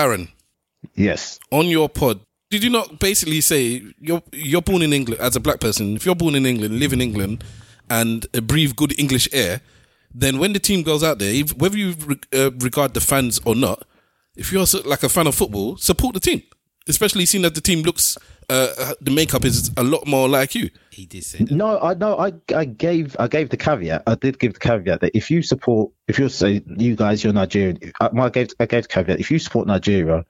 Darren, Yes. on your pod, did you not basically say you're you're born in England as a black person? If you're born in England, live in England, and uh, breathe good English air, then when the team goes out there, if, whether you re- uh, regard the fans or not, if you're like a fan of football, support the team. Especially seeing that the team looks, uh, the makeup is a lot more like you. He did say that. No, I no, I I gave I gave the caveat. I did give the caveat that if you support, if you're say you guys, you're Nigerian. I, I gave I gave the caveat. If you support Nigeria,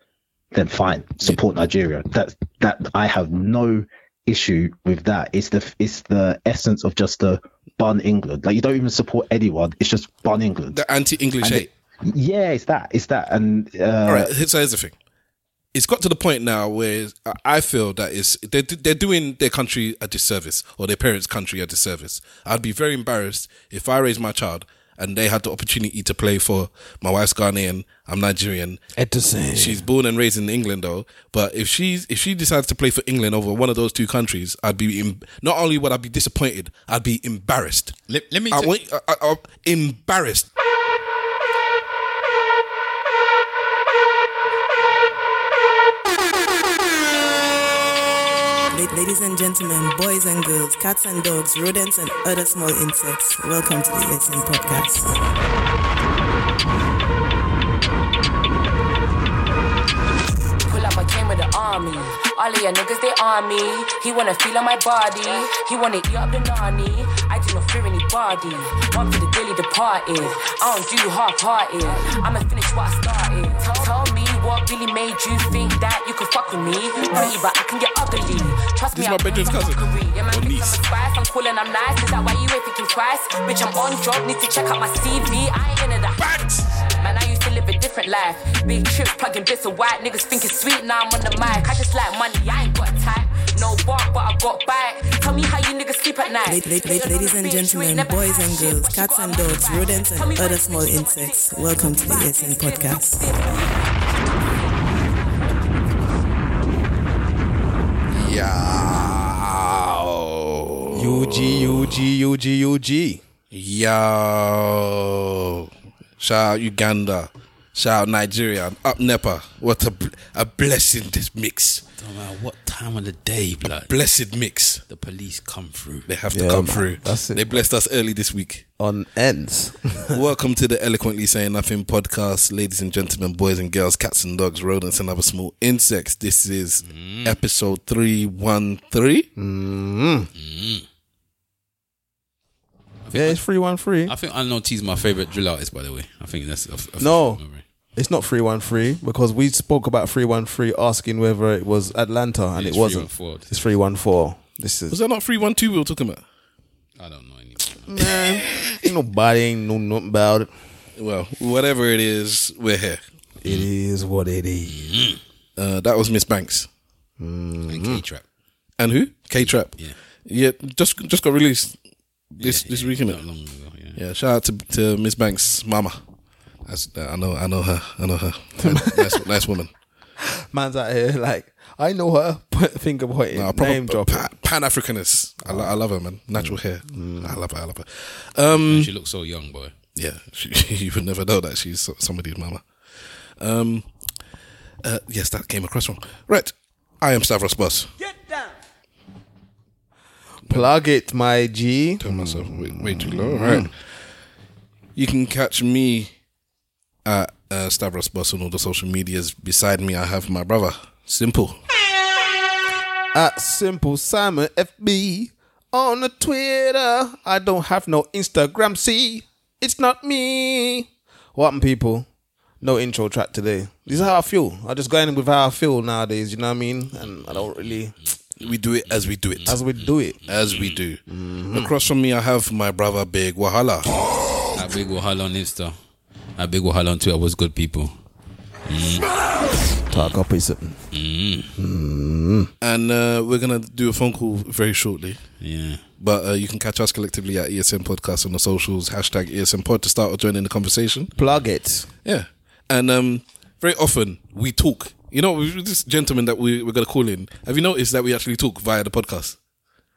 then fine, support Nigeria. That that I have no issue with that. It's the it's the essence of just the bun England. Like you don't even support anyone. It's just bun England. The anti-English And hate. yeah, it's that. It's that. And uh, All right, so here's the thing. It's got to the point now where I feel that is they're, they're doing their country a disservice or their parents' country a disservice. I'd be very embarrassed if I raised my child and they had the opportunity to play for my wife's Ghanaian, I'm Nigerian. Edison. She's born and raised in England though, but if she's if she decides to play for England over one of those two countries, I'd be em- not only would I be disappointed, I'd be embarrassed. Let, let me. I t- want, I, I, I'm embarrassed. Ladies and gentlemen, boys and girls, cats and dogs, rodents and other small insects, welcome to the ESM podcast. Pull up, I came with the army. All of your niggas, they on me. He wanna feel on my body. He wanna eat up the nani. I do not fear anybody. One for the daily departed. I don't do half-hearted. I'ma finish what I started. Tell me what really made you think that you could fuck with me. Pretty, but I can get ugly. Trust This me, is my I bring bedroom's cousin. fuckery. Yeah, man, Or think niece. I'm a spice. I'm cool and I'm nice. Is that why you ain't thinking twice? Bitch, I'm on job. Need to check out my CV. I ain't into the Facts. Man, I used to live a different life. Big trips, plugging bits of white. Niggas think it's sweet, now I'm on the mic. I just like money, I ain't got a type. No bark, but I got bite. Tell me how you niggas sleep at night. La- la- la- Ladies and gentlemen, boys and girls, cats and dogs, rodents and other small insects, welcome to the ESM podcast. Yo. UG, UG, UG, UG. Yo. Shout out Uganda. Shout out Nigeria. Up Nepa. What a, a blessing this mix. Don't matter what time of the day, blood. Blessed mix. The police come through. They have to Yeah, come man. through. That's it. They blessed us early this week. On ends. Welcome to the Eloquently Saying Nothing podcast, ladies and gentlemen, boys and girls, cats and dogs, rodents and other small insects. This is mm. episode 313. Yeah, it's 313. I think Unknown T's my favorite drill artist, by the way. I think that's a, a No. It's not 313 because we spoke about 313 asking whether it was Atlanta and It's it wasn't. 314. It's 314. This is Was is. that not 312 we were talking about? I don't know anymore. Man, ain't nobody ain't know nothing about it. Well, whatever it is, we're here. It is what it is. Uh, that was Miss Banks. And K Trap. And who? K Trap. Yeah. Yeah, just just got released this Yeah, this yeah, week. Not long ago, yeah. Yeah, shout out to, to Miss Banks' mama. That's, I know, I know her. I know her. nice, nice woman. Man's out here like, I know her. Put finger pointing. No, proper name dropping. Pan Africanist. I, lo- I love her, man. Natural hair. I love her. I love her. Um, She looks so young, boy. yeah, she, you would never know that she's somebody's mama. Um, uh, yes, that came across wrong. Right, I am Stavros Boss. Plug it, my G. Tell myself way, way too low. Right. You can catch me at uh, Stavros Boss on all the social medias. Beside me, I have my brother, Simple. At Simple Simon FB on the Twitter. I don't have no Instagram. See, it's not me. What happened, people? No intro track today. This is how I feel. I just go in with how I feel nowadays. You know what I mean? And I don't really We do it as we do it. as we do it. As we do. Across from me, I have my brother, Big Wahala. That big Wahala on Insta. That big Wahala on Twitter was good, people. Talk up is something. And uh, we're going to do a phone call very shortly. Yeah. But uh, you can catch us collectively at ESM Podcast on the socials, hashtag ESM Pod to start or join in the conversation. Plug it. Yeah. And um, very often we talk. You know, this gentleman that we, we're going to call in, have you noticed that we actually talk via the podcast?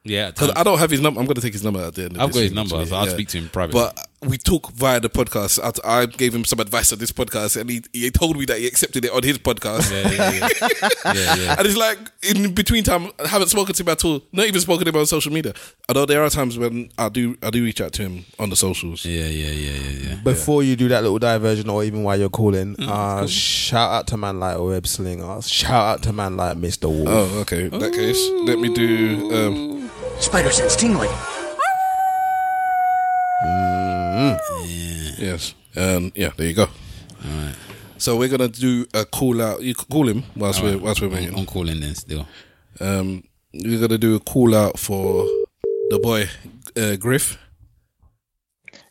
Yeah. Because I don't have his number. I'm going to take his number at the end. I've got his number. So I'll speak to him privately. But we talk via the podcast. I, I gave him some advice on this podcast, and he, he told me that he accepted it on his podcast. Yeah, yeah, yeah. yeah, yeah. And it's like in between time, I haven't spoken to him at all. Not even spoken to him on social media. Although there are times when I do, I do reach out to him on the socials. Yeah, yeah, yeah, yeah, yeah. Before you do that little diversion, or even while you're calling, Mm, uh, shout out to man like Web Slinger. Shout out to man like Mr. Wolf. Oh, okay. In that case, let me do. Um, Spider sense tingling. Yes. Um, yeah. There you go. All right. So we're gonna do a call out. You c- call him whilst All we're right. whilst we're waiting. I'm calling then still. Um, we're gonna do a call out for the boy uh, Griff.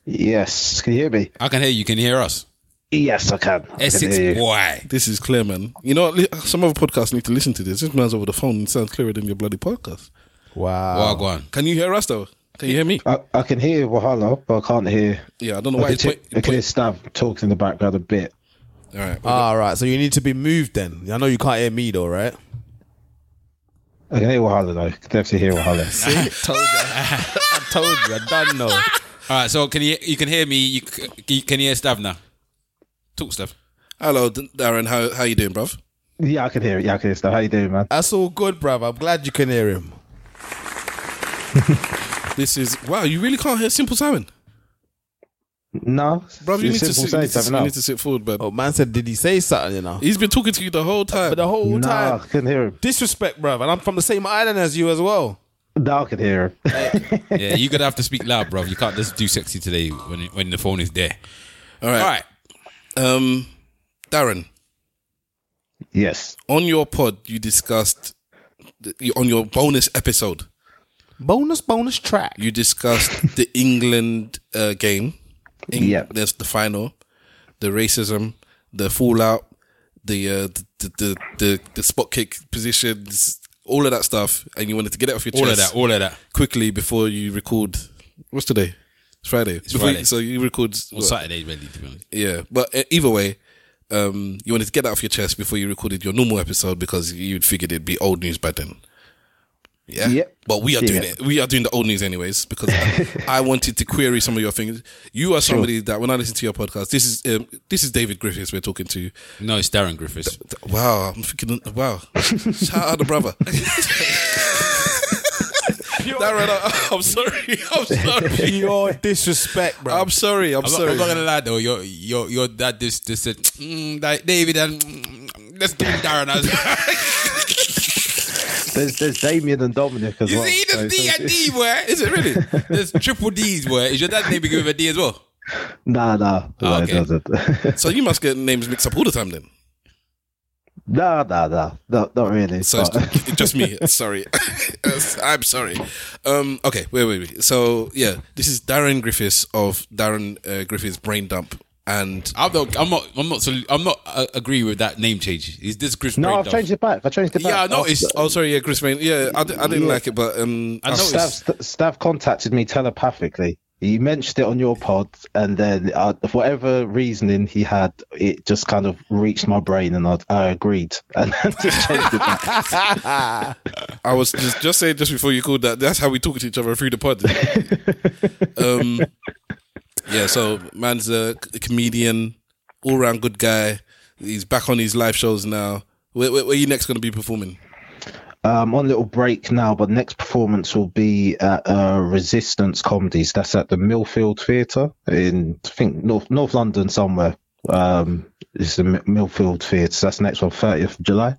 Yes, can you hear me? I can hear you. Can you hear us? Yes, I can. I Essex hear boy. This is clear, man. You know Some other podcasts need to listen to this. This man's over the phone. It sounds clearer than your bloody podcast. Wow. Wow, go on. Can you hear us though? Can you hear me? I, I can hear Wahala, but I can't hear. Yeah, I don't know I why. can, It's t- point, I can hear Stav talking in the background a bit. all right. All ah, right. So you need to be moved then. I know you can't hear me though, right? I can hear Wahala though. I can definitely hear Wahala. See, told you. I told you. I done know. All right. So can you you can hear me? You, c- you can hear Stav now. Talk, Stav. Hello, D- Darren. How how you doing, bruv? yeah, I can hear it. Yeah, I can hear Stav. How you doing, man? That's all good, bruv. I'm glad you can hear him. This is wow. You really can't hear Simple Simon, No, bro, You need to sit. You need to, you need to sit forward, man. Oh, man said, did he say something? You know, He's been talking to you the whole time. but the whole No, time I couldn't hear him. disrespect, bro. And I'm from the same island as you as well. No, I can hear him. Yeah, you're gonna have to speak loud, bro. You can't just do sexy today when when the phone is there. all right. All right. Um, Darren, yes. on your pod, you discussed on your bonus episode. Bonus, bonus track. You discussed the England uh, game. Eng- Yeah. There's the final, the racism, the fallout, the, uh, the, the the the the spot kick positions, all of that stuff, and you wanted to get it off your All chest of that. All of that. quickly before you record. What's today? It's Friday. Before you- Friday. so you record. On what? Saturday, really, to be honest. Yeah, but uh, either way, um, you wanted to get that off your chest before you recorded your normal episode because you figured it'd be old news by then. Yeah, Yep. But we are doing Yeah. it. We are doing the old news anyways because I, I wanted to query some of your things. You are somebody that when I listen to your podcast, this is um, this is David Griffiths we're talking to. No, it's Darren Griffiths. Wow, I'm thinking. Wow, shout out the brother. Darren, I, I'm sorry. I'm sorry. Your disrespect, bro. I'm sorry. I'm, I'm not, sorry. I'm not gonna lie though. Your your your dad just just said, mm, that David and mm, let's do Darren as. There's there's Damien and Dominic as you well. see the So- D so- and D, boy. Is it really? There's triple D's, boy. Is your dad name begin with a D as well? Nah, nah, no, Oh, it okay. doesn't. so you must get names mixed up all the time then. nah, nah, nah, no, not really. So just me. Sorry, I'm sorry. Um, okay, wait, wait, wait. So yeah, this is Darren Griffiths of Darren uh, Griffiths Brain Dump, and I'm not. I'm not. I'm not. so- I'm not uh, agree with that name change. Is this Chris? no, I've Braindove? changed it back. I changed it back. Yeah, I noticed. oh, sorry, yeah, Chris Main. Yeah, I, didn't Yeah. like it, but um, I I- noticed. Stav, Stav contacted me telepathically. He mentioned it on your pod, and then uh, for whatever reasoning he had, it just kind of reached my brain, and I, I agreed, and then just changed it back. I was just just saying just before you called that. That's how we talk to each other through the pod. um, yeah. So man's a comedian, all round good guy. He's back on his live shows now. Where, where, where you next going to be performing? Um, on a little break now, but next performance will be at uh, Resistance Comedies. That's at the Millfield Theatre in, I think, North North London somewhere. Um, it's the Millfield Theatre. So that's next one, 30th of July.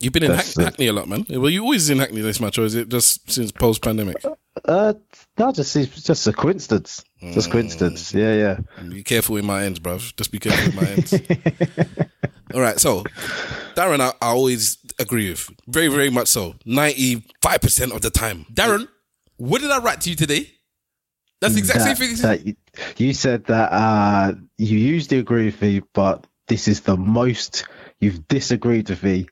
You've been in Hack- it. Hackney a lot, man. Well, you always in Hackney this much, or is it just since post pandemic? Uh, no, just just a coincidence. Just coincidence. Yeah, yeah. Be careful with my ends, bruv. Just be careful with my ends. All right, so Darren, I, I always agree with very, very much so. Ninety-five percent of the time, Darren, what did I write to you today? That's the exact same thing. that you, you said that uh, you usually agree with me, but this is the most you've disagreed with me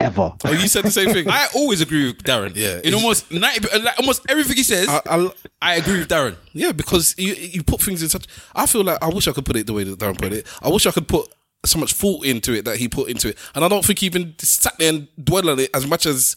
ever. Oh, you said the same thing. I always agree with Darren. Yeah. In almost ninety, uh, like almost everything he says, I, I, I agree with Darren. yeah, because you you put things in such. I feel like I wish I could put it the way that Darren put it. I wish I could put so much thought into it that he put into it, and I don't think he even sat there and dwelled on it as much as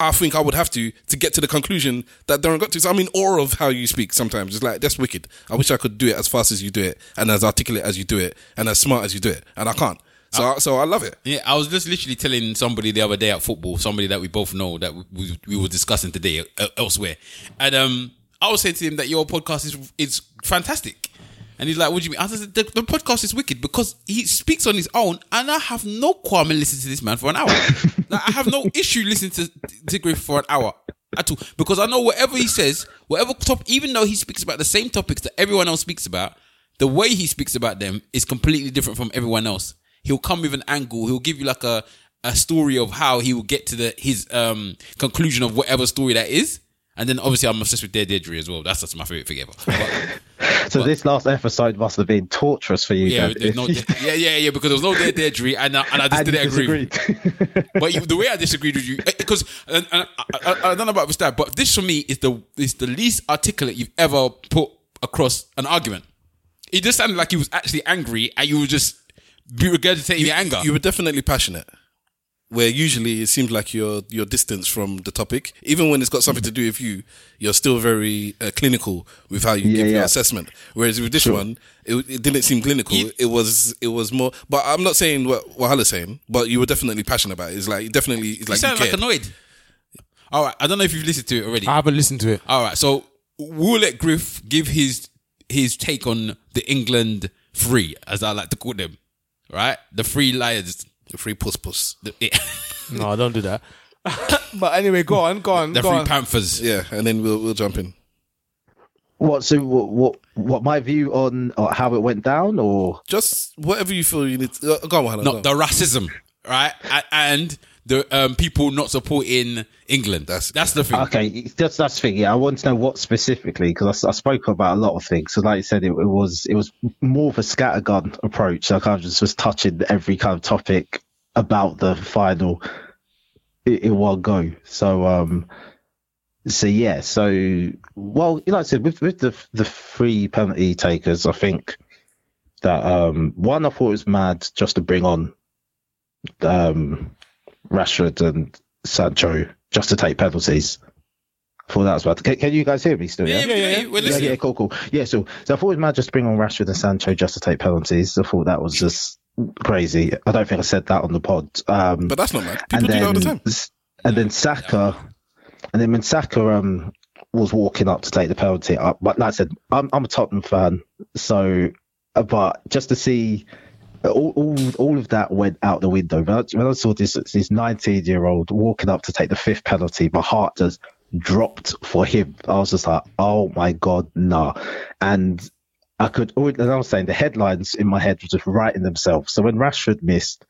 I think I would have to to get to the conclusion that Darren got to. So I'm in awe of how you speak sometimes. It's like that's wicked. I wish I could do it as fast as you do it, and as articulate as you do it, and as smart as you do it, and I can't. So I, so I love it. Yeah, I was just literally telling somebody the other day at football, somebody that we both know that we, we were discussing today uh, elsewhere, and um, I was saying to him that your podcast is is fantastic, and he's like, "What do you mean?" I said, "The, the podcast is wicked because he speaks on his own, and I have no qualm in listening to this man for an hour. like, I have no issue listening to to Griff for an hour." At all, because I know whatever he says, whatever top, even though he speaks about the same topics that everyone else speaks about, the way he speaks about them is completely different from everyone else. He'll come with an angle. He'll give you like a a story of how he will get to the his um conclusion of whatever story that is. And then obviously I'm obsessed with Dead Deirdre as well. That's just my favorite thing ever. But, So this last episode must have been torturous for you. yeah, no, yeah, yeah, yeah, because there was no Dead Deirdre, and I, and I just And didn't agree. disagreed. But you, the way I disagreed with you, because and, and I, I, I don't know about this, dad, but this for me is the is the least articulate you've ever put across an argument. It just sounded like he was actually angry, and you were just be regurgitating your anger. You were definitely passionate. Where usually it seems like you're you're distanced from the topic, even when it's got something to do with you, you're still very uh, clinical with how you Yeah, give your assessment. Whereas with this one, it, it didn't seem clinical. You- it was it was more. But I'm not saying what Wahala's saying, but you were definitely passionate about it. It's like definitely it's like you like sound you like annoyed. All right, I don't know if you've listened to it already. I haven't listened to it. All right, so we'll let Griff give his his take on the England three, as I like to call them. Right, the three lions, the free puss puss. the, No, don't do that. but anyway, go on, go on, the go three on. panthers. Yeah, and then we'll we'll jump in. what? So what? What? What? My view on uh, how it went down, or Just whatever you feel you need. To, uh, go on, Wahala. No, go on. the racism, right, and the um, people not supporting England. That's that's the thing. okay, it's just that's the thing. Yeah, I want to know what specifically because I, I spoke about a lot of things. So, like you said, it, it was it was more of a scattergun approach. So I kind of just was touching every kind of topic about the final in, in one go. So, um, so yeah, so well, like I said, with with the the three penalty takers, I think that um one I thought was mad just to bring on um Rashford and Sancho just to take penalties. I thought that was bad. Can, can you guys hear me still? Yeah, Yeah, yeah, yeah. We're yeah, listening. yeah, cool, cool. Yeah, so so I thought it was mad just to bring on Rashford and Sancho just to take penalties. I thought that was just crazy. I don't think I said that on the pod. Um, But that's not mad. and People do then that all the time. and then Saka, and then when Saka um was walking up to take the penalty, I, but like I said, I'm I'm a Tottenham fan, so but just to see. All, all, all of that went out the window. When I, when I saw this this 19 year old walking up to take the fifth penalty, my heart just dropped for him. I was just like, oh my god, nah. And I could, and I was saying the headlines in my head were just writing themselves. So when Rashford missed,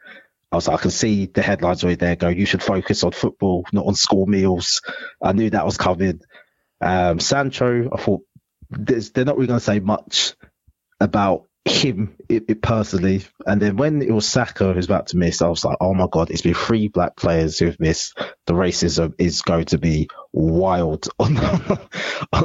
I was like, I can see the headlines right there go, you should focus on football, not on school meals. I knew that was coming. Um, Sancho, I thought they're not really going to say much about him it, it personally. And then when it was Saka who's about to miss, I was like, oh my God, it's been three black players who've missed. The racism is going to be wild on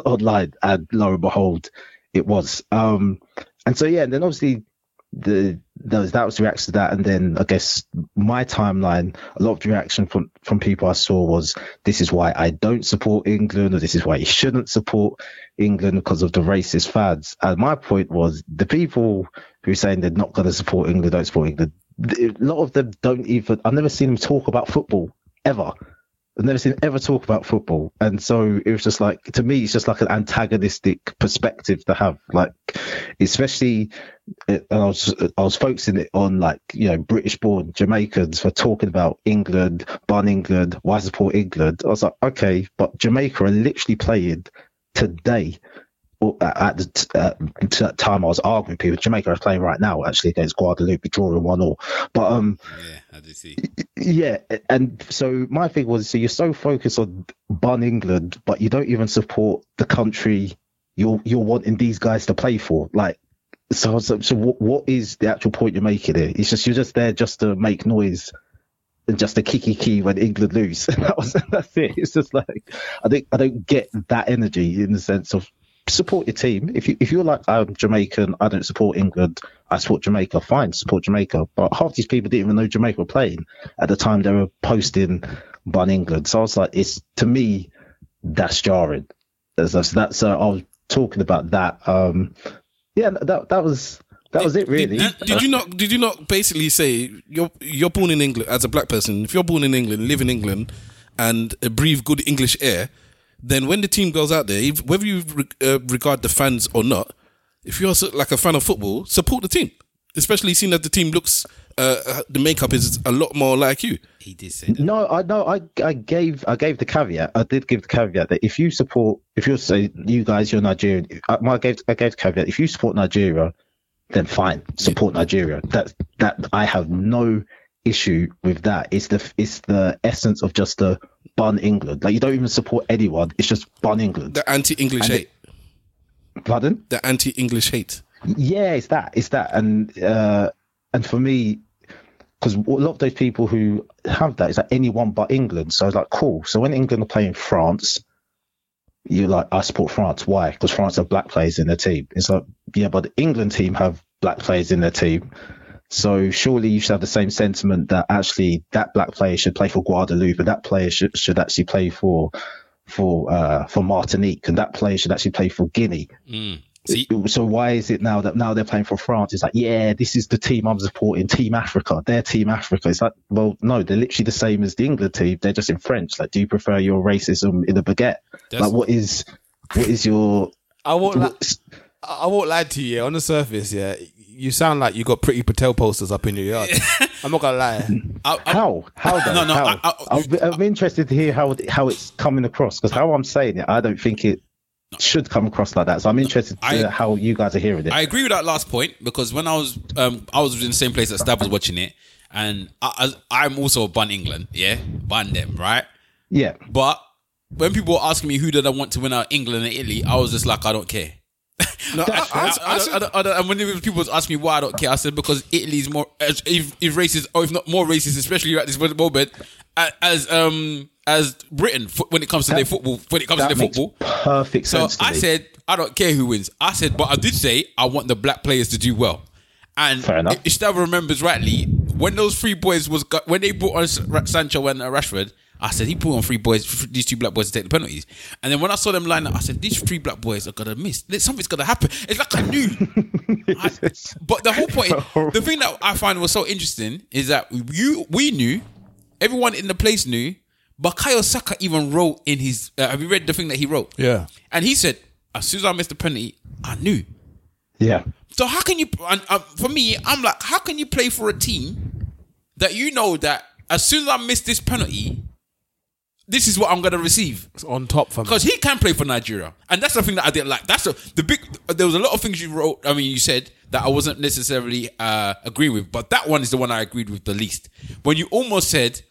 online. And lo and behold, it was. Um, and so, yeah, and then obviously the that was, the reaction to that, and then I guess my timeline, a lot of reaction from from people I saw was this is why I don't support England, or this is why you shouldn't support England because of the racist fads. And my point was the people who are saying they're not going to support England, don't support England. A lot of them don't even. I've never seen them talk about football ever. I've never seen ever talk about football, and so it was just like to me, it's just like an antagonistic perspective to have, like especially eh, and I was I was focusing it on like you know British born Jamaicans for talking about England, bun England, why support England. I was like, okay, but Jamaica are literally playing today. At the t- uh, time I was arguing, with people Jamaica is playing right now actually against Guadeloupe, drawing one all. But um, Yeah, I did see. yeah, and so my thing was, so you're so focused on bun England, but you don't even support the country you're you're wanting these guys to play for. Like, so so, so what, what is the actual point you're making here? It's just you're just there just to make noise and just to kiki key when England lose. that was that's it. It's just like I think I don't get that energy in the sense of support your team. If you if you're like I'm Jamaican, I don't support England. I support Jamaica. Fine, support Jamaica. But half these people didn't even know Jamaica were playing at the time they were posting bun England. So I was like, it's to me, that's jarring. That's that's, that's uh, I was talking about that. Um, yeah, that that was that was it really. Did, did you not? Did you not basically say you're you're born in England as a black person? If you're born in England, live in England, and breathe good English air, then when the team goes out there, if, whether you re- uh, regard the fans or not, if you're like a fan of football, support the team. Especially seeing that the team looks, uh, the makeup is a lot more like you. He did say that. No, I no, I I gave I gave the caveat. I did give the caveat that if you support, if you're say you guys, you're Nigerian. I, I gave I gave the caveat. If you support Nigeria, then fine, support Nigeria. That that I have no issue with that. It's the it's the essence of just the bun England. Like you don't even support anyone. It's just bun England. The anti-English And hate. Pardon? The anti-English hate. Yeah, it's that. It's that. And uh, and for me, because a lot of those people who have that is like anyone but England. So I was like, cool. So when England are playing France, you're like, I support France. Why? Because France have black players in their team. It's like, yeah, but the England team have black players in their team. So surely you should have the same sentiment that actually that black player should play for Guadeloupe, and that player should, should actually play for for uh, for Martinique, and that player should actually play for Guinea. See, So why is it now that now they're playing for France? It's like, yeah, this is the team I'm supporting, Team Africa. They're Team Africa. It's like, well, no, they're literally the same as the England team. They're just in French. Like, do you prefer your racism in a baguette? That's- like, what is what is your I won't. Li- I won't lie to you. Yeah, on the surface, yeah, you sound like you got Priti Patel posters up in your yard. I'm not gonna lie. I, I, how how though? No, no, how? I- I- I'm, I'm interested to hear how how it's coming across because how I'm saying it, I don't think it should come across like that. So I'm interested to I- hear how you guys are hearing it. I agree with that last point because when I was um I was in the same place that Stav was watching it, and I, I, I'm also a bun England, yeah, bun them, right? yeah, But when people were asking me who did I want to win out England and Italy, I was just like, I don't care. No, and when people was asking me why I don't care, I said because Italy's more, if, if racist, or if not more racist, especially at this moment, as um as Britain when it comes to their football. When it comes to that their makes football, perfect so sense. to I me. said I don't care who wins. I said, but I did say I want the black players to do well. And if Stava remembers rightly, when those three boys was when they brought on Sa- Sancho and uh, Rashford, I said he put on three boys, these two black boys to take the penalties. And then when I saw them line up, I said these three black boys are gonna miss. Something's gonna happen. It's like I knew. I- but the whole point, the thing that I find was so interesting is that you, we knew, everyone in the place knew. but Bukayo Saka even wrote in his. Uh, have you read the thing that he wrote? Yeah. And he said, as soon as I missed the penalty, I knew. yeah. So how can you? And uh, for me, I'm like, how can you play for a team that you know that as soon as I miss this penalty, this is what I'm gonna receive? It's on top for me. Because he can play for Nigeria, and that's the thing that I didn't like. That's the, the big. There was a lot of things you wrote. I mean, you said that I wasn't necessarily uh, agree with, but that one is the one I agreed with the least. When you almost said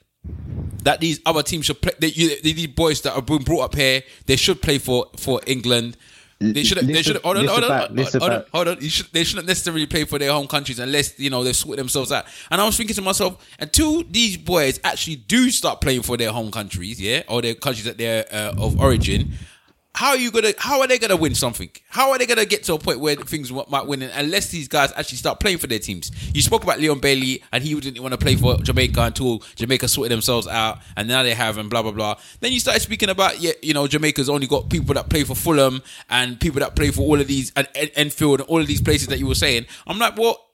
that these other teams should play, that you, these boys that have been brought up here, they should play for for England. They should. They should. Hold on. Hold on. Hold on. Hold on. Hold on. Should, they shouldn't necessarily play for their home countries unless you know they sort themselves out. And I was thinking to myself, until these boys actually do start playing for their home countries, yeah, or their countries that they're uh, of origin, how are you gonna? How are they gonna win something? How are they gonna get to a point where things might win? Unless these guys actually start playing for their teams. You spoke about Leon Bailey, and he didn't want to play for Jamaica until Jamaica sorted themselves out, and now they have, and blah blah blah. Then you started speaking about, yeah, you know, Jamaica's only got people that play for Fulham and people that play for all of these and En- Enfield and all of these places that you were saying. I'm like, well.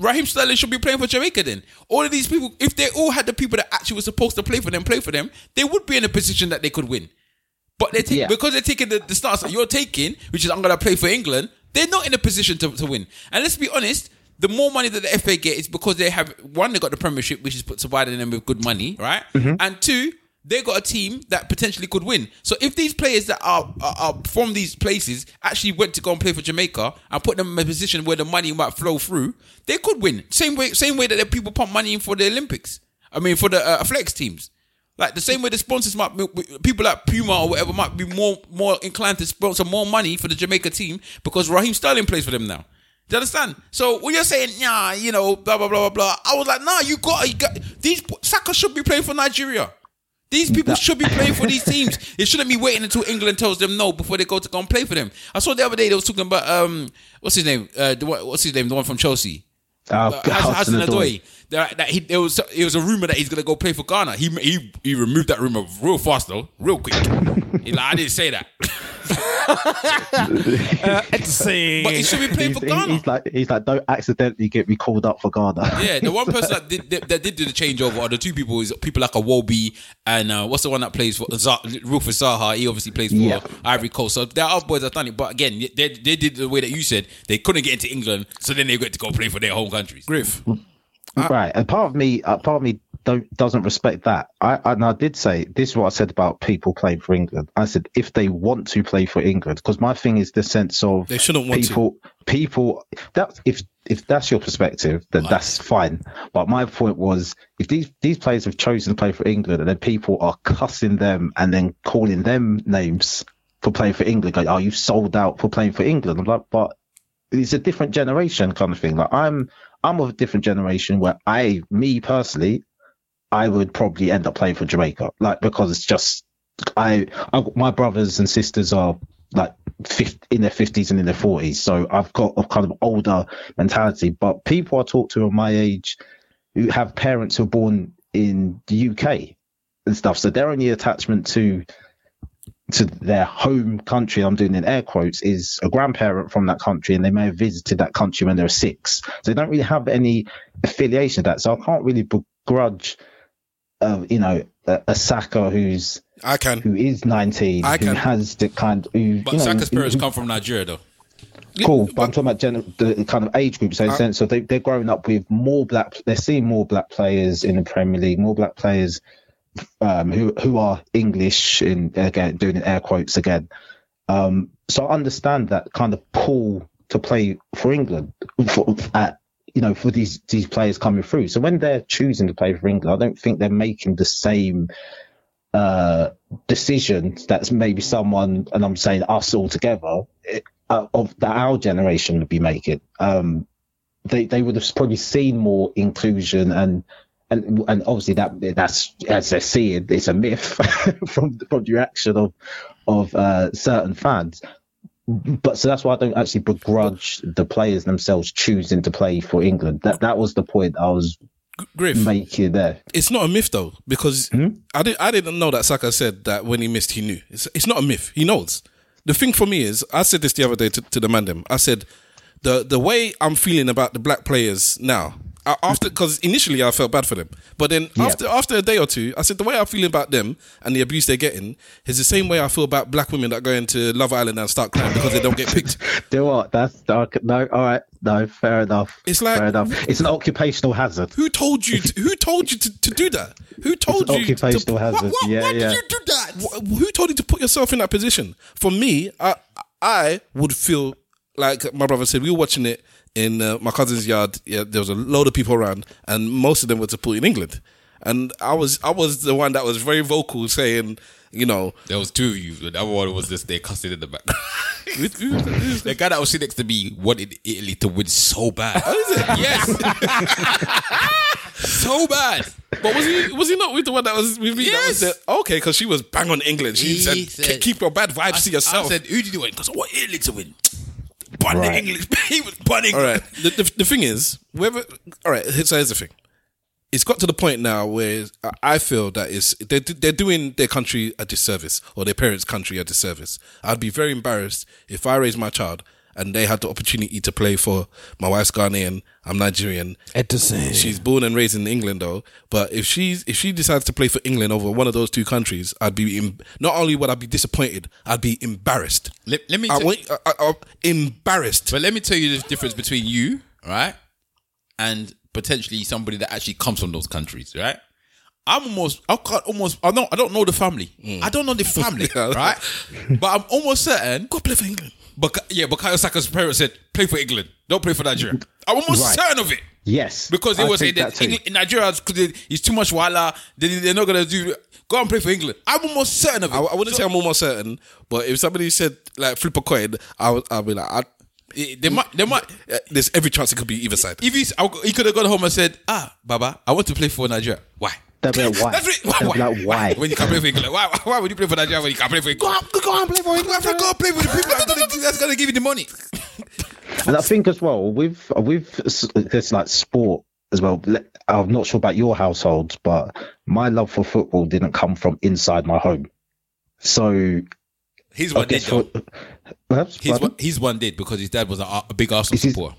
Raheem Sterling should be playing for Jamaica then. All of these people, if they all had the people that actually were supposed to play for them, play for them, they would be in a position that they could win. But they take Yeah. because they're taking the, the stance that you're taking, which is I'm gonna play for England, they're not in a position to, to win. And let's be honest, the more money that the FA get is because they have one, they got the Premiership, which is put providing them with good money, right? And two, they got a team that potentially could win. So if these players that are, are, are from these places actually went to go and play for Jamaica and put them in a position where the money might flow through, they could win. Same way, same way that the people pump money in for the Olympics. I mean, for the uh, flex teams. Like the same way the sponsors might be, people like Puma or whatever might be more more inclined to sponsor more money for the Jamaica team because Raheem Sterling plays for them now. Do you understand? So when you're saying, yeah, you know, blah blah blah blah blah, I was like, nah, you got, you got these Saka should be playing for Nigeria. These people should be playing for these teams. It shouldn't be waiting until England tells them no before they go to go and play for them. I saw the other day they was talking about um, what's his name? Uh, the what's his name? The one from Chelsea. Oh, uh, Hassan Hudson-Odoi. Odoi. That, that he, there was it was a rumor that he's gonna go play for Ghana. He he he removed that rumor real fast though, real quick. He's like, I didn't say that, Say. but he should be playing He's, for Ghana. he's like, he's like, don't accidentally get me called up for Ghana. Yeah, the one person that did that, that did do the changeover are the two people is people like a Wobie and uh, what's the one that plays for Zah, Rufus Zaha. He obviously plays for Yeah. Ivory Coast. So there are boys that done it, but again, they, they did the way that you said they couldn't get into England, so then they got to go play for their home countries. Griff. Right. And part of me, uh, part of me don't doesn't respect that. I and I did say this is what I said about people playing for England. I said if they want to play for England, because my thing is the sense of They shouldn't want to. people. People that if if that's your perspective, then that's fine. But my point was, if these these players have chosen to play for England, and then people are cussing them and then calling them names for playing for England, like, oh, you've sold out for playing for England. I'm like, but it's a different generation kind of thing. Like I'm I'm of a different generation where I, me personally, I would probably end up playing for Jamaica, like because it's just I, I my brothers and sisters are like 50, in their fifties and in their forties, so I've got a kind of older mentality. But people I talk to of my age who have parents who are born in the UK and stuff, so their only attachment to to their home country, I'm doing in air quotes, is a grandparent from that country and they may have visited that country when they were six. So they don't really have any affiliation to that. So I can't really begrudge, uh, you know, a, a Saka who's, I can. who is 19, I who can. has the kind who, But you know, Saka's parents who- come from Nigeria though. Cool, but I'm talking about gen- the kind of age group. So, in Uh, sense, so they, they're growing up with more black. They're seeing more black players in the Premier League, more black players um, who who are English in again doing air quotes again. Um, so I understand that kind of pull to play for England for, at you know for these these players coming through. So when they're choosing to play for England, I don't think they're making the same uh, decisions that's maybe someone, and I'm saying us all together, uh, of that our generation would be making. Um, they they would have probably seen more inclusion and. And, and obviously that that's as they see it, it's a myth from from the reaction of of uh, certain fans. But so that's why I don't actually begrudge the players themselves choosing to play for England. That that was the point I was Griff. making there. It's not a myth though, because Hmm? I didn't. I didn't know that Saka said that when he missed, he knew. It's, it's not a myth. He knows. The thing for me is, I said this the other day to, to the man. Them, I said the the way I'm feeling about the black players now. After, because initially I felt bad for them, but then Yeah. after after a day or two, I said the way I'm feeling about them and the abuse they're getting is the same way I feel about black women that go into Love Island and start crying because they don't get picked. Do what? That's dark. No, all right. No, fair enough. It's like- fair enough. It's an occupational hazard. Who told you? To, who told you to, to do that? Who told you? occupational to, hazard. Why, why, Yeah, why yeah. did you do that? Who told you to put yourself in that position? For me, I I would feel like my brother said. We were watching it in uh, my cousin's yard. Yeah, there was a load of people around, and most of them were supporting England. And I was I was the one that was very vocal, saying, you know, There was two of you. The other one was just there cussing in the back. who- who- who's the guy that was sitting next to me wanted Italy to win so bad. Oh, is it? Yes. so bad. But was he was he not with the one that was with me? That was Yes. the, okay, because she was bang on England. She said, said- "Keep your bad vibes to yourself." I said, who did you win? Because I want Italy to win. Bun Right. English. he was bunning. All right. The, the, the thing is, whether all right. So here's the thing. It's got to the point now where I- I feel that is they're they're doing their country a disservice or their parents' country a disservice. I'd be very embarrassed if I raised my child and they had the opportunity to play for my wife's Ghanaian. I'm Nigerian. Edison. She's born and raised in England though. But if she's if she decides to play for England over one of those two countries, I'd be em- not only would I be disappointed, I'd be embarrassed. Let, let me I want, I, I, I'm embarrassed. But let me tell you the difference between you, right, and potentially somebody that actually comes from those countries, right? I'm almost, I can't almost, I don't, I don't know the family. Mm. I don't know the family, right? But I'm almost certain. Go play for England. But yeah, Bukayo Saka's parents said, "Play for England, don't play for Nigeria." I'm almost Right. certain of it Yes, because they I were saying that that too. England, in Nigeria it's too much wala. They, they're not gonna do. Go and play for England. I'm almost certain of it. I, I wouldn't say I'm almost certain, but if somebody said like flip a coin, I would, I'd be like, I, It- they might. They might. uh, there's every chance it could be either side. If he's, he could have gone home and said, "Ah, Baba, I want to play for Nigeria. Why?" They'll be like, why? That's it. Why? They'll be why? like, why? When you can play for England, why, why, why would you play for Nigeria when you can play for England? go on, play for England. Go and play for the people that's gonna, that's gonna give you the money. And I think as well with with this like sport as well. I'm not sure about your household, but my love for football didn't come from inside my home. So He's one did for, Perhaps, He's one, he's one did because his dad was a, a big Arsenal Is his- supporter.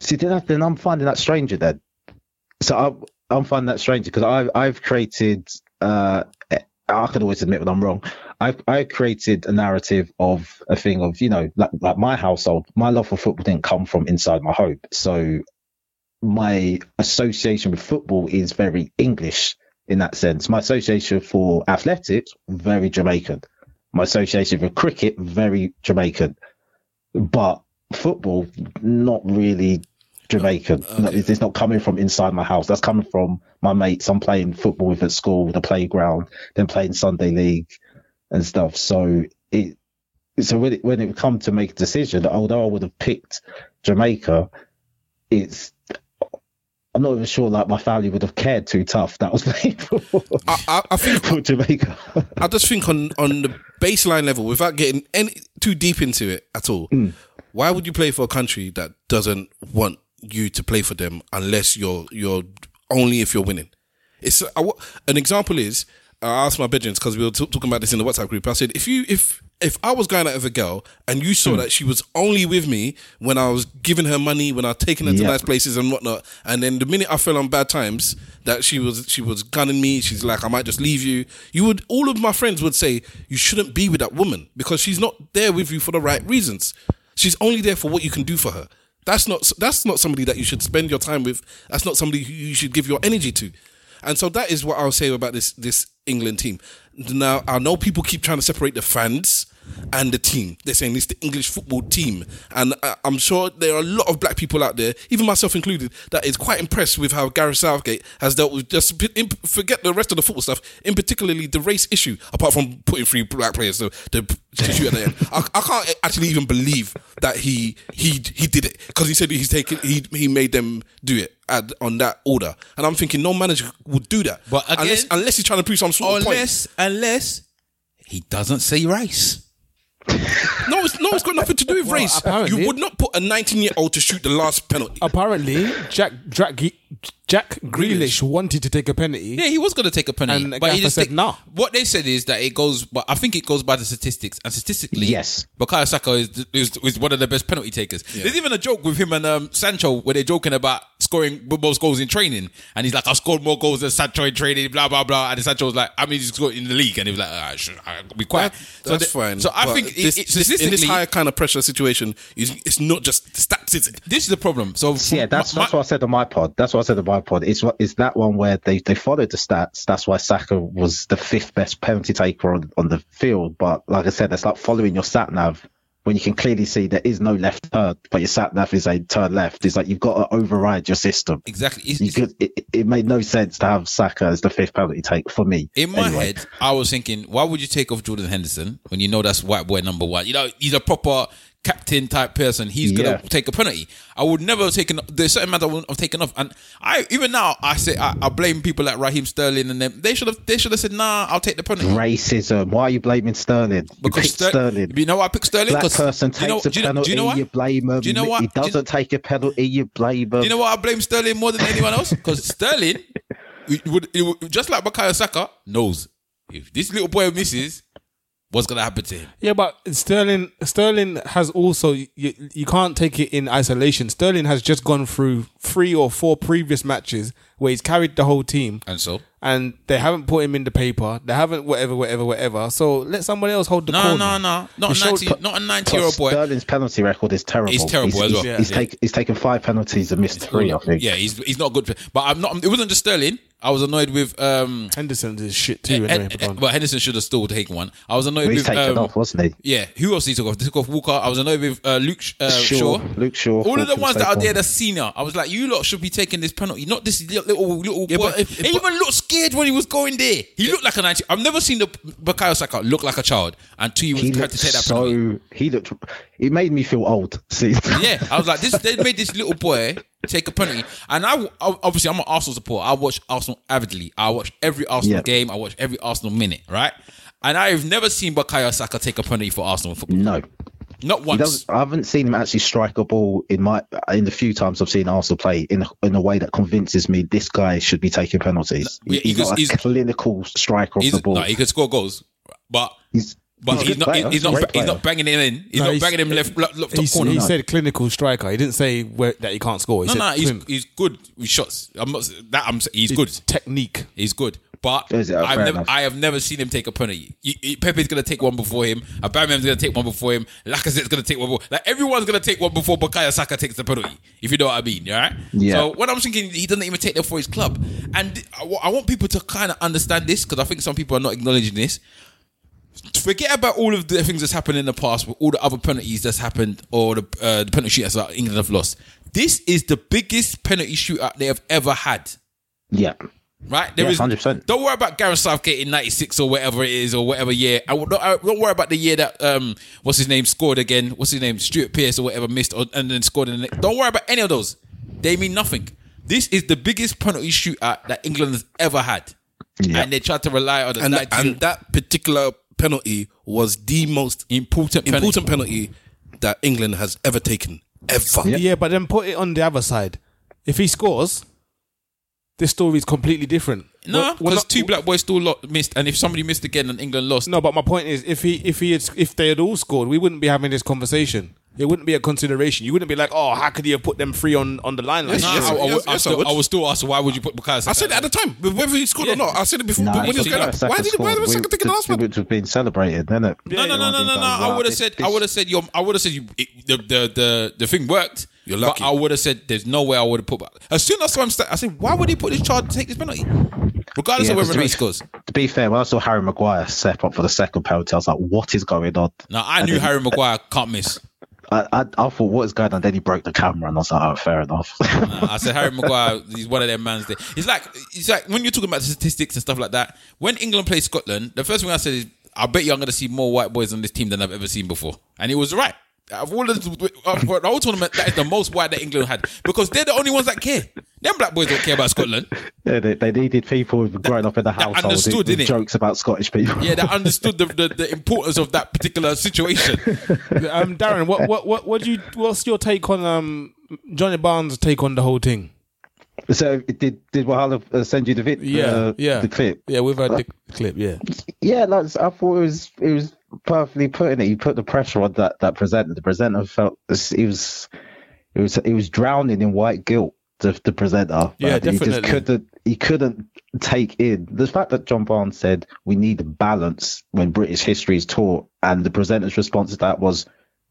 See, then, I, then I'm finding that stranger then. So I'm, I'm finding that strange because I've, I've created, uh, I can always admit when I'm wrong. I've, I created a narrative of a thing of, you know, like, like my household, my love for football didn't come from inside my home. So my association with football is very English in that sense. My association for athletics, very Jamaican. My association with cricket, very Jamaican. But football, not really Jamaican. Oh, no, it's not coming from inside my house. That's coming from my mates. I'm playing football with at school, the playground, then playing Sunday league and stuff. So it, so when it, when it come to make a decision, although I would have picked Jamaica, it's, I'm not even sure like my family would have cared too tough that was playing for, I, I, I think for Jamaica. I just think on on the baseline level, without getting any too deep into it at all, mm. why would you play for a country that doesn't want you to play for them unless you're you're only if you're winning? It's I an example is I asked my bedrooms because we were t- talking about this in the WhatsApp group. I said if you if if I was going out with a girl and you saw hmm. that she was only with me when I was giving her money, when I was taking her to nice places and whatnot, and then the minute I fell on bad times, that she was she was gunning me. She's like, I might just leave you. You would all of my friends would say you shouldn't be with that woman because she's not there with you for the right reasons. She's only there for what you can do for her. That's not that's not somebody that you should spend your time with. That's not somebody who you should give your energy to. And so that is what I'll say about this this England team. Now I know people keep trying to separate the fans and the team. They're saying it's the English football team, and I- I'm sure there are a lot of black people out there, even myself included, that is quite impressed with how Gareth Southgate has dealt with just forget the rest of the football stuff, in particularly the race issue. Apart from putting three black players so the issue at the end, I, I can't actually even believe that he he he did it because he said he's taken he he made them do it. At, on that order, and I'm thinking no manager would do that, But again- unless unless he's trying to prove some sort of point. Unless, unless he doesn't say race. No, it's, no, it's got nothing to do with race. You would not put a 19 year old to shoot the last penalty. Apparently, Jack Jack Jack Grealish wanted to take a penalty. Yeah, he was going to take a penalty, And the but he just said take- nah. What they said is that it goes, but I think it goes by the statistics, and statistically, Yes. Bukayo Saka is, is is one of the best penalty takers. There's even a joke with him and um, Sancho where they're joking about scoring most goals in training, and he's like, "I scored more goals than Sancho in training," blah blah blah, and Sancho was like, "I mean, he's scored in the league," and he was like, "I should I'll be quiet." That's the- fine. So I But think it- this, it, this- in this statistically, high kind of pressure situation, it's, it's not just stats, is it? this is the problem. So Yeah, that's my- that's what I said on my pod. That's what I said on my pod. It's what is that one where they, they followed the stats. That's why Saka was the fifth best penalty taker on, on the field. But like I said, that's like following your sat nav when you can clearly see there is no left turn, but your sat nav is a turn left. It's like you've got to override your system. exactly. It's- it's- could, it, it made no sense to have Saka as the fifth penalty take for me. In my anyway. head, I was thinking, why would you take off Jordan Henderson when you know that's white boy number one? You know, he's a proper captain type person. He's gonna take a penalty. I would never have taken. There's certain amount I wouldn't have taken off, and I even now I say I, I blame people like Raheem Sterling and them. They should have. They should have said, nah, I'll take the penalty. Racism. Why are you blaming Sterling? You Because Ster- Sterling. You know why I picked Sterling? Black 'Cause- person do you know- takes a do you know- penalty, Do you know what? you blame him. Do you know what? He Do you- doesn't take a penalty, you blame him. Do you know what I blame Sterling more than anyone else? Because Sterling, would, would, just like Bukayo Saka, knows if this little boy misses, what's gonna happen to him? Yeah, but Sterling Sterling has also you, you can't take it in isolation. Sterling has just gone through three or four previous matches where he's carried the whole team, And so, and they haven't put him in the paper. They haven't whatever, whatever, whatever. So let somebody else hold the no, corner. no, no, not He a showed- ninety, not a ninety-year-old boy. Sterling's penalty record is terrible. He's terrible he's, as well. He's, he's, Yeah. take, he's taken five penalties and missed three, I think. Yeah, he's he's not good. For, but I'm not. It wasn't just Sterling. I was annoyed with um. Henderson is shit too. Hen- Anyway, but go on. Henderson should have still taken one. I was annoyed Well, he's with taken um, off, wasn't he? Yeah, who else he took off? They took off Walker. I was annoyed with uh, Luke uh, Shaw. Shaw, Luke Shaw. All of the ones that are there one. that's senior. I was like, you lot should be taking this penalty, not this little little, oh, little oh, Yeah, boy. but if- he but- even looked scared when he was going there. He looked like a 90. I've never seen the Bukayo Saka look like a child until he was He had to take that penalty. so. He looked. It made me feel old. See, Yeah, I was like, this. They made this little boy take a penalty, and I I- obviously I'm an Arsenal supporter. I watch Arsenal avidly. I watch every Arsenal Yeah. game. I watch every Arsenal minute. Right, and I've never seen Bukayo Saka take a penalty for Arsenal football. no. Not He once. doesn't, I haven't seen him actually strike a ball in my in the few times I've seen Arsenal play in in a way that convinces me this guy should be taking penalties. No, he's because not a he's- clinical striker of the ball. no, he could score goals, but he's but he's he's, not. player. He's not. great He's player. not banging him in. He's No, not he's- banging him left, left, left top He, corner. he No. said clinical striker. He didn't say where, that he can't score. He no, said no, he's he's good with shots. I'm not that. I'm. He's good. technique. He's good. But it? Oh, I've never, enough. I have never seen him take a penalty. You- you- Pepe's gonna take one before him. Aubameyang's gonna take one before him. Lacazette's gonna take one. Before, like everyone's gonna take one before Bukayo Saka takes the penalty. If you know what I mean, right? Yeah. So when I'm thinking he doesn't even take them for his club, and I I want people to kind of understand this because I think some people are not acknowledging this. Forget about all of the things that's happened in the past, with all the other penalties that's happened, or the, uh, the penalty shootouts that England have lost. This is the biggest penalty shootout they have ever had yeah. Right? There Yeah, is 100%. Don't worry about Gareth Southgate in '96 or whatever it is or whatever year. I don't, I- don't worry about the year that um, what's his name scored again. What's his name? Stuart Pearce or whatever missed or, and then scored in the next. Don't worry about any of those. They mean nothing. This is the biggest penalty shootout that England has ever had, Yeah. and they tried to rely on the and 90 and that particular penalty was the most important penalty. important penalty that England has ever taken ever. Yeah. but then put it on the other side. If he scores, this story is completely different. No, We're- we're because not- two black boys still lo- missed, and if somebody missed again and England lost, No, but my point is, if he if he had, if they had all scored, we wouldn't be having this conversation. It wouldn't be a consideration. You wouldn't be like, oh, how could he have put them three on on the line? Like Yes, No, that? yes, I, I, yes, would- I yes, I still, would. I would still ask why would you put Bukayo Saka I said it at the time, whether he scored or Yeah. not. I said it before Nah, when he was it's going up. Why did why scored. was Saka We- taking the last one? Which was being celebrated, then it? No, no, no, no, no, no. I would have said, I would have said, your, I would have said, you, it, the, the, the, the thing worked. You're lucky. But I would have said, there's no way I would have put. As soon as I saw him, start, I said, why would he put this child to take this penalty, regardless Yeah, of whether or but to he scores? To be fair, when I saw Harry Maguire step up for the second penalty, I was like, "What is going on?" Now I And knew then- Harry Maguire can't miss. I, I, I thought, "What is going on?" Then he broke the camera, and I was like, "Oh, fair enough." Uh, I said Harry Maguire, he's one of them mans. There. It's like it's like when you're talking about statistics and stuff like that. When England plays Scotland, the first thing I said is, I bet you I'm going to see more white boys on this team than I've ever seen before, and he was right. Of all of the, uh, for the whole tournament, that is the most white that England had because they're the only ones that care. Them black boys don't care about Scotland. yeah, they, they needed people who've up in the household understood, with, with jokes about Scottish people. Yeah, they understood the, the, the importance of that particular situation. um, Darren, what what what what do you? What's your take on um Johnny Barnes' take on the whole thing? So did did Wahala uh, send you the vid? Yeah, uh, yeah, the clip. Yeah, we've heard the clip. Yeah, Yeah, like I thought it was it was perfectly put in it. You put the pressure on that that presenter. The presenter felt it was it was it was drowning in white guilt. The, the presenter, Yeah, Like, He just couldn't he couldn't take in the fact that John Barnes said we need a balance when British history is taught, and the presenter's response to that was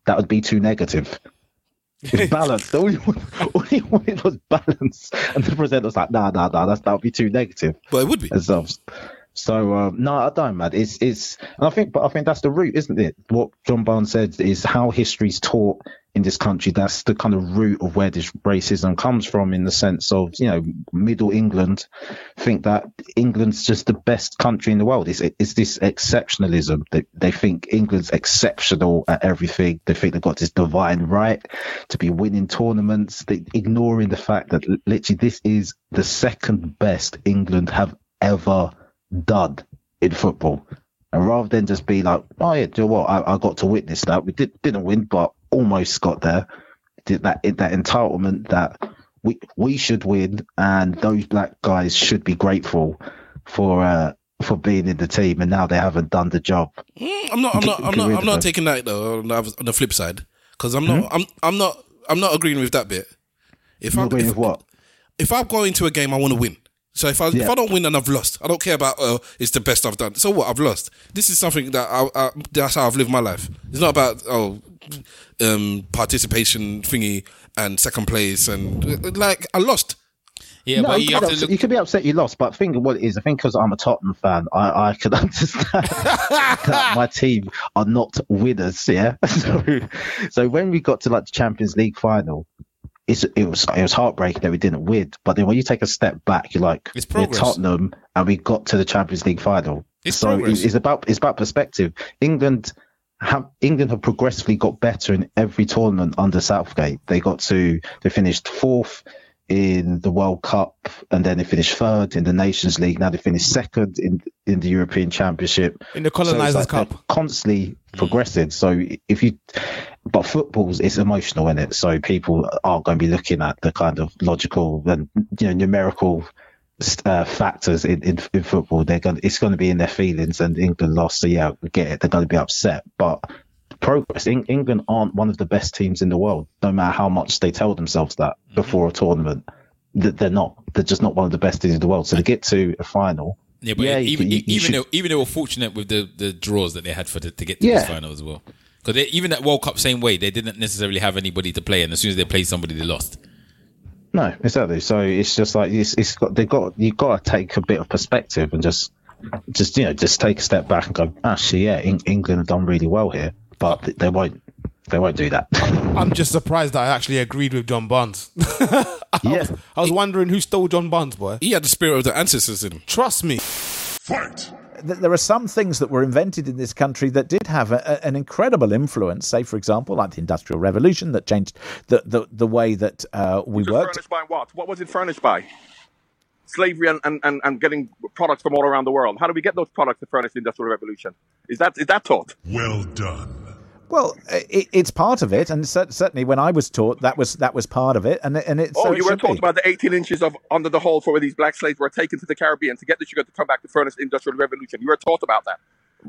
that would be too negative. It's balance. all, he wanted, all he wanted was balance, and the presenter was like, "Nah, nah, nah, that's that would be too negative." But it would be. and stuff. So um, no, I don't, man. It's it's, and I think, but I think that's the root, isn't it? What John Barnes said is how history's taught in this country. That's the kind of root of where this racism comes from, in the sense of you know, Middle England think that England's just the best country in the world. It's it's this exceptionalism. They they think England's exceptional at everything. They think they've got this divine right to be winning tournaments. They ignoring the fact that literally this is the second best England have ever done in football. And rather than just be like, oh yeah, do you know what? I, I got to witness that. We did, didn't win, but almost got there. Did that that entitlement that we we should win, and those black guys should be grateful for uh, for being in the team, and now they haven't done the job. Mm, I'm not. I'm not. I'm not. I'm not taking that though. On the, other- on the flip side, because I'm not. I'm. I'm not. I'm not agreeing with that bit. If You're I agreeing if, with what? if I go into a game, I want to win. So if I if I don't win and I've lost, I don't care about uh, it's the best I've done. So what? I've lost. This is something that I, I that's how I've lived my life. It's not about oh um participation thingy and second place and like I lost. Yeah, no, but you, you could have be to upset, look. you could be upset you lost, but think of what it is. I think because I'm a Tottenham fan, I, I could understand that my team are not winners. Yeah, so so when we got to like the Champions League final, it's, it was it was heartbreaking that we didn't win. But then when you take a step back, you're like, It's we're. Tottenham, and we got to the Champions League final. It's so progress. it's, it's about it's about perspective. England have England have progressively got better in every tournament under Southgate. They got to they finished fourth in the World Cup, and then they finished third in the Nations League. Now they finished second in in the European Championship. In the So Colonisers like Cup. constantly progressing. So if you, but football's it's emotional in it. So people aren't going to be looking at the kind of logical and you know numerical uh, factors in, in, in football. They're going, it's going to be in their feelings. And England lost, so yeah, we get it. They're going to be upset, but. Progress. Eng- England aren't one of the best teams in the world, no matter how much they tell themselves that before a tournament. That they're not. They're just not one of the best teams in the world. So to get to a final, Yeah, but Yeah, even can- you- you even should- they, even they were fortunate with the, the draws that they had for the, to get to Yeah. this final as well. Because even that World Cup, same way, they didn't necessarily have anybody to play, and as soon as they played somebody, they lost. No, exactly. So it's just like it's, it's got they've got you've got to take a bit of perspective and just just you know just take a step back and go actually yeah Eng- England have done really well here, but they won't they won't do that. I'm just surprised that I actually agreed with John Barnes. I, Yeah. was, I was wondering who stole John Barnes, boy. He had the spirit of the ancestors in him. Trust me. Th- There are some things that were invented in this country that did have a, a- an incredible influence. Say, for example, like the Industrial Revolution that changed the, the, the way that uh, we worked. Furnished by what? What was it furnished by? Slavery and, and, and, and getting products from all around the world. How do we get those products to furnish the Industrial Revolution? Is that is that taught? Well done. Well, it, it's part of it, and certainly when I was taught, that was that was part of it, and it- and it. Oh, so it you were should taught about the 18 inches of under the hull for where these black slaves were taken to the Caribbean to get the sugar to come back to furnish the Industrial Revolution. You were taught about that,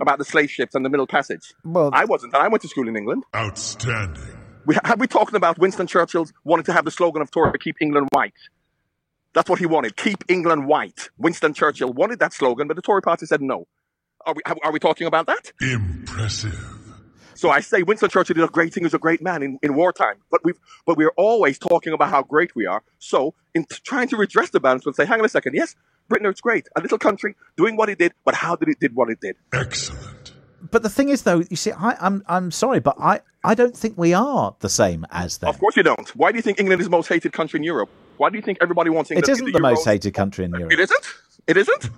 about the slave ships and the Middle Passage. Well- I wasn't. and I went to school in England. Outstanding. We, have we talking about Winston Churchill's wanting to have the slogan of Tory, keep England white? That's what he wanted. Keep England white. Winston Churchill wanted that slogan, but the Tory party said no. Are we, are we talking about that? Impressive. So I say Winston Churchill did a great thing. He was a great man in, in wartime. But we've but we're always talking about how great we are. So in t- trying to redress the balance, we'll say, hang on a second. Yes, Britain is great. A little country doing what it did, but how did it did what it did? Excellent. But the thing is, though, you see, I, I'm I'm sorry, but I, I don't think we are the same as them. Of course you don't. Why do you think England is the most hated country in Europe? Why do you think everybody wants England? It in isn't the the most hated country in Europe. It isn't. It isn't.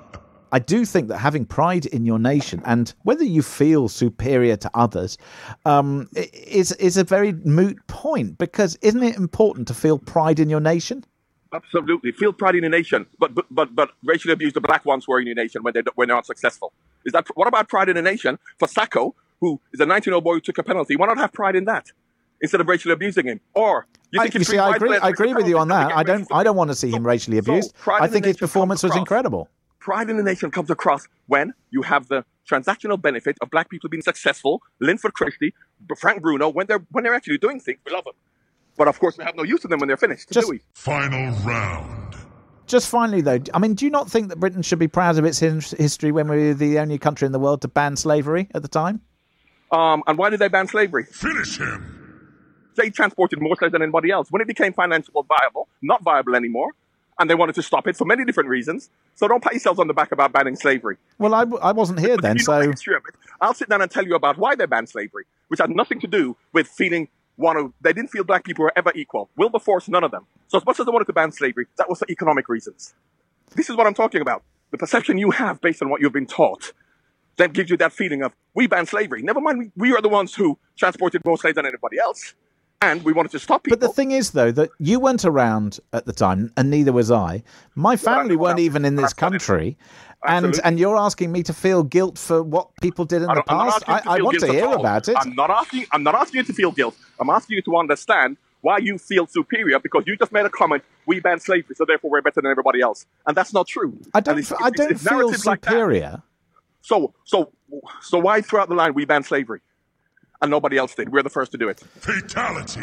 I do think that having pride in your nation and whether you feel superior to others um, is is a very moot point because isn't it important to feel pride in your nation? Absolutely. Feel pride in the nation, but but but, but racially abuse the black ones who are in your nation when they when they're not successful. Is that what about pride in the nation for Saka, who is a 19 year old boy who took a penalty? Why not have pride in that instead of racially abusing him? Or you I, think you see, I agree. I agree with you on that. I don't. I don't want to see him racially abused. pride I think his performance was incredible. Pride in the nation comes across when you have the transactional benefit of black people being successful. Linford Christie, Frank Bruno, when they're when they're actually doing things, we love them. But of course, we have no use of them when they're finished. Just- do we? Final round. Just finally, though, I mean, do you not think that Britain should be proud of its history when we were the only country in the world to ban slavery at the time? Um, and why did they ban slavery? Finish him. they transported more slaves than anybody else. When it became financially viable, not viable anymore, and they wanted to stop it for many different reasons. So don't pat yourselves on the back about banning slavery. Well, I, w- I wasn't here But then, if you know the so history of it, I'll sit down and tell you about why they banned slavery, which had nothing to do with feeling one of they didn't feel black people were ever equal. Wilberforce, none of them. So as much as they wanted to ban slavery, that was for economic reasons. This is what I'm talking about. The perception you have based on what you've been taught then gives you that feeling of we banned slavery. Never mind, we, we are the ones who transported more slaves than anybody else, and we wanted to stop people. But the thing is, though, that you weren't around at the time, and neither was I. My family weren't even in this country, and Absolutely. and you're asking me to feel guilt for what people did in the don't- I'm not past. I, I want to hear about it. I'm not asking. I'm not asking you to feel guilt. I'm asking you to understand why you feel superior because you just made a comment. We banned slavery, so therefore we're better than everybody else, and that's not true. I don't. it's- I it's- don't it's feel narratives like superior. So, so, so why throughout the line we banned slavery, and nobody else did? We're the first to do it. Fatality.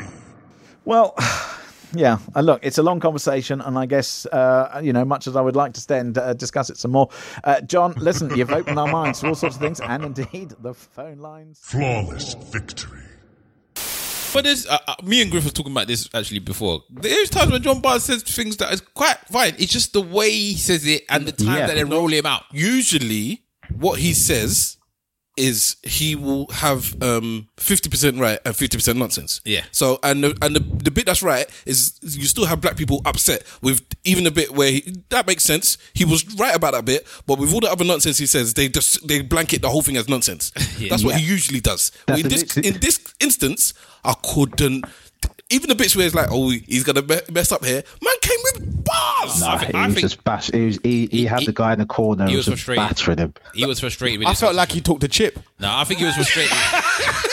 Well, yeah. Uh, look, it's a long conversation, and I guess uh, you know, much as I would like to stay and uh, discuss it some more, uh, John. Listen, you've opened our minds to all sorts of things, and indeed the phone lines. Flawless victory. But there's uh, uh, me and Griff was talking about this actually before. There's times when John Barnes says things that is quite fine. It's just the way he says it and the time Yeah. that they roll him out. Usually, what he says is he will have um fifty percent right and fifty percent nonsense. Yeah. So and the, and the, the bit that's right is you still have black people upset with even the bit where he, that makes sense. He was right about that bit, but with all the other nonsense he says, they just they blanket the whole thing as nonsense. That's what he usually does. But in this in this instance, I couldn't. Even the bits where it's like, oh, he's gonna mess up here. Man came with Nah, think- he I was think- just bash. He, was, he, he, He- had he- the guy in the corner. he and was was frustrated. battering him. He was frustrated with I felt like he took the chip. No, I think he was frustrated.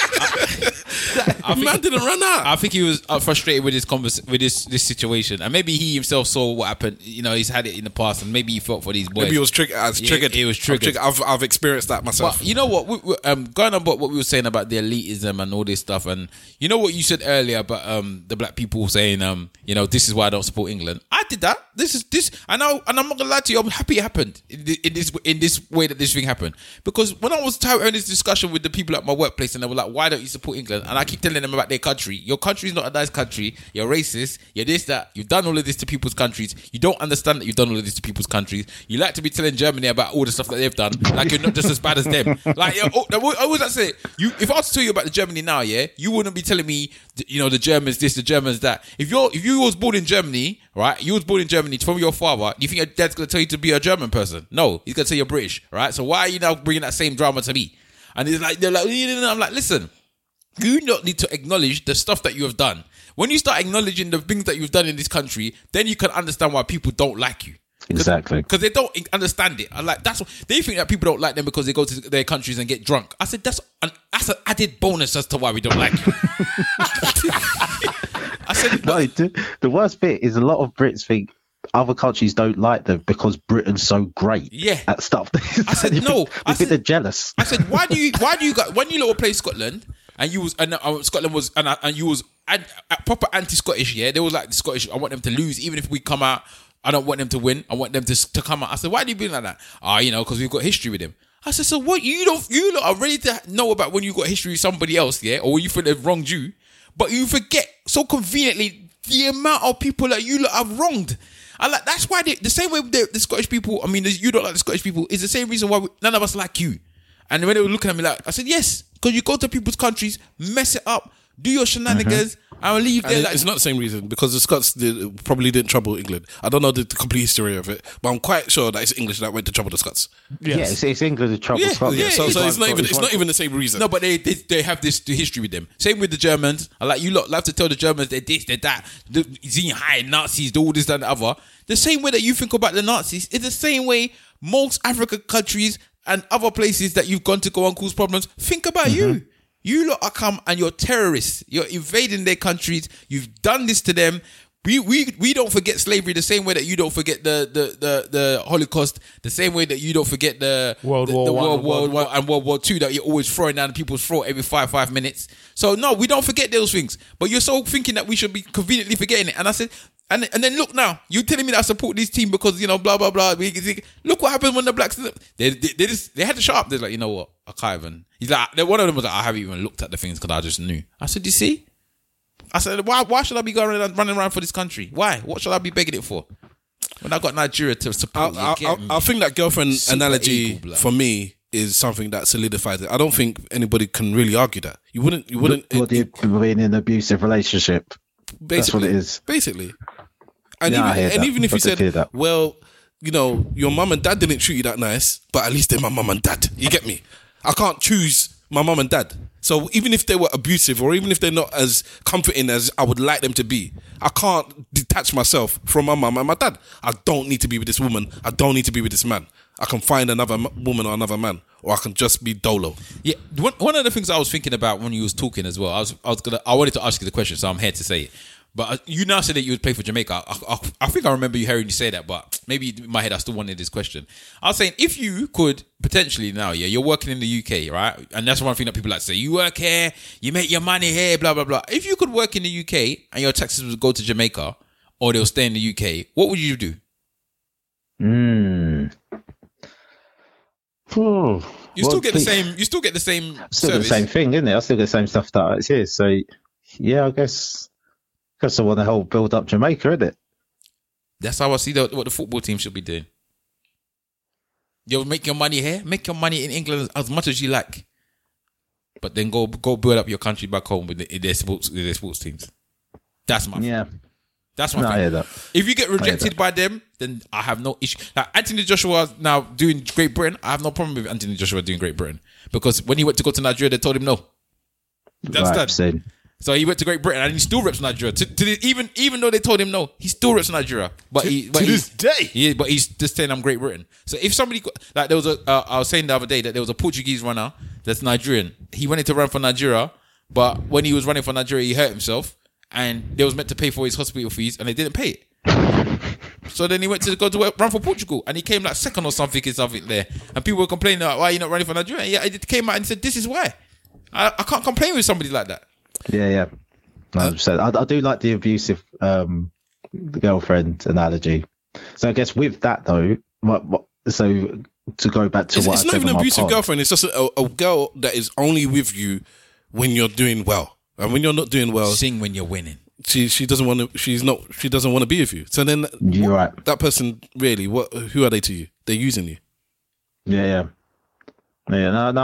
I, I think, Man didn't run out. I think he was uh, frustrated with this convers- with this this situation, and maybe he himself saw what happened. You know, he's had it in the past, and maybe he felt for these boys. Maybe it was triggered. As Yeah, triggered. it was I've triggered. I've, I've experienced that myself. But you know what? We, we, um, going on about what we were saying about the elitism and all this stuff, and you know what you said earlier about um the black people saying um you know this is why I don't support England. I did that. This is this. I know, and I'm not gonna lie to you. I'm happy it happened in, in this in this way that this thing happened because when I was having this discussion with the people at my workplace, and they were like, "Why don't you support England?" and I keep telling them about their country. Your country is not a nice country. You're racist. You're this that. You've done all of this to people's countries. You don't understand that you've done all of this to people's countries. You like to be telling Germany about all the stuff that they've done, like you're not just as bad as them. Like oh, I always like to say, you if I was to tell you about the Germany now, yeah, you wouldn't be telling me, you know, the Germans this, the Germans that. If you're if you was born in Germany, right, you was born in Germany from your father, do you think your dad's gonna tell you to be a German person? No, he's gonna tell you you're British, right? So why are you now bringing that same drama to me? And he's like, they're like, I'm like, listen, you not need to acknowledge the stuff that you have done. When you start acknowledging the things that you've done in this country, then you can understand why people don't like you. Exactly. Because they don't understand it. I like that's what they think that people don't like them because they go to their countries and get drunk. I said that's an that's an added bonus as to why we don't like you. I said No, the, the worst bit is a lot of Brits think other countries don't like them because Britain's so great Yeah. at stuff. I said, no. I said- they're jealous. I said, why do you why do you got when you lot play Scotland and you was and uh, Scotland was and, uh, and you was and, uh, proper anti-Scottish, yeah? They was like the Scottish. I want them to lose, even if we come out. I don't want them to win. I want them to to come out. I said, why do you be like that? Ah, you know, because we've got history with them. I said, so what? You don't you lot are ready to know about when you got history with somebody else, yeah, or you feel they've wronged you, but you forget so conveniently the amount of people that you lot have wronged. I like that's why they, the same way the, the Scottish people. I mean, you don't like the Scottish people is the same reason why we, none of us like you. And when they were looking at me like, I said, yes, because you go to people's countries, mess it up, do your shenanigans, mm-hmm. and leave And there. it- Like, it's not the same reason because the Scots did, probably didn't trouble England. I don't know the, the complete history of it, but I'm quite sure that it's English that went to trouble the Scots. Yeah, it's, it's England who trouble Yeah, Scotland. yeah, so, so it's it's not even it's not even the same reason. No, but they, they they have this history with them. Same with the Germans. I like you lot love to tell the Germans they're this, they're that, the Zine high Nazis, do all this, that, and the other. The same way that you think about the Nazis is the same way most African countries and other places that you've gone to go and cause problems think about you. Mm-hmm. You lot are come and you're terrorists. You're invading their countries. You've done this to them. We, we we don't forget slavery the same way that you don't forget the the the, the Holocaust, the same way that you don't forget the World the, War the World and War World One and World War Two that you're always throwing down people's throat every five five minutes. So no, we don't forget those things. But you're so thinking that we should be conveniently forgetting it. And I said, and and then look now, you're telling me that I support this team because you know blah blah blah. Look what happened when the blacks they they, they just they had to shut up. They're like, you know what, I can't even. He's like, one of them was like, I haven't even looked at the things because I just knew. I said, you see. I said, why, why should I be going around, running around for this country? Why? What should I be begging it for? When I got Nigeria to I, support you, I, I, me. I think that girlfriend Super analogy eagle, for me is something that solidifies it. I don't think anybody can really argue that. You wouldn't. You wouldn't. What do you being in an abusive relationship? basically, That's what it is. Basically, and Yeah, even and that. even if you said, that. well, you know, your mum and dad didn't treat you that nice, but at least they're my mum and dad. You get me? I can't choose my mum and dad. So even if they were abusive, or even if they're not as comforting as I would like them to be, I can't detach myself from my mum and my dad. I don't need to be with this woman. I don't need to be with this man. I can find another woman or another man, or I can just be dolo. Yeah, one, one of the things I was thinking about when you was talking as well, I was I was gonna I wanted to ask you the question, so I'm here to say it. But uh, you now said that you would play for Jamaica. I, I, I think I remember you hearing you say that, but maybe in my head I still wanted this question. I was saying if you could potentially now, yeah, you're working in the UK, right? And that's one thing that people like to say: you work here, you make your money here, blah blah blah. If you could work in the UK and your taxes would go to Jamaica, or they'll stay in the UK, what would you do? Mm. Hmm. You still get the same. You still get the same Still service. the same thing, isn't it? I still get the same stuff that it's here. So, yeah, I guess. Guess I want to help build up Jamaica, isn't it? That's how I see the, what the football team should be doing. You'll make your money here, make your money in England as much as you like, but then go go build up your country back home with the, their sports with their sports teams. That's my Yeah. that's my No, hear that. If you get rejected by them, then I have no issue. Like Anthony Joshua is now doing Great Britain. I have no problem with Anthony Joshua doing Great Britain because when he went to go to Nigeria, they told him no. That's right, done. So he went to Great Britain and he still reps Nigeria. To, to the, even even though they told him no, he still reps Nigeria. But he but to this day. yeah, but he's just saying I'm Great Britain. So if somebody like there was a, uh, I was saying the other day that there was a Portuguese runner that's Nigerian. He wanted to run for Nigeria, but when he was running for Nigeria, he hurt himself, and they was meant to pay for his hospital fees, and they didn't pay it. So then he went to go to run for Portugal, and he came like second or something in something there, and people were complaining like, "Why are you not running for Nigeria?" Yeah, he came out and said, "This is why." I, I can't complain with somebody like that. Yeah, yeah. Uh, I, I do like the abusive um, girlfriend analogy. So I guess with that though, what, what, so to go back to It's, what it's I not said even an abusive pod, girlfriend. It's just a, a girl that is only with you when you're doing well, and when you're not doing well, Sing when you're winning. she she doesn't want to. She's not. She doesn't want to be with you. So then, You're right. that person really, what? Who are they to you? They're using you. Yeah, yeah. Yeah, no, no,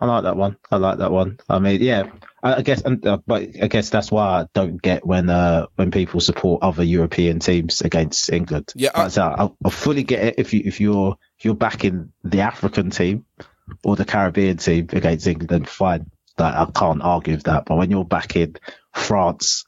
I, I like that one. I like that one. I mean, yeah, I, guess, and, uh, but I guess that's why I don't get when uh when people support other European teams against England. Yeah, I- I, I, fully get it if you if you're if you're backing the African team or the Caribbean team against England, fine. Like, I can't argue with that. But when you're backing France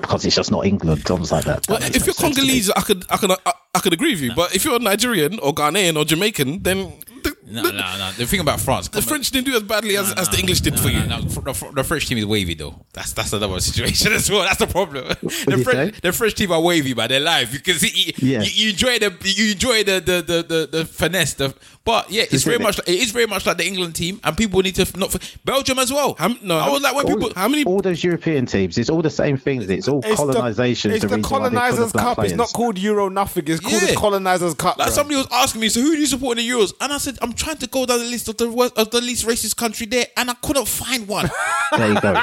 because it's just not England, was like that. that Well, if no you're sense to me. Congolese, I could, I could, I, I could agree with you. But if you're Nigerian or Ghanaian or Jamaican, then the, No, the, no, no. The thing about France, the French didn't do as badly as, as the English did for you. No, no, the, the French team is wavy though. That's that's another situation as well. That's the problem. The French, the French team are wavy, but They're live. You can see you, Yeah. you, you enjoy the you enjoy the the the the, the finesse. The, but yeah, it's very much like, it is very much like the England team, and people need to not Belgium as well. How- no, I was like when all, people. how many- all those European teams, it's all the same things. It's all It's colonization. The, it's the the reason why they put colonizers cup. players. It's not called Euro nothing. It's called Yeah. the colonizers cup. Like bruv. somebody was asking me, so who do you support in the Euros? And I said, I'm trying to go down the list of the worst, of the least racist country there, and I couldn't find one. There you go.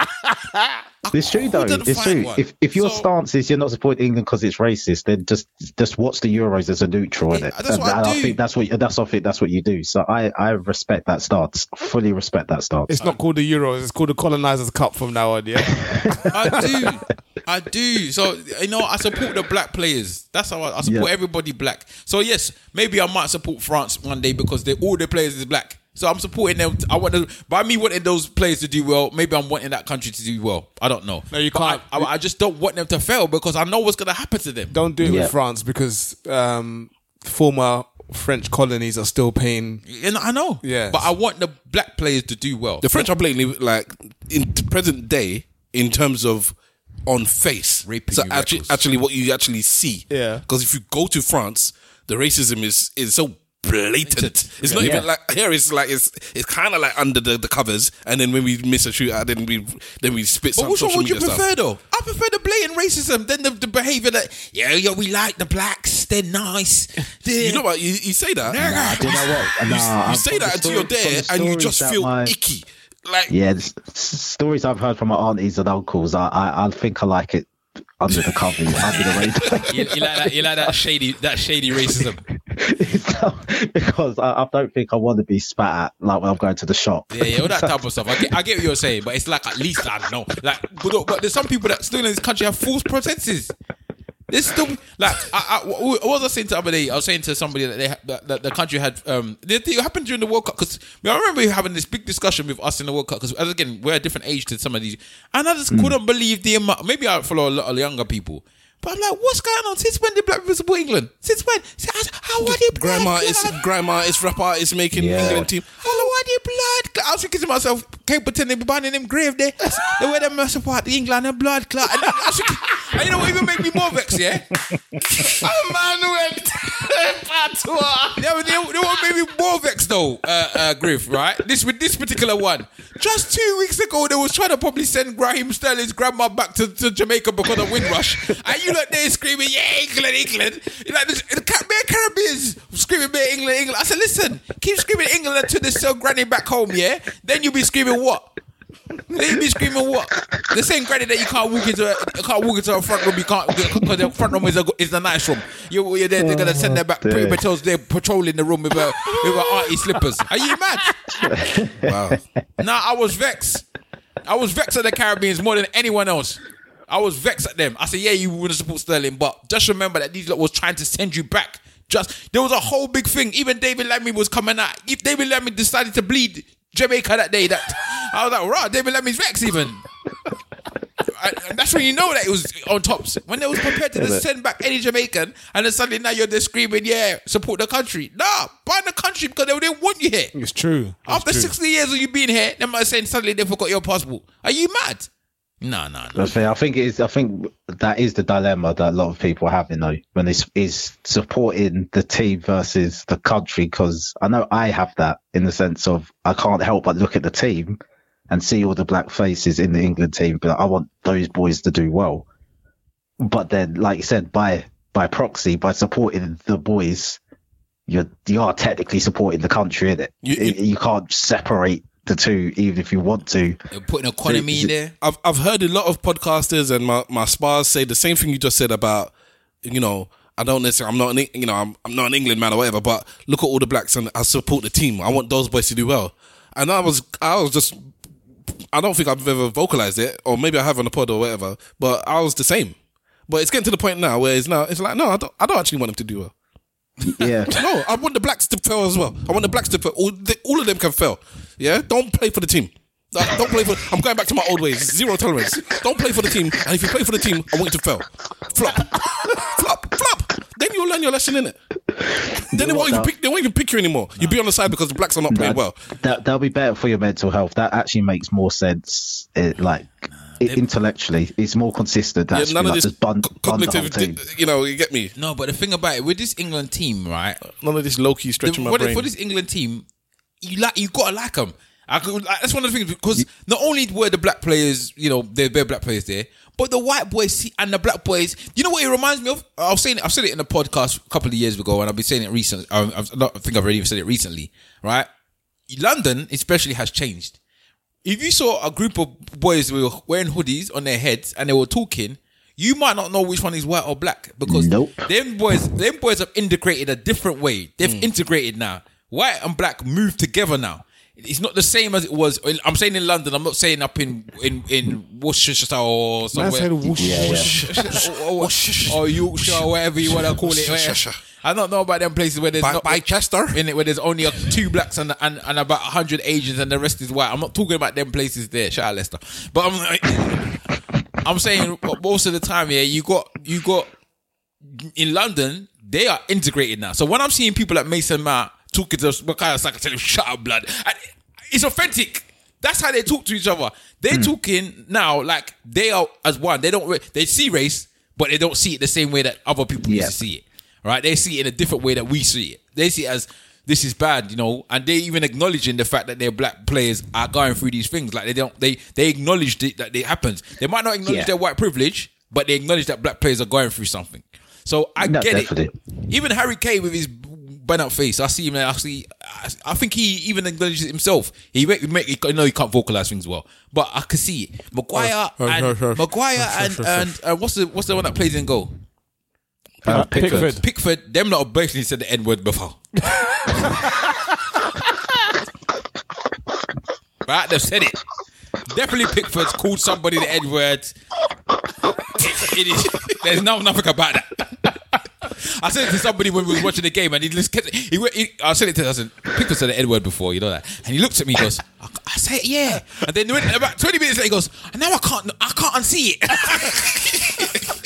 It's true though. It's true. one. If if your So- stance is you're not supporting England because it's racist, then just just watch the Euros as a neutral in it. that's and, what I and do. think that's what that's I think that's what you do. So I I respect that stance. Fully respect that stance. It's not called the Euros. It's called the colonizers cup from now on. Yeah. I do. I do. So you know, I support the black players. That's how I, I support Yeah. everybody black. So yes, maybe I might support France one day because they all their players is black. So I'm supporting them. I want to, by me wanting those players to do well. Maybe I'm wanting that country to do well. I don't know. No, you But can't. I, I, I just don't want them to fail because I know what's going to happen to them. Don't do it Yeah. with France because um, former French colonies are still paying. And I know. Yeah, But I want the black players to do well. The French are blatantly like in present day in terms of on face. Raping so you actually, records. actually, what you actually see. Yeah. Because if you go to France, the racism is is so blatant. It's not Yeah. even like here. It's like it's it's kind of like under the, the covers, and then when we miss a shootout, then we then we spit But some which one would you prefer stuff. though? I prefer the blatant racism than the, the behavior that yeah, yeah, we like the blacks, they're nice. They're, You know what? You, you say that. Nah. Do you know what? You, Nah, you I've- say that the until you're there, the and you just feel my- icky. Like Yeah, the s- s- stories I've heard from my aunties and uncles, I I, I think I like it under the covers, under the rainbow. you, you like that? You like that shady, that shady racism? Not- because I, I don't think I want to be spat at like when I'm going to the shop. Yeah, yeah, all that type of stuff. I get, I get what you're saying, but it's like at least I don't know. Like, but, but there's some people that still in this country have false pretenses. There's still like, I, I, what was I saying the other day? I was saying to somebody that they that, that the country had um, it happened during the World Cup because I remember having this big discussion with us in the World Cup because again we're a different age to some of these, and I just Hmm. couldn't believe the amount. Maybe I follow a lot of younger people. But I'm like, what's going on? Since when did black people support England? Since when? Since- How are they blood grandma clot? is grandma is rap artist making Yeah. England team. How are they blood clot? I was thinking to myself, can't pretend they be burning them grave there. the way them support the England and blood clot. And, I was thinking, and you know what even make me more vexed, yeah? A man went patois. Yeah, but they, they what made me more vexed though, uh, uh, Griff, right? This with this particular one. Just two weeks ago, they was trying to probably send Raheem Sterling's grandma back to, to Jamaica because of Windrush. and you look there screaming, yeah, England, England. You like the, Caribbeans screaming, bare England, England. I said, listen, keep screaming England until they sell granny back home, yeah? Then you'll be screaming what? Then you be screaming what? The same granny that you can't walk into, a, can't walk into a front room. You can't because the front room is a, is the nice room. You, you're there. They're gonna send them back. Pretty there patrolling the room with her with her auntie slippers. Are you mad? Wow. Nah, I was vexed. I was vexed at the Caribbeans more than anyone else. I was vexed at them. I said, yeah, you want to support Sterling, but just remember that these lot was trying to send you back. Just there was a whole big thing. Even David Lammy was coming out. If David Lammy decided to bleed Jamaica that day, that I was like, right, David Lammy's vexed even. and, and that's when you know that it was on tops. When they was prepared to just send back any Jamaican, and then suddenly now you're just screaming, "Yeah, support the country." Nah, ban the country because they didn't want you here. It's true. It's After true. 60 years of you being here, they might saying suddenly they forgot your passport. Are you mad? Nah, nah, nah. I think it is. I think that is the dilemma that a lot of people are having though when it's is supporting the team versus the country. Because I know I have that in the sense of I can't help but look at the team and see all the black faces in the England team, but I want those boys to do well. But then, like you said, by by proxy, by supporting the boys, you're you are technically supporting the country, innit? You- You, you- you can't separate the two, even if you want to. They're putting economy in there. I've I've heard a lot of podcasters and my, my spars say the same thing you just said about, you know, I don't necessarily I'm not an, you know I'm I'm not an England man or whatever, but look at all the blacks and I support the team. I want those boys to do well. And I was I was just I don't think I've ever vocalized it, or maybe I have on a pod or whatever, but I was the same. But it's getting to the point now where it's now it's like no, I don't I don't actually want them to do well. Yeah. No, I want the blacks to fail as well. I want the blacks to fail. All, they, all of them can fail. Yeah, don't play for the team. Uh, Don't play for. I'm going back to my old ways. Zero tolerance. Don't play for the team. And if you play for the team, I want you to fail. Flop, flop, flop. Then you'll learn your lesson in it. Then they won't even pick. They won't even pick you anymore. You'll be on the side because the blacks are not playing That- well. That that'll be better for your mental health. That actually makes more sense. It, like i intellectually, it's more consistent. Yeah, Actually, none of like, this just bun, co- bun the cognitive. team. You know, you get me. No, but the thing about it with this England team, right? None of this low key The, stretching my what brain. for this England team, you like you gotta like them. I could, like, that's one of the things because not only were the black players, you know, they're, they're black players there, but the white boys see, and the black boys. You know what it reminds me of? I was saying, I've said it in a podcast a couple of years ago, and I've been saying it recently. I, um, I've, not- think I've already said it recently, right? London, especially, has changed. If you saw a group of boys who were wearing hoodies on their heads and they were talking, you might not know which one is white or black because Nope. them boys, them boys have integrated a different way. They've mm. integrated now. White and black move together now. It's not the same as it was. I'm saying in London. I'm not saying up in in in Worcestershire or Man somewhere. said whoosh. or, or, or Yorkshire or whatever you want to call it. Worcestershire. I don't know about them places where there's By- not by Chester? in it where there's only two blacks and and, and about hundred Asians and the rest is white. I'm not talking about them places there. Shout out Leicester, but I'm like, I'm saying most of the time, yeah, you got you got in London, they are integrated now. So when I'm seeing people at Mason Mount talking to Bukayo Saka, telling him, shut up, blood, and it's authentic. That's how they talk to each other. They're hmm. talking now like they are as one. They don't, they see race, but they don't see it the same way that other people Yeah. used to see it. Right? They see it in a different way that we see it. They see it as this is bad, you know, and they even acknowledging the fact that their black players are going through these things. Like they don't, they they acknowledge it, that it happens. They might not acknowledge Yeah. their white privilege, but they acknowledge that black players are going through something. So I No, get definitely. it. Even Harry Kane with his bent up face, I see him. there, I see. I, I think he even acknowledges it himself. He make, make he, I know he can't vocalize things well, but I can see it. Maguire Oh, and oh, oh, Maguire and and uh, what's the what's the one that plays in goal? Uh, Pickford. Pickford. Them lot have basically said the N word before. right, they've said it. Definitely Pickford's called somebody the N word. It, it is. There's no nothing about that. I said it to somebody when we was watching the game, and he just kept. He, he, I said it to. I said, "Pickford said the N word before, you know that." And he looked at me, he goes, "I, I say it, yeah." And then when, about twenty minutes later, he goes, "And now I can't, I can't unsee it."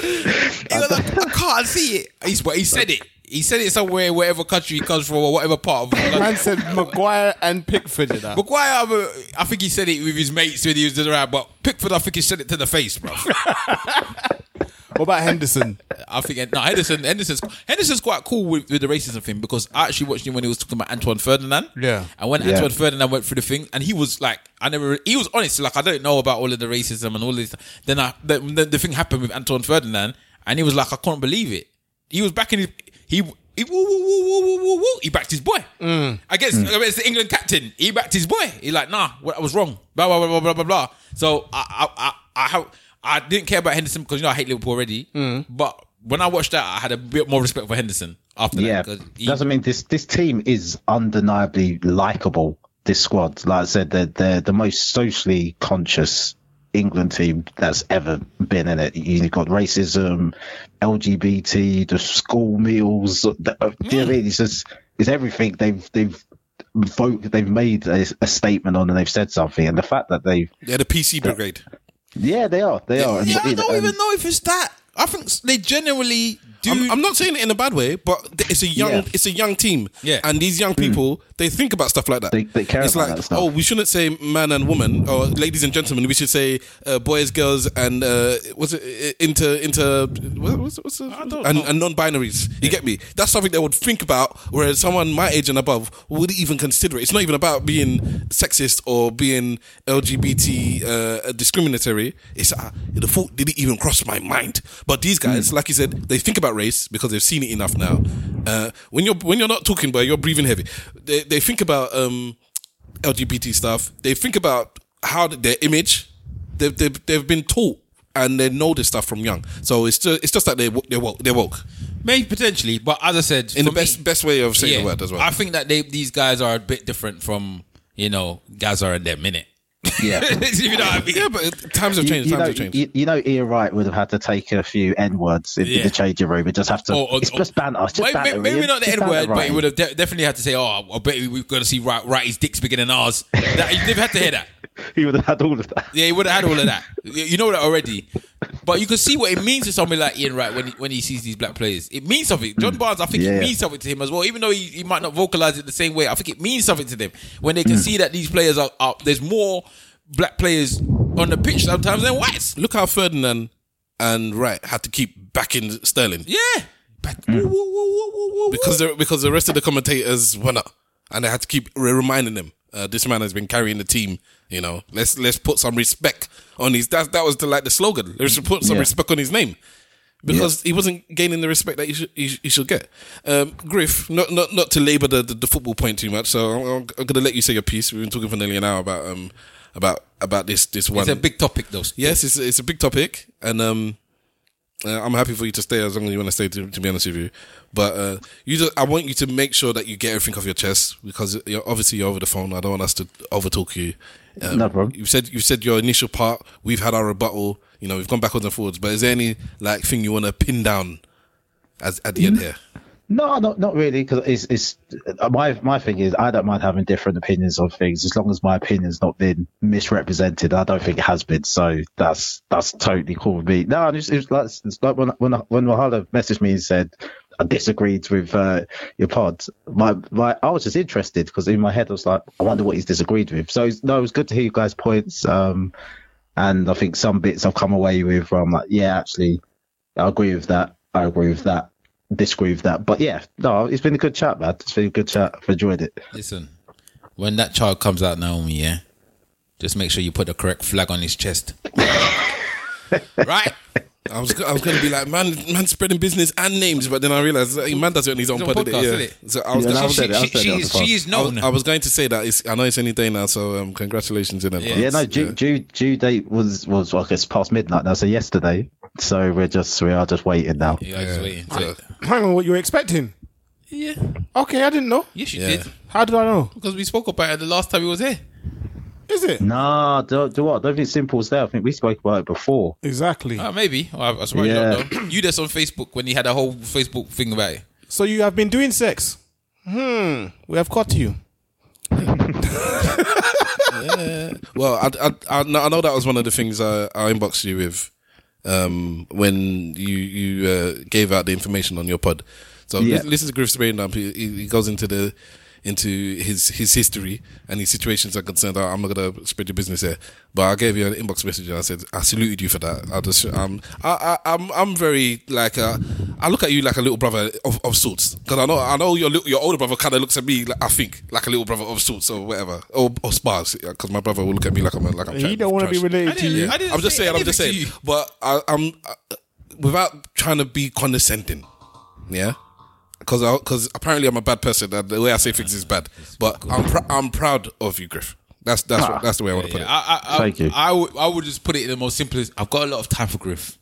he goes, I, I can't see it. He's, but he said it. He said it somewhere, wherever country he comes from, or whatever part of. Man said Maguire and Pickford. You know. Maguire, I think he said it with his mates when he was around, but Pickford, I think he said it to the face, bro. What about Henderson? I think no, Henderson. Henderson's Henderson's quite cool with, with the racism thing because I actually watched him when he was talking about Anton Ferdinand. Yeah. and when Yeah. Anton Ferdinand went through the thing, and he was like, I never. He was honest, like I don't know about all of the racism and all this. Then I, the, the, the thing happened with Anton Ferdinand, and he was like, I can't believe it. He was back in his. He. He, woo, woo, woo, woo, woo, woo, woo. he backed his boy. Mm. I guess mm. against the England captain. He backed his boy. He like, nah, what I was wrong. Blah blah blah blah blah blah blah. So I I I I, have, I didn't care about Henderson because you know I hate Liverpool already. But when I watched that, I had a bit more respect for Henderson after that. Yeah, that. 'cause doesn't mean this this team is undeniably likable. This squad, like I said, they're they're the most socially conscious England team that's ever been in it. You've got racism, LGBT, the school meals. The, uh, do you know what I mean? It's just it's everything they've they've vote, they've made a, a statement on and they've said something, and the fact that they've They're the PC brigade. Yeah, they are, they are. Yeah, I don't even know if it's that. I think they generally do. I'm, I'm not saying it in a bad way, but it's a young, Yeah. it's a young team. Yeah. and these young people, they think about stuff like that. They- they care It's about like, that stuff. oh, we shouldn't say man and woman, or ladies and gentlemen. We should say uh, boys, girls, and uh, what's it? uh, Inter, inter, what's, what's it? and, and non-binaries. You get me? That's something they would think about, whereas someone my age and above wouldn't even consider it. It's not even about being sexist or being LGBT uh, discriminatory. It's uh, the thought didn't even cross my mind. But these guys, like you said, they think about race because they've seen it enough now. Uh, when you're when you're not talking, but you're breathing heavy, they they think about um, LGBT stuff. They think about how their image. They've, they've, they've been taught and they know this stuff from young. So it's just it's just that they they're woke. They're woke Maybe potentially, but as I said, in the for me- best best way of saying the word as well. I think that they these guys are a bit different from you know Gazza and their minute. Yeah. you know what I mean? yeah, but times have changed. you times know, have changed. you, you know, Ian Wright would have had to take a few N words in, in Yeah. the changing room and just have to. Or- or- it's just banter. It's just Maybe, banter. maybe not the N word, but he would have de- definitely had to say, "Oh, I bet we're going to see right, right. His dick's bigger than ours." That, they've had to hear that. He would have had all of that. Yeah, he would have had all of that. You you know that already. But you can see what it means to somebody like Ian Wright when he, when he sees these black players. It means something. John mm. Barnes, I think Yeah. it means something to him as well. Even though he, he might not vocalize it the same way, I think it means something to them when they can mm. see that these players are, are there's more black players on the pitch sometimes than whites. Look how Ferdinand and Wright had to keep backing Sterling Yeah. Back, woo, woo, woo, woo, woo, woo, because the because the rest of the commentators were not, and they had to keep re- reminding them. Uh, this man has been carrying the team. You know, let's let's put some respect on his. That that was the like the slogan. Let's put some Yeah. respect on his name because he wasn't gaining the respect that he should he, he should get. Um, Griff, not not not to labour the, the, the football point too much. So I'm, I'm going to let you say your piece. We've been talking for nearly an hour about um about about this this one. It's a big topic though. Yes, it's it's a big topic, and um, uh, I'm happy for you to stay as long as you want to stay. To, to be honest with you, but uh, you just I want you to make sure that you get everything off your chest because you're, obviously you're over the phone. I don't want us to overtalk you. Um, No problem. You said you said your initial part. We've had our rebuttal. You know, we've gone backwards and forwards. But is there any like thing you want to pin down as at the end here? No, not not really, because it's it's uh, my my thing is I don't mind having different opinions on things as long as my opinion's not been misrepresented. I don't think it has been, so that's that's totally cool with me. No, it's, it's like it's like when when when Wahala messaged me and said I disagreed with uh, your pod. My my I was just interested because in my head I was like I wonder what he's disagreed with. So no, it was good to hear you guys' points. Um, and I think some bits I've come away with. Where I'm like, yeah, actually, I agree with that. I agree with that. Disagree with that. But yeah, no, it's been a good chat, man. It's been a good chat. I've enjoyed it. Listen, when that child comes out, Naomi, yeah, just make sure you put the correct flag on his chest. right? I was I was going to be like man man spreading business and names, but then I realized that man does it on his own It's pod. podcast, yeah. isn't So I was Yeah, gonna- no, I've She, I've she, she, is, the she is I known. was, I was going to say that it's, I know it's any day now, so um, congratulations in advance. Yeah, no, due, due, due date was was like it's past midnight now, so yesterday. So we're just we are just waiting now. yeah, I was waiting. So- Hang on, what you were expecting? Yeah. Okay, I didn't know. Yes, you Yeah. did. How did I know? Because we spoke about it the last time he was here. Is it? Nah, do, do what? I don't think Simple's there. I think we spoke about it before. Exactly. Uh, maybe. I, I suppose Yeah. you don't know. You just on Facebook when he had a whole Facebook thing about it. So you have been doing sex? Hmm. We have caught you. Well, I, I, I, know- I know that was one of the things I, I inboxed you with um, when you you uh, gave out the information on your pod. So Yeah. listen, to Griff's brain dump. He, he he goes into the into his his history and his situations are concerned. I- I'm not gonna spread your business here, but I gave you an inbox message and I said I saluted you for that. I just um I, I I'm I'm very like uh, I look at you like a little brother of, of sorts because I know I know your little, your older brother kind of looks at me like I think like a little brother of sorts or whatever or, or spars because my brother will look at me like I'm a- like I'm He don't want to be trash. related to you. I didn't I'm just saying. I'm just saying. But I, I'm uh, without trying to be condescending. Yeah, because because apparently I'm a bad person. And the way I say things is bad. But I'm pr- I'm proud of you, Griff. That's that's what, ah. that's the way I want to put Yeah, it. I, I, I, Thank you. I would, I would just put it in the most simplest. I've got a lot of time for Griff.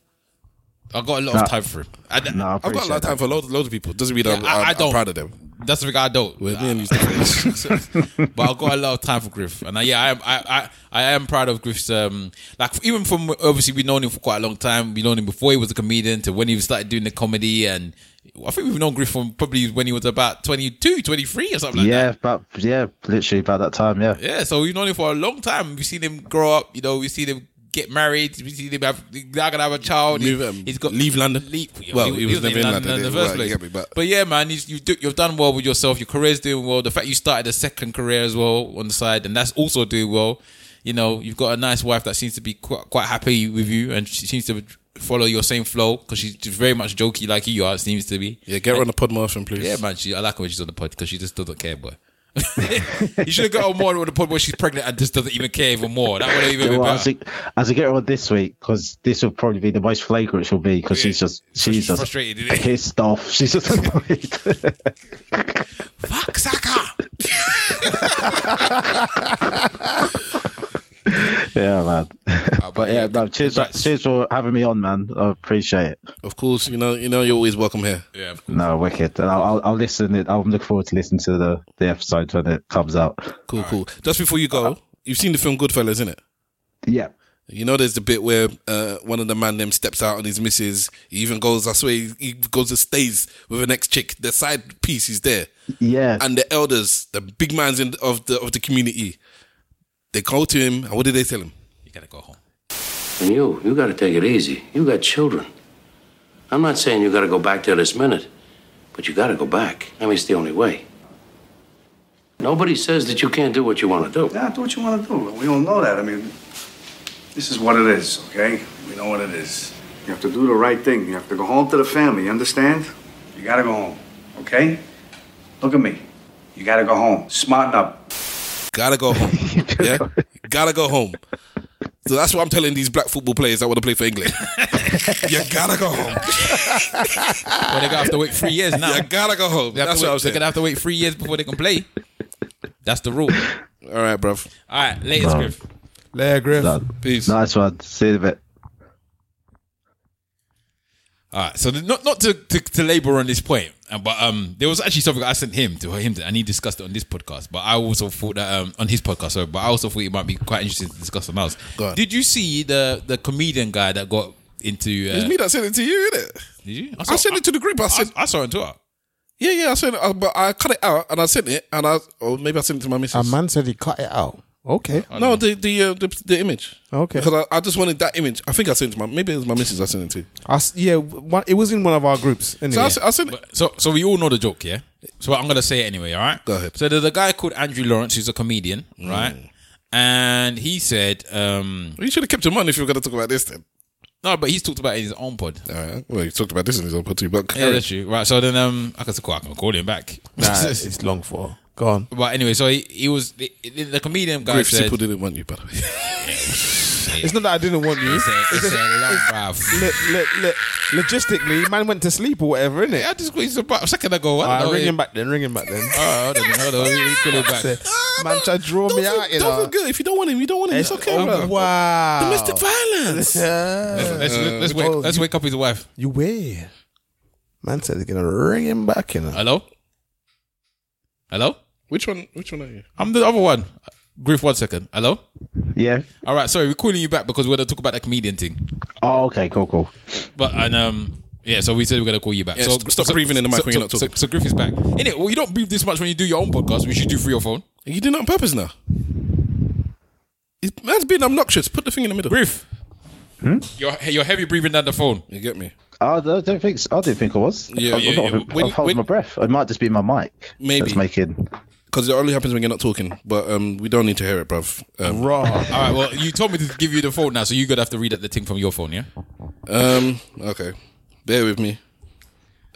I've got a lot Nah. of time for him. I, No, I I've got a lot of time that. for loads, loads of people. Doesn't mean I'm, I- I I'm, I'm don't. proud of them. That's the thing I don't. Well, me and you's different. but I've got a lot of time for Griff, and I, yeah, I am. I, I, I am proud of Griff's. Um, like even from obviously we've known him for quite a long time. We've known him before he was a comedian to when he started doing the comedy, and I think we've known Griff from probably when he was about 22, 23 or something like that. yeah, that. but yeah, literally about that time. Yeah, Yeah, so we've known him for a long time. We've seen him grow up. You know, we've seen him get married. We've seen him have now gonna have a child. Move, He- um, he's got leave London. Leave, Well, he was never in London, in the first right, place. me, but- But yeah, man, you've you've, do, you've done well with yourself. Your career's doing well. The fact you started a second career as well on the side, and that's also doing well. You know, you've got a nice wife that seems to be quite, quite happy with you, and she seems to follow your same flow because she's very much jokey like you are. It seems to be. Yeah, get her on the pod more often, please. Yeah, man. She, I like her when she's on the pod because she just doesn't care, boy. You should have got her more on the point where she's pregnant and just doesn't even care even more. That would have even Yeah, been well, better. as, I, as I get on this week, because this will probably be the most flagrant she'll be, because she's just she's she's just frustrated, pissed off. She's just annoyed. Fuck Saka. yeah, man. but but yeah, no, cheers, congrats. cheers for having me on, man. I appreciate it. Of course, you know, you know, you're always welcome here. Yeah. No, wicked. And I'll, I'll, I'll listen. It. I'm looking forward to listening to the the episode when it comes out. Cool, cool. Just before you go, you've seen the film Goodfellas, isn't it? Yeah. You know, there's the bit where uh, one of the man them steps out on his missus. He even goes, I swear, he, he goes and stays with the next chick. The side piece is there, Yeah. and the elders, the big mans in, of the of the community, they called to him, and what did they tell him? You gotta go home. And you, you gotta take it easy. You got children. I'm not saying you gotta go back there this minute, but you gotta go back. I mean, it's the only way. Nobody says that you can't do what you want to do. Yeah, do what you want to do. We all know that. I mean, this is what it is, okay? We know what it is. You have to do the right thing. You have to go home to the family, you understand? You gotta go home, okay? Look at me. You gotta go home. Smarten up. Gotta go home. yeah, gotta go home. So that's what I'm telling these black football players that want to play for England. you gotta go home. Well, they're gonna have to wait three years now. You gotta go home. That's to what wait- I'm they're saying. gonna have to wait three years before they can play. That's the rule. All right, bruv. All right, latest Wow. Griff. Larry Griff. Done. Peace. Nice one. See you in a bit. All right, so the- not not to, to, to labor on this point, uh, but um, there was actually something I sent him to him, to, and he discussed it on this podcast. But I also thought that um, on his podcast, sorry, but I also thought it might be quite interesting to discuss on else. Go on. Did you see the the comedian guy that got into? Uh, It's me that sent it to you, isn't it? Did you? I sent it to the group. I said, I, I saw it on Twitter. yeah, yeah, I sent it, uh, but I cut it out and I sent it, and I, or maybe I sent it to my missus. A man said he cut it out. Okay. no, the the, uh, the the image. Okay. Because I, I just wanted that image. I think I sent it to my maybe it was my missus. I sent it to. I s yeah, one, it was in one of our groups. Anyway. So I, s- I sent it. So so we all know the joke, yeah. So I'm gonna say it anyway. All right. Go ahead. So there's a guy called Andrew Lawrence who's a comedian, right? And he said, um, Well, you should have kept your money if you were going to talk about this then. no, but he's talked about it in his own pod. All right. Well, you talked about this in his own pod too, but Yeah, that's true. Right. So then, um, I can call, I can call him back. nah, it's long for. Go on. But anyway, so he, he was the, the comedian guy Griff said. Sipple didn't want you, by the way. It's not that I didn't want you. It's a, it's a long bruv. Le, le, le, logistically, man went to sleep or whatever, innit? I just it's about a second ago. I Alright, don't ah, know. ring him back then. Ring him back then. Oh, hold on, hold on. We call him back. Say, man, try to draw me out, you Don't know. feel good. If you don't want him, you don't want him. It's okay, bro. wow. Domestic violence. Yeah. Let's, let's, uh, wake, oh, let's you- wake up his wife. You wait. Man said he's gonna ring him back, you know. Hello? Hello? Which one? Which one are you? I'm the other one. Griff, one second. Hello? Yeah. All right, sorry, we're calling you back because we're going to talk about the comedian thing. Oh, okay. Cool. Cool. But, and, um, yeah, so we said we're going to call you back. Yeah, so st- stop breathing in the mic so, when you're so, not talking. So, so Griff is back. In it, well, you don't breathe this much when you do your own podcast, which you do through your phone. You did it on purpose now. It- Man's being obnoxious. Put the thing in the middle. Griff, hmm? you're, you're heavy breathing down the phone. You get me? I don't don't think. I didn't think I was. Yeah, I'm yeah, not- yeah. I've When- held when- my breath. It might just be my mic. Maybe. That's making. Because it only happens when you're not talking. But um, we don't need to hear it, bruv. Um, Raw. All right, well, you told me to give you the phone now, so you're going to have to read out the thing from your phone, yeah? um, okay. Bear with me.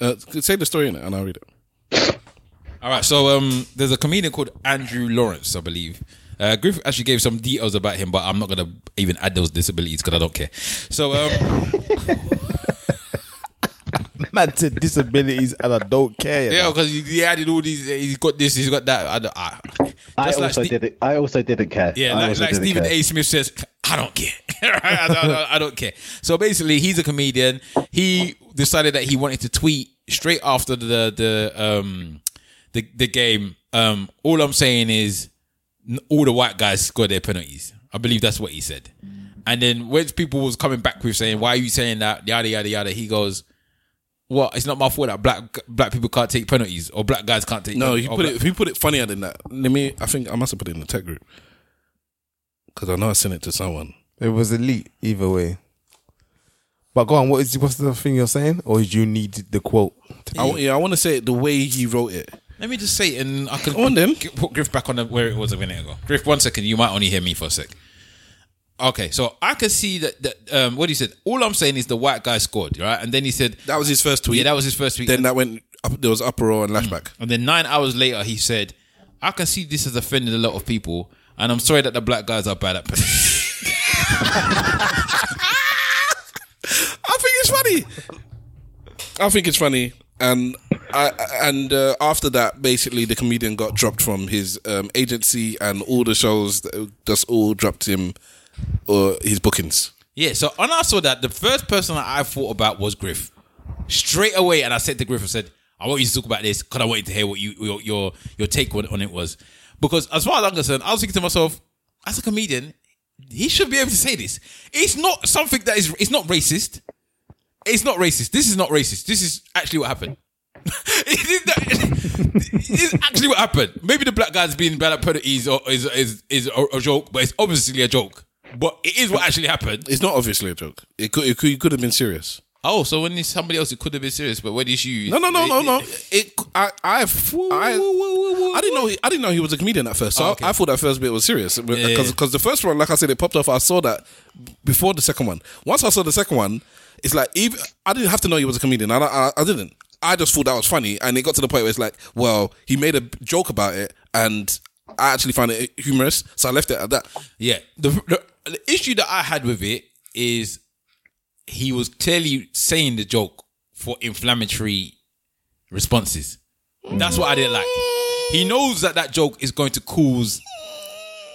Uh, say the story in it and I'll read it. All right, so um, there's a comedian called Andrew Lawrence, I believe. Uh, Griff actually gave some details about him, but I'm not gonna even add those disabilities because I don't care. So, um, Man said disabilities and I don't care. yeah, because he, he added all these. He's got this. He's got that. I, don't- I, I just like also Ste- didn't. I also didn't care. Yeah, I like, like Stephen care. A. Smith says, I don't care. I, don't, I don't- care. So basically, he's a comedian. He decided that he wanted to tweet straight after the the um the the game. Um, all I'm saying is all the white guys scored their penalties. I believe that's what he said. And then when people was coming back with saying, "Why are you saying that?" Yada yada yada. He goes, "What? It's not my fault that black black people can't take penalties or black guys can't take." No, or he put black- it. He put it funnier than that. Let me. I think I must have put it in the tech group because I know I sent it to someone. It was elite either way. But go on, what is what's the thing you're saying, or did you need the quote? I, wa- yeah, I want to say it the way he wrote it. Let me just say it and I can Go on then. g- put Griff back on the, where it was a minute ago. Griff, one second. You might only hear me for a sec. Okay, so I can see that, that um, what he said. All I'm saying is the white guy scored, right? And then he said That was his first tweet. Yeah, that was his first tweet. Then that went. Up, there was uproar and lashback. And then nine hours later, he said, "I can see this has offended a lot of people, and I'm sorry that the black guys are bad at penalties." I think it's funny. I think it's funny, and I and uh, after that, basically, the comedian got dropped from his um, agency and all the shows. that- Just all dropped him or his bookings. yeah. So when I saw that, the first person that I thought about was Griff. Straight away, and I said to Griff, I said, "I want you to talk about this because I wanted to hear what you your your, your take on, on it was." Because as far as I'm concerned, I was thinking to myself, as a comedian, he should be able to say this. It's not something that is. It's not racist. It's not racist. This is not racist. This is actually what happened. it is that- actually what happened. Maybe the black guy's being bad at penalties or is is is a joke, but it's obviously a joke. But it is what actually happened. It's not obviously a joke. It could. It could, it could have been serious. Oh, so when it's somebody else, it could have been serious. But when it's you, No, no, no, no, no. it-. I. I've. I. I didn't know. He, I didn't know he was a comedian at first. So Oh, okay. I, I thought that first bit was serious because Yeah, the first one, like I said, it popped off. I saw that before the second one. Once I saw the second one, it's like even I didn't have to know he was a comedian. I, I, I didn't. I just thought that was funny, and it got to the point where it's like, well, he made a joke about it, and I actually found it humorous, so I left it at that. Yeah. The, the the issue that I had with it is he was clearly saying the joke for inflammatory responses. That's what I didn't like. He knows that that joke is going to cause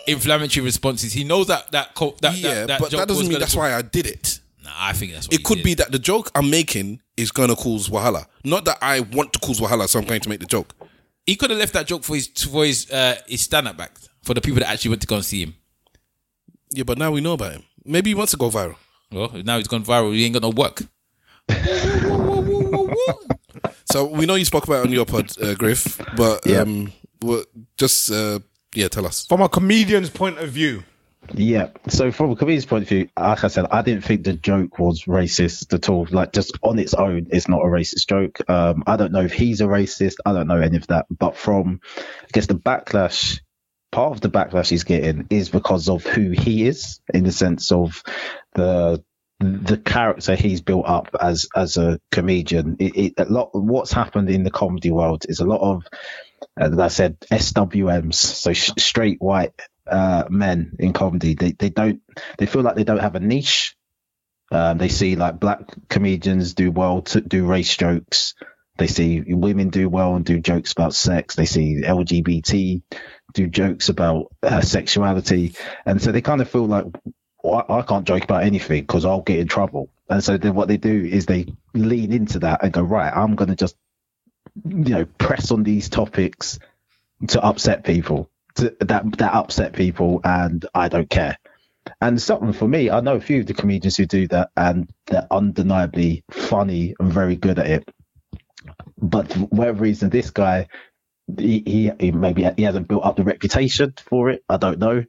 inflammatory responses. He knows that that co- that yeah, that, that but joke that doesn't mean that's cause- why I did it. Nah, I think that's what It could did. be that the joke I'm making is going to cause wahala. Not that I want to cause wahala, so I'm going to make the joke. He could have left that joke for his for his uh, his stand up act for the people that actually went to go and see him. Yeah, but now we know about him. Maybe he wants to go viral. Well, now he's gone viral. He ain't got no work. So we know you spoke about it on your pod, uh, Griff, but um, just uh, yeah, tell us. From a comedian's point of view, Yeah. So from a comedian's point of view, like I said, I didn't think the joke was racist at all. Like just on its own, it's not a racist joke. Um, I don't know if he's a racist. I don't know any of that. But from, I guess the backlash, part of the backlash he's getting is because of who he is in the sense of the the character he's built up as as a comedian. It, it, a lot what's happened in the comedy world is a lot of as I said, SWMs, so sh- straight white uh, men in comedy. They they don't they feel like they don't have a niche. Um, they see like black comedians do well to do race jokes. They see women do well and do jokes about sex. They see LGBT do jokes about uh, sexuality, and so they kind of feel like well, I, I can't joke about anything because I'll get in trouble. And so then what they do is they lean into that and go right. I'm going to just you know press on these topics to upset people to, that that upset people and I don't care. And something for me, I know a few of the comedians who do that and they're undeniably funny and very good at it. But for whatever reason, this guy, he, he, maybe he hasn't built up the reputation for it. I don't know.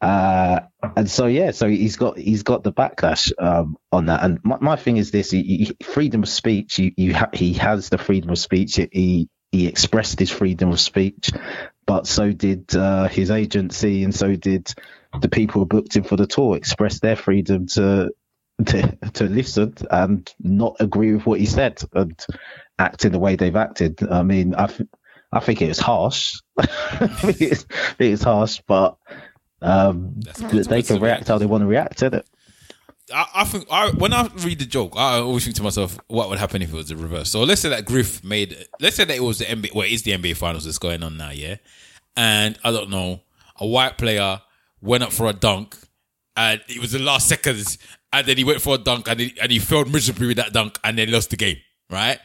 Uh, and so yeah, so he's got he's got the backlash um, on that. And my, my thing is this: he, freedom of speech. You, you ha- he has the freedom of speech. He he expressed his freedom of speech, but so did uh, his agency, and so did the people who booked him for the tour. Express their freedom to to to listen and not agree with what he said and act in the way they've acted. I mean, I I think it was harsh. I think it's, it's harsh, but um, they can react how they want to react to it. I, I think I, when I read the joke, I always think to myself, what would happen if it was the reverse? So let's say that Griff made, let's say that it was the NBA, well, it's the NBA Finals that's going on now, yeah. And I don't know, a white player went up for a dunk, and it was the last seconds, and then he went for a dunk, and he, and he failed miserably with that dunk, and then lost the game, right?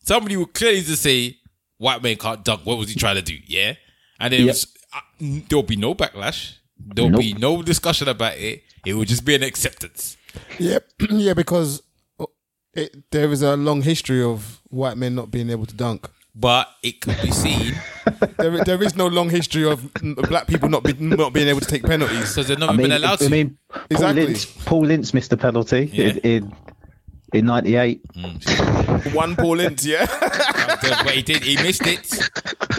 Somebody would clearly just say, white man can't dunk. What was he trying to do? Yeah, and then it Yep. was, uh, there'll be no backlash. There'll be no discussion about it. It will just be an acceptance. Yep. yeah, because uh, it, there is a long history of white men not being able to dunk. But it could be seen There, there is no long history of black people not be, not being able to take penalties. because they've I never mean, been allowed I to. I mean, Paul Exactly. Ince, Paul Ince missed a penalty in, in in '98. Hmm. One ball in, yeah. but he did. He missed it.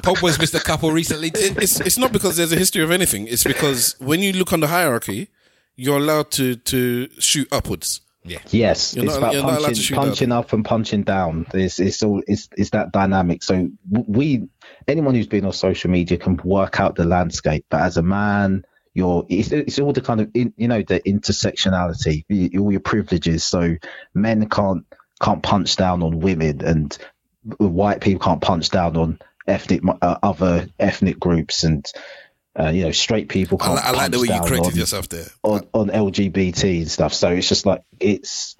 Pope was missed a couple recently. Too. It's it's not because there's a history of anything. It's because when you look on the hierarchy, you're allowed to to shoot upwards. Yeah. Yes, You're it's not- about you're not to punching, shoot punching up and punching down. It's it's all it's it's that dynamic. So we anyone who's been on social media can work out the landscape, but as a man, you're it's, it's all the kind of in, you know the intersectionality, all your privileges. So men can't can't punch down on women, and white people can't punch down on ethnic uh, other ethnic groups, and uh, you know straight people I, can't. li- I like the way you corrected on- yourself there. on, on LGBT and stuff. So it's just like it's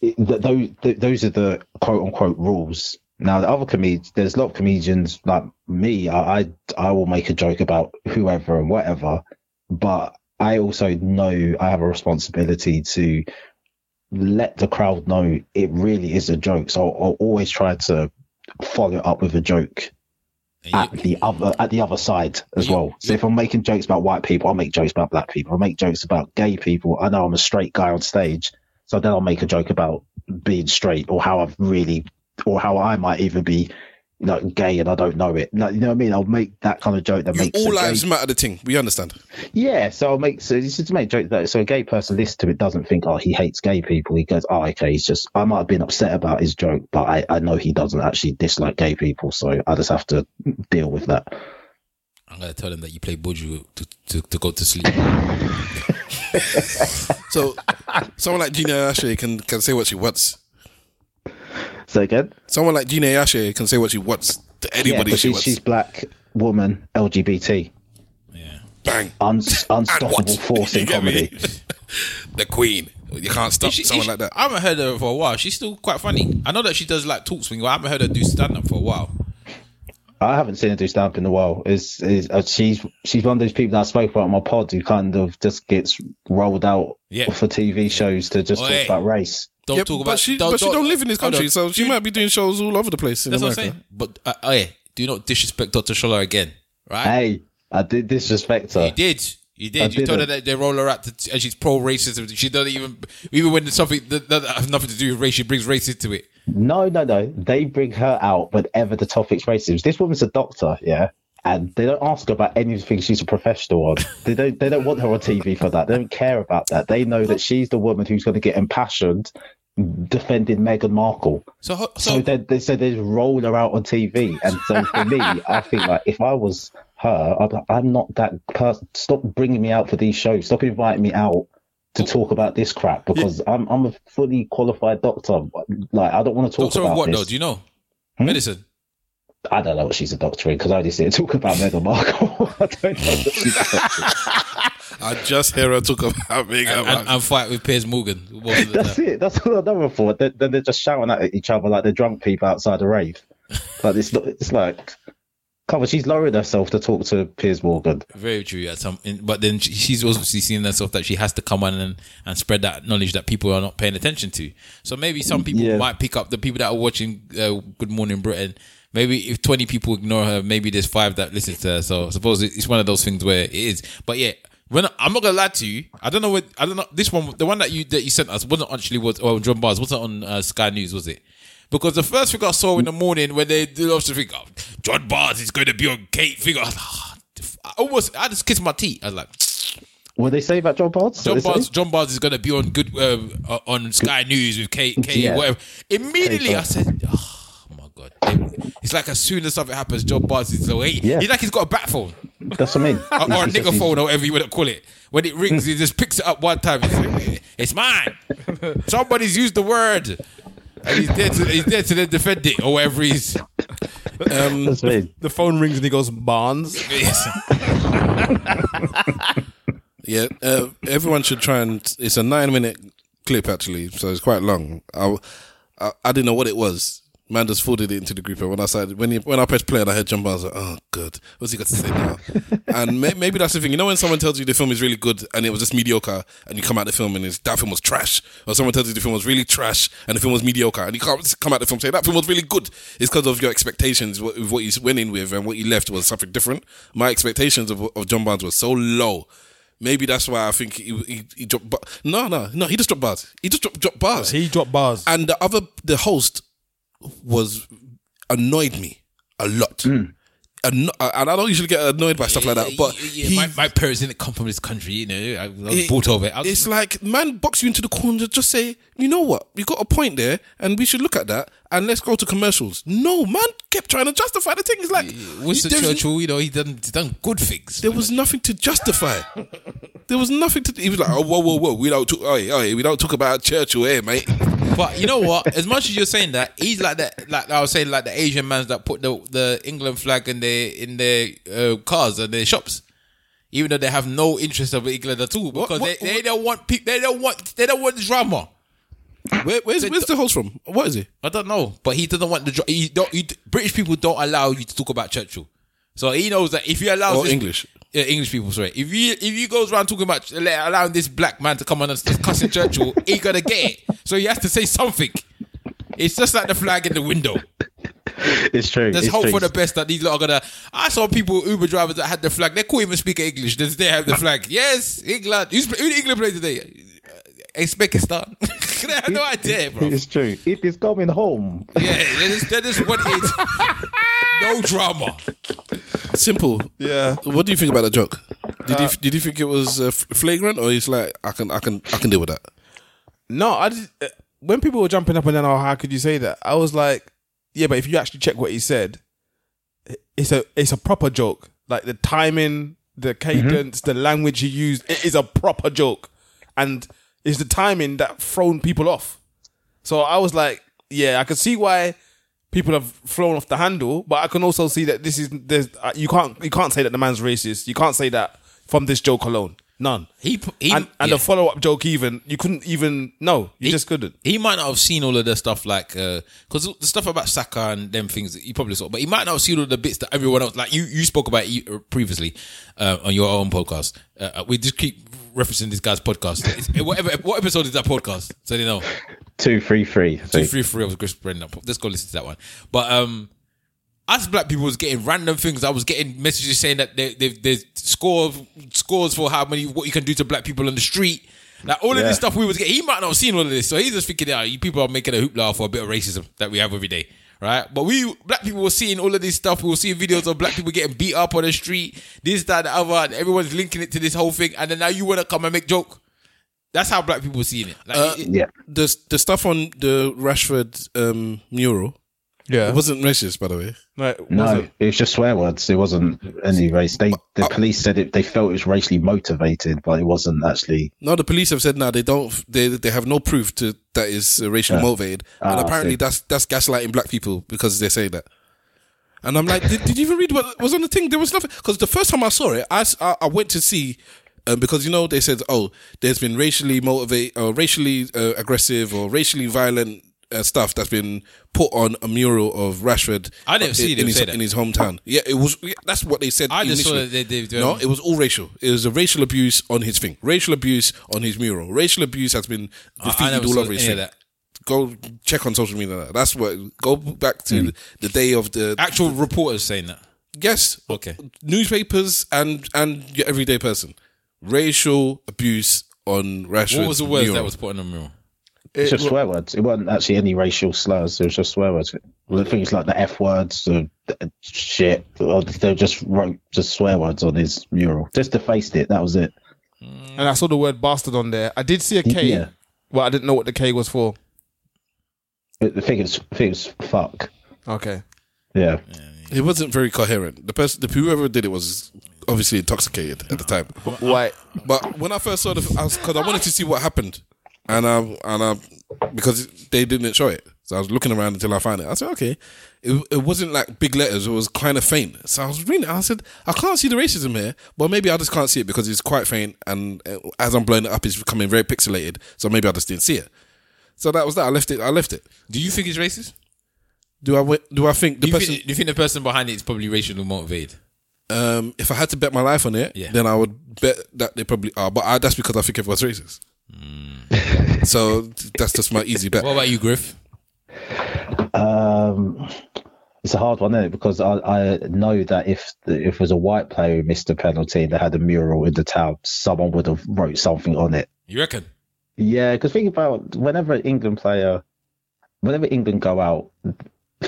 it, th- those th- those are the quote unquote rules. Now the other comedians, there's a lot of comedians like me. I, I I will make a joke about whoever and whatever, but I also know I have a responsibility to let the crowd know it really is a joke. So I'll, I'll always try to follow up with a joke at the other at the other side as well. So if I'm making jokes about white people, I'll make jokes about black people. I'll make jokes about gay people. I know I'm a straight guy on stage, so then I'll make a joke about being straight or how I've really or how I might even be like gay and I don't know it. Like, you know what I mean? I'll make that kind of joke that makes All a gay- lives matter. The thing we understand. yeah, so I'll make so it's just to make joke that so a gay person listens to it doesn't think oh he hates gay people. He goes oh okay he's just I might have been upset about his joke, but I I know he doesn't actually dislike gay people, so I just have to deal with that. I'm gonna tell him that you play Buju to, to, to go to sleep. So someone like Gina Yashere can can say what she wants. So again, Someone like Gina Yashere can say what she wants to yeah, anybody but she she's, wants. she's black woman LGBT Yeah, Bang. Un- unstoppable force in comedy. the queen. You can't stop She- someone she- like that. I haven't heard her for a while. She's still quite funny. I know that she does like talk swing, but I haven't heard her do stand up for a while. I haven't seen her do stand up in a while. Is is uh, she's she's one of those people that I spoke about on my pod who kind of just gets rolled out Yeah. for TV shows to just Oh, talk about race. Don't Yeah, talk but about. she, don't, but she don't live in this country, so she might be doing shows all over the place in That's America. what I'm saying. But uh, oh yeah, do not disrespect Dr. Shola again, right? Hey, I did disrespect her. You did. You did. I you told her that they roll her out, to, and she's pro racism. She doesn't even, even when there's something that, that has nothing to do with race, she brings race into it. No, no, no. They bring her out whenever the topic's racism. This woman's a doctor, yeah, and they don't ask her about anything she's a professional on. they don't. They don't want her on TV for that. They don't care about that. They know that she's the woman who's going to get impassioned defending Meghan Markle. So, So so they, they so they roll her out on TV, and so for me, I think like if I was her, I'd, I'm not that person. Stop bringing me out for these shows. Stop inviting me out to talk about this crap because I'm I'm a fully qualified doctor. Like I don't want to talk doctor about of what this. though? Do you know? Hmm? Medicine. I don't know what she's a doctor in because I just hear her talk about Meghan Markle. I don't know what she's a doctor in. I just hear her talk about Meghan And, and, Markle. and fight with Piers Morgan. most That's time. it. That's all I know her for. Then then they're just shouting at each other like they're drunk people outside a rave. Like it's not, it's like, come on, she's lowering herself to talk to Piers Morgan. Very true. At some, but then she's also seeing herself that she has to come on and, and spread that knowledge that people are not paying attention to. So maybe some people Yeah. might pick up the people that are watching uh, Good Morning Britain. Maybe if twenty people ignore her, maybe there's five that listen to her. So I suppose it's one of those things where it is. But yeah, when I'm not gonna lie to you, I don't know what I don't know. This one, the one that you that you sent us, wasn't actually was oh John Barnes wasn't on uh, Sky News, was it? Because the first thing I saw in the morning when they did also think, oh, John Barnes is going to be on Kate figure. I, like, "Ah, I almost, I just kissed my teeth. I was like, What they say about John Barnes? John? Bars, John Barnes is going to be on good um, uh, on Sky News with Kate, Kate Yeah. whatever. Immediately, Kate I said, oh god! It's like as soon as something happens, John Barnes is so he, Yeah. he's like he's got a bat phone That's what I mean. or, or a nigger phone or whatever you want to call it. When it rings, he just picks it up one time. It's, like, it's mine. Somebody's used the word. And he's there to he's there to then defend it or whatever he's. Um, That's what mean. The phone rings and he goes, Barnes. yeah, uh, everyone should try and. It's a nine minute clip actually, so it's quite long. I, I, I didn't know what it was, Man just forwarded it into the group, and when I started, when he, when I pressed play and I heard John Barnes, I was like, oh, good. What's he got to say now? and may, maybe that's the thing. You know, when someone tells you the film is really good and it was just mediocre, and you come out the film and it's, that film was trash, or someone tells you the film was really trash and the film was mediocre, and you can't come out the film and say that film was really good. It's because of your expectations, what, what you went in with, and what you left was something different. My expectations of, of John Barnes was so low. Maybe that's why I think he he, he dropped. Bar- no, no, no. He just dropped bars. He just dropped, dropped bars. He dropped bars. And the other, the host was annoyed me a lot. Hmm. Anno- uh, and I don't usually get annoyed by stuff like that, but Yeah, he, my, my parents didn't come from this country, you know. I was it- brought over. I was, it's like man box you into the corner. Just say, you know what, you got a point there, and we should look at that, and let's go to commercials. No, man kept trying to justify the thing. It's like Winston Churchill, you know, he done he done good things. There was nothing to justify. there was nothing to. He was like, oh, whoa, whoa, whoa. We don't talk. Oh, oh, we don't talk about Churchill here, mate. But you know what? As much as you're saying that, he's like that. Like I was saying, like the Asian mans that put the the England flag in their in their uh, cars and their shops, even though they have no interest of England at all, because what- they, they don't want people. They don't want they don't want drama. Where, where's where's the host from? What is he? I don't know, but he doesn't want the. He don't. He, British people don't allow you to talk about Churchill, so he knows that if you allow Or this- English. Yeah, English people, sorry. If you if you goes around talking about like, allowing this black man to come on and start cussing Churchill, he gonna get it. So he has to say something. It's just like the flag in the window. It's true. Let's it's hope true. for the best that these lot are gonna. I saw people Uber drivers that had the flag. They couldn't even speak English. They they have the flag. Yes, England. Who's who did England play today? Uh, Uzbekistan. they have no idea, bro. It's true. It is coming home. Yeah, they just, they just no drama. Simple. Yeah. What do you think about the joke? Did Uh, you did you think it was uh, flagrant, or he's like, I can I can I can deal with that? No, I just, uh, when people were jumping up and down, oh, how could you say that? I was like, yeah, but if you actually check what he said, it's a it's a proper joke. Like the timing, the cadence, the language he used, it is a proper joke, and it's the timing that thrown people off. So I was like, yeah, I can see why people have flown off the handle, but I can also see that this is there's uh, you can't you can't say that the man's racist. You can't say that from this joke alone. None. He, he and and yeah. the follow up joke even you couldn't even no you just couldn't. He might not have seen all of the stuff like because the stuff about Saka and them things he probably saw, but he might not have seen all the bits that everyone else like you you spoke about uh, previously uh, on your own podcast. Uh, we just keep referencing this guy's podcast. Whatever what episode is that podcast? So they know. Two, three, three. Two, three, three. I was Chris Brendan. Let's go listen to that one. But um, as black people was getting random things. I was getting messages saying that there, there, there's scores scores for how many what you can do to black people on the street. Like all of Yeah. this stuff we was getting. He might not have seen all of this, so he's just thinking, yeah, you people are making a hoopla for a bit of racism that we have every day. Right, but we black people were seeing all of this stuff. We were seeing videos of black people getting beat up on the street, this, that, the other. And everyone's linking it to this whole thing, and then now you want to come and make joke. That's how black people were seeing it. Like, Uh, it- Yeah. The the stuff on the Rashford um, mural, Yeah, it wasn't racist, by the way. Like, No, was it? it was just swear words. It wasn't any race. They the police said it. They felt it was racially motivated, but it wasn't actually. No, the police have said now they don't. They they have no proof to that is uh, racially Yeah. motivated, and Ah, I apparently that's that's gaslighting black people because they say that. And I'm like, did, did you even read what was on the thing? There was nothing because the first time I saw it, I I went to see. Um, because you know they said, oh, there's been racially motivated or racially uh, aggressive or racially violent uh, stuff that's been put on a mural of Rashford. I didn't see in, them his, say that. in his hometown. Yeah, it was. yeah, that's what they said. I just saw initially. that they- they- no, it was all racial. It was a racial abuse on his thing. Racial abuse on his mural. Racial abuse has been I- I defeated never all saw over his any of thing. that. Go check on social media. That's what. Go back to Hmm. the, the day of the actual reporters saying that. yes. Okay. Newspapers and and your everyday person. Racial abuse on Rashford. What was the words mural. that was put on the mural? It's just swear words. It wasn't actually any racial slurs. It was just swear words. Things like the f words, the, the shit. or They just wrote just swear words on his mural. Just defaced it. That was it. and I saw the word bastard on there. I did see a K, Yeah. but I didn't know what the K was for. The thing is, the thing is, fuck. Okay, Yeah. It wasn't very coherent. The person, the whoever did it was obviously intoxicated at the time. why? But when I first saw the, because I, wanted to see what happened, and I and I because they didn't show it, so I was looking around until I found it. I said, okay, it, it wasn't like big letters; it was kind of faint. So I was reading. it, I said, I can't see the racism here, but maybe I just can't see it because it's quite faint, and uh, as I'm blowing it up, it's becoming very pixelated. So maybe I just didn't see it. So that was that. I left it. I left it. Do you think it's racist? Do I do I think the Do person? think, do you think the person behind it is probably racially motivated? Um, if I had to bet my life on it, Yeah. then I would bet that they probably are. But I, that's because I think everyone's racist. So that's just my easy bet. What about you, Griff? Um, it's a hard one, isn't it? Because I, I know that if the, if it was a white player who missed a penalty and they had a mural in the town, someone would have wrote something on it. You reckon? Yeah, because think about whenever an England player, whenever England go out,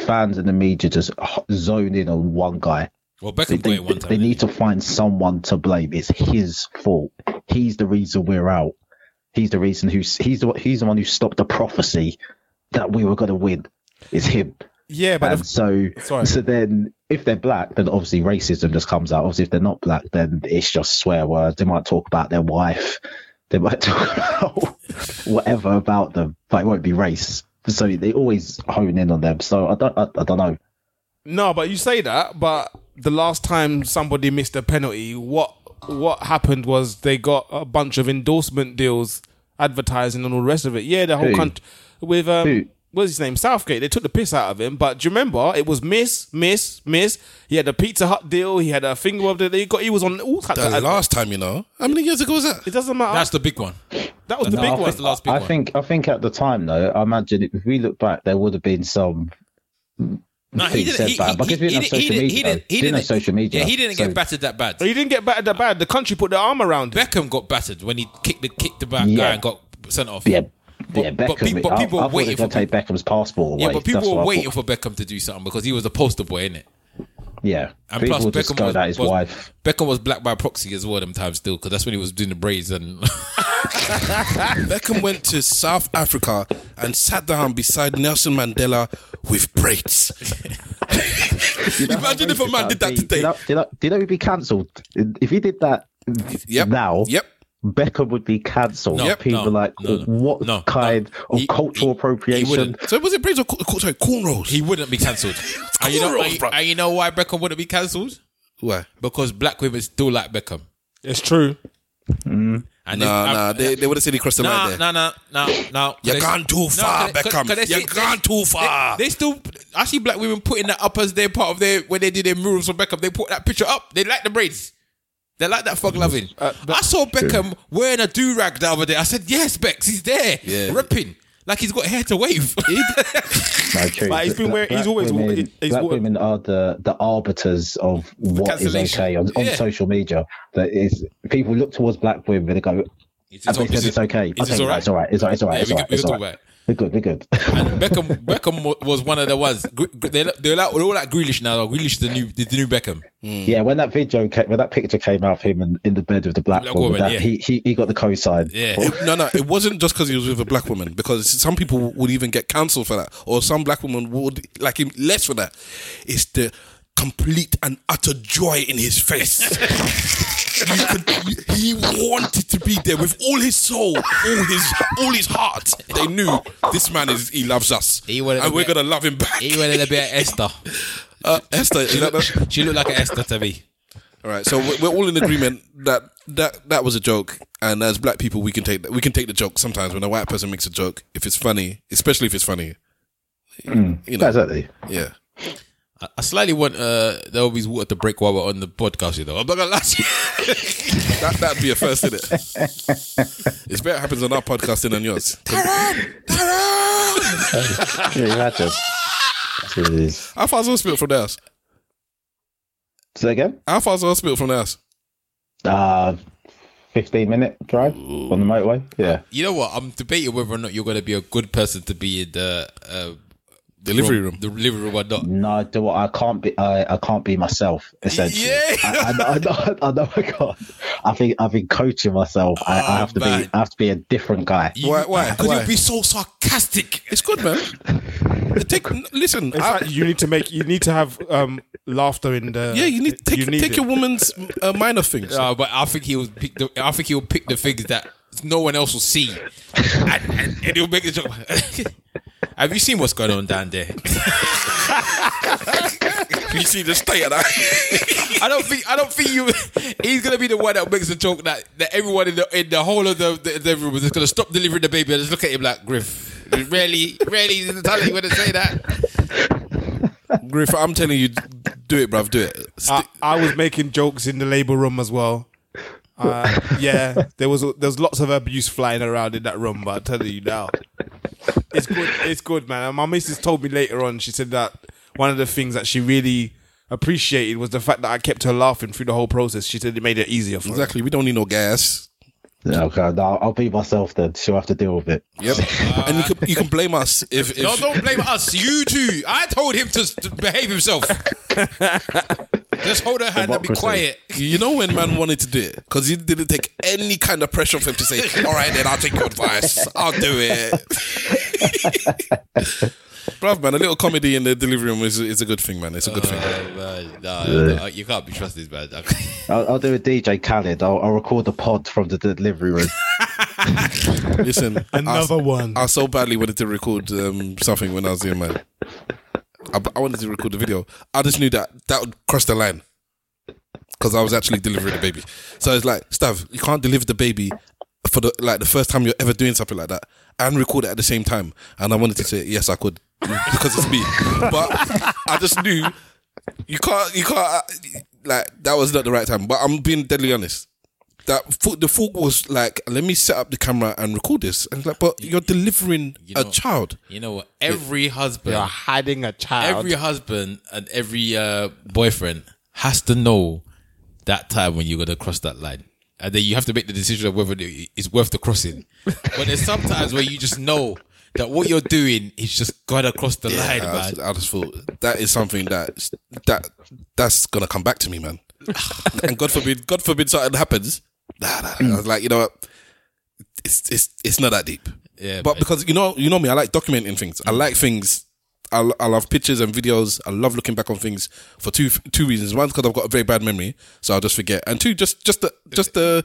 fans and the media just zone in on one guy. Well, They, Beckham got they, one time. they need to find someone to blame. It's his fault. He's the reason we're out. He's the reason who's he's the he's the one who stopped the prophecy that we were going to win. It's him. Yeah, but the- so Sorry. so then if they're black, then obviously racism just comes out. Obviously, if they're not black, then it's just swear words. They might talk about their wife. They might talk about whatever about them, but it won't be race. So they always hone in on them. So I don't I, I don't know. No, but you say that, but the last time somebody missed a penalty, what what happened was they got a bunch of endorsement deals, advertising and all the rest of it. Yeah, the whole Who? country with um Who? what's his name? Southgate. They took the piss out of him. But do you remember it was miss, miss, miss. He had a Pizza Hut deal, he had a finger of the he got he was on all types The of last time, you know, how many years ago was that? It doesn't matter. That's the big one. that was the No, big I one. think, the last big I one. think I think at the time though, I imagine if we look back, there would have been some. No, he didn't. said He, bad, he, because we he, didn't he, didn't. He media. He Didn't have didn't. social media, Yeah, he didn't so- get battered that bad. He didn't get battered that bad. The country put their arm around him. Beckham got battered when he kicked the kicked the back Yeah. guy and got sent off. Yeah, But- yeah, but Beckham. people- but people I, were waiting for- take Beckham's passport away. Yeah, but people That's were waiting for Beckham to do something because he was a poster boy, innit? Yeah, And people plus, just Beckham go was, that his was- wife. Beckham was black by proxy as well. Them times still because that's when he was doing the braids and Beckham went to South Africa and sat down beside Nelson Mandela with braids. Imagine if a man did that Do today. you know, do you know, do you know he'd be cancelled? If he did that Yep. now, Yep. Beckham would be cancelled. No, People no, like, no, no, what no, kind no. of He- cultural he- he appropriation? wouldn't. So was it braids or co- co- sorry, cornrows? he wouldn't be cancelled. and, you know, cornrows, and, and you know why Beckham wouldn't be cancelled? Why? Because black women still like Beckham. It's true. And Nah, if- nah, uh, they, they would have said he crossed the Nah, line there. nah, nah, nah, nah. You're They- gone too far, cause they- Beckham. cause they You're gone too far. They, they still, I see black women putting that up as their part of their when they do their murals for Beckham. They put that picture up. They like the braids. They like that fuck loving. Uh, I saw Beckham wearing a do rag the other day. I said, "Yes, Bex, he's there, Yeah. ripping like he's got hair to wave." No, true. Like, he's been Black- wearing- he's always- women, he's black always- women are the, the arbiters of what is okay on, on Yeah. social media. That is, people look towards black women and go, Is "Have this- they said it's okay? It's, this Okay, all right? It's all right. It's all right. It's all right. It's we all can- right. we It's can all talk right. We're good. They're good. And Beckham, Beckham was one of the ones. They're, they're, like, they're all like Grealish now. Grealish is the new, the new Beckham. Hmm. Yeah, when that video, came, when that picture came out of him in, in the bed with the black, Black woman, woman, that, yeah. he, he he got the co-sign. Yeah. It- no, no, it wasn't just because he was with a black woman. Because some people would even get cancelled for that, or some black woman would like him less for that. It's the complete and utter joy in his face. You could- he wanted to be there with all his soul, all his all his heart. They knew this man is he loves us, He wanted and we're be- gonna love him back. He wanted a bit of Esther. Uh, Esther, She that looked, she looked like an Esther to me. All right, so we're we're all in agreement that that that was a joke, and as black people, we can take that. We can take the joke sometimes when a white person makes a joke if it's funny, especially if it's funny. You know, Exactly. yeah. I- I slightly want uh, the Obi's water to break while we're on the podcast, you know. I'm not gonna lie to you. That that'd be a first, isn't it? it's better happens on our podcast than on yours. Yeah, you had to. That's what it is. How far's hospital from the house? Say again? How far's hospital from the house? Uh, 15 minute drive on the motorway. Yeah. You know what? I'm debating whether or not you're gonna be a good person to be in the uh, Delivery room. the delivery room or not. No, do what I can't be. I, I can't be myself. Essentially, Yeah. I, I, know, I, know, I know I can't. I think I've been coaching myself. I, I have to Oh, man. be. I have to be a different guy. You- Why- why? Because Why? you'll be so sarcastic. It's good, man. Take listen. I- fact, you need to make you need to have um, laughter in the. yeah, you need take you need take it. your woman's uh, minor things. Uh, but I think he'll pick the. I think he'll pick the things that no one else will see, and, and, and he'll make the joke. Have you seen what's going on down there? you see the state of that. I don't think. I don't think you. He's gonna be the one that makes the joke that, that everyone in the in the whole of the the, the room is just gonna stop delivering the baby and just look at him like Griff. Really, really, is the talent you want to say that? Griff, I'm telling you, do it, bruv, do it. I, I was making jokes in the labor room as well. Uh, yeah, there was there was lots of abuse flying around in that room, but I'm telling you now, it's good. It's good, man. And my missus told me later on. She said that one of the things that she really appreciated was the fact that I kept her laughing through the whole process. She said it made it easier for her. Exactly. We don't need no gas. Yeah, okay, no, I'll be myself then. She'll have to deal with it. Yep. and you can you can blame us if, if No, don't blame us. You too. I told him to, to behave himself. Just hold her hand and be quiet. You know when man wanted to do it because he didn't take any kind of pressure for him to say, "All right, then I'll take your advice. I'll do it." Bruv, man, a little comedy in the delivery room is, is a good thing, man. It's a good thing. Uh, man, no, no, you can't be trusted, man. I'll, I'll do a DJ Khaled. I'll, I'll record the pod from the delivery room. Listen, Another I, one. I so badly wanted to record um, something when I was young, man. I, I wanted to record the video. I just knew that that would cross the line because I was actually delivering the baby. So it's like, Stav, you can't deliver the baby for the like the first time you're ever doing something like that and record it at the same time. And I wanted to say, yes, I could because it's me. But I just knew you can't, you can't, like that was not the right time. But I'm being deadly honest. That fo- the thought was like, let me set up the camera and record this. And it's like, but you're delivering a know- child. You know what? Every husband, You're hiding a child. every husband, and every uh, boyfriend has to know that time when you're gonna cross that line, and then you have to make the decision of whether it's worth the crossing. but there's sometimes where you just know that what you're doing is just gotta cross the line, I man. just, I just thought that is something that that that's gonna come back to me, man. and God forbid, God forbid something happens. Nah, nah. Mm. I was like, you know what? It's it's it's not that deep. Yeah, but man. because you know you know me, I like documenting things. I like things. I, I love pictures and videos. I love looking back on things for two two reasons. One, because I've got a very bad memory, so I'll just forget. And two, just just the just the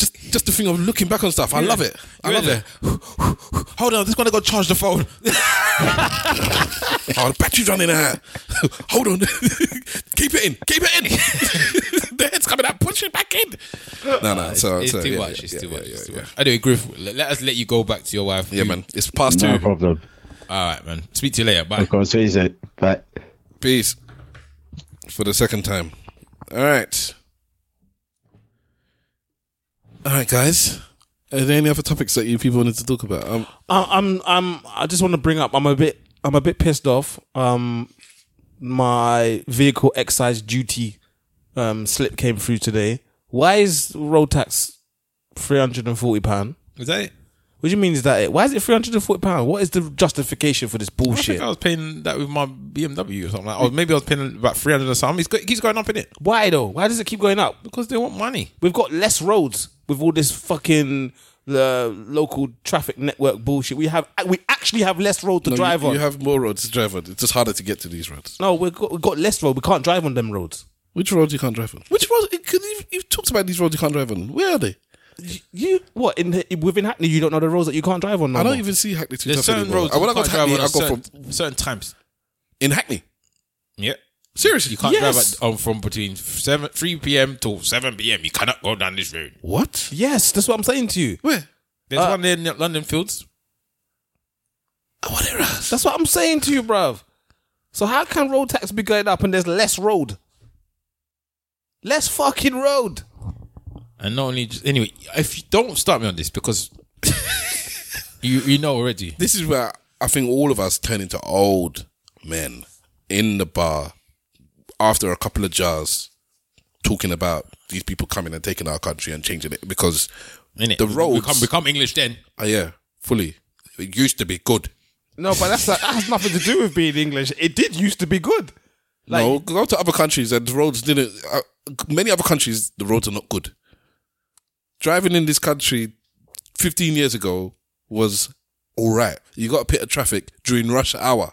just just the thing of looking back on stuff. I love it. I love it. Hold on, this one I got to charge the phone. oh, the battery's running out. Hold on. keep it in. Keep it in. the head's coming out. Push it back in. No, no. So, it's so, too yeah, much. yeah, It's yeah, too much. It's too much. Anyway, Griff, let, let us let you go back to your wife. Yeah, man. It's past No two. problem. All right, man. Speak to you later. Bye. Of course, easy. But Peace. For the second time. All right. All right, guys. Are there any other topics that you people wanted to talk about? Um, I- I'm I'm I just want to bring up I'm a bit I'm a bit pissed off. Um my vehicle excise duty um slip came through today. Why is road tax three hundred and forty pound? Is that it? What do you mean is that it? Why is it three hundred and forty pound? What is the justification for this I bullshit? think I was paying that with my BMW or something like Or maybe I was paying about 300 or something. It's it keeps going up in it. Why though? Why does it keep going up? Because they want money. We've got less roads with all this fucking the local traffic network bullshit. We have we actually have less road to no, drive you, on. you have more roads to drive on. It's just harder to get to these roads. no, we've got, we've got less road. We can't drive on them roads. Which roads you can't drive on? Which roads? You've, you've talked about these roads you can't drive on. Where are they? You what in the- within Hackney? You don't know the roads that you can't drive on. No I don't more? even see Hackney too There's tough certain anymore. roads And when you I go can't to Hackney, I go certain, from certain times. in Hackney. Yeah. Seriously, You can't Yes. drive at, um, from between 7, 3 p.m. to 7 p.m. You cannot go down this road. What? Yes, that's what I'm saying to you. Where? There's one there in London Fields. What is? That's what I'm saying to you, bruv. So how can road tax be going up and there's less road? Less fucking road. And not only just, anyway, if you don't start me on this because you you know already. This is where I think all of us turn into old men in the bar after a couple of jars talking about these people coming and taking our country and changing it because Innit? the We- roads become become English then. Oh, yeah, fully. It used to be good. No, but that's that has nothing to do with being English. It did used to be good. Like- no, go to other countries and the roads didn't. Uh, many other countries, the roads are not good. Driving in this country 15 years ago was all right. You got a pit of traffic during rush hour.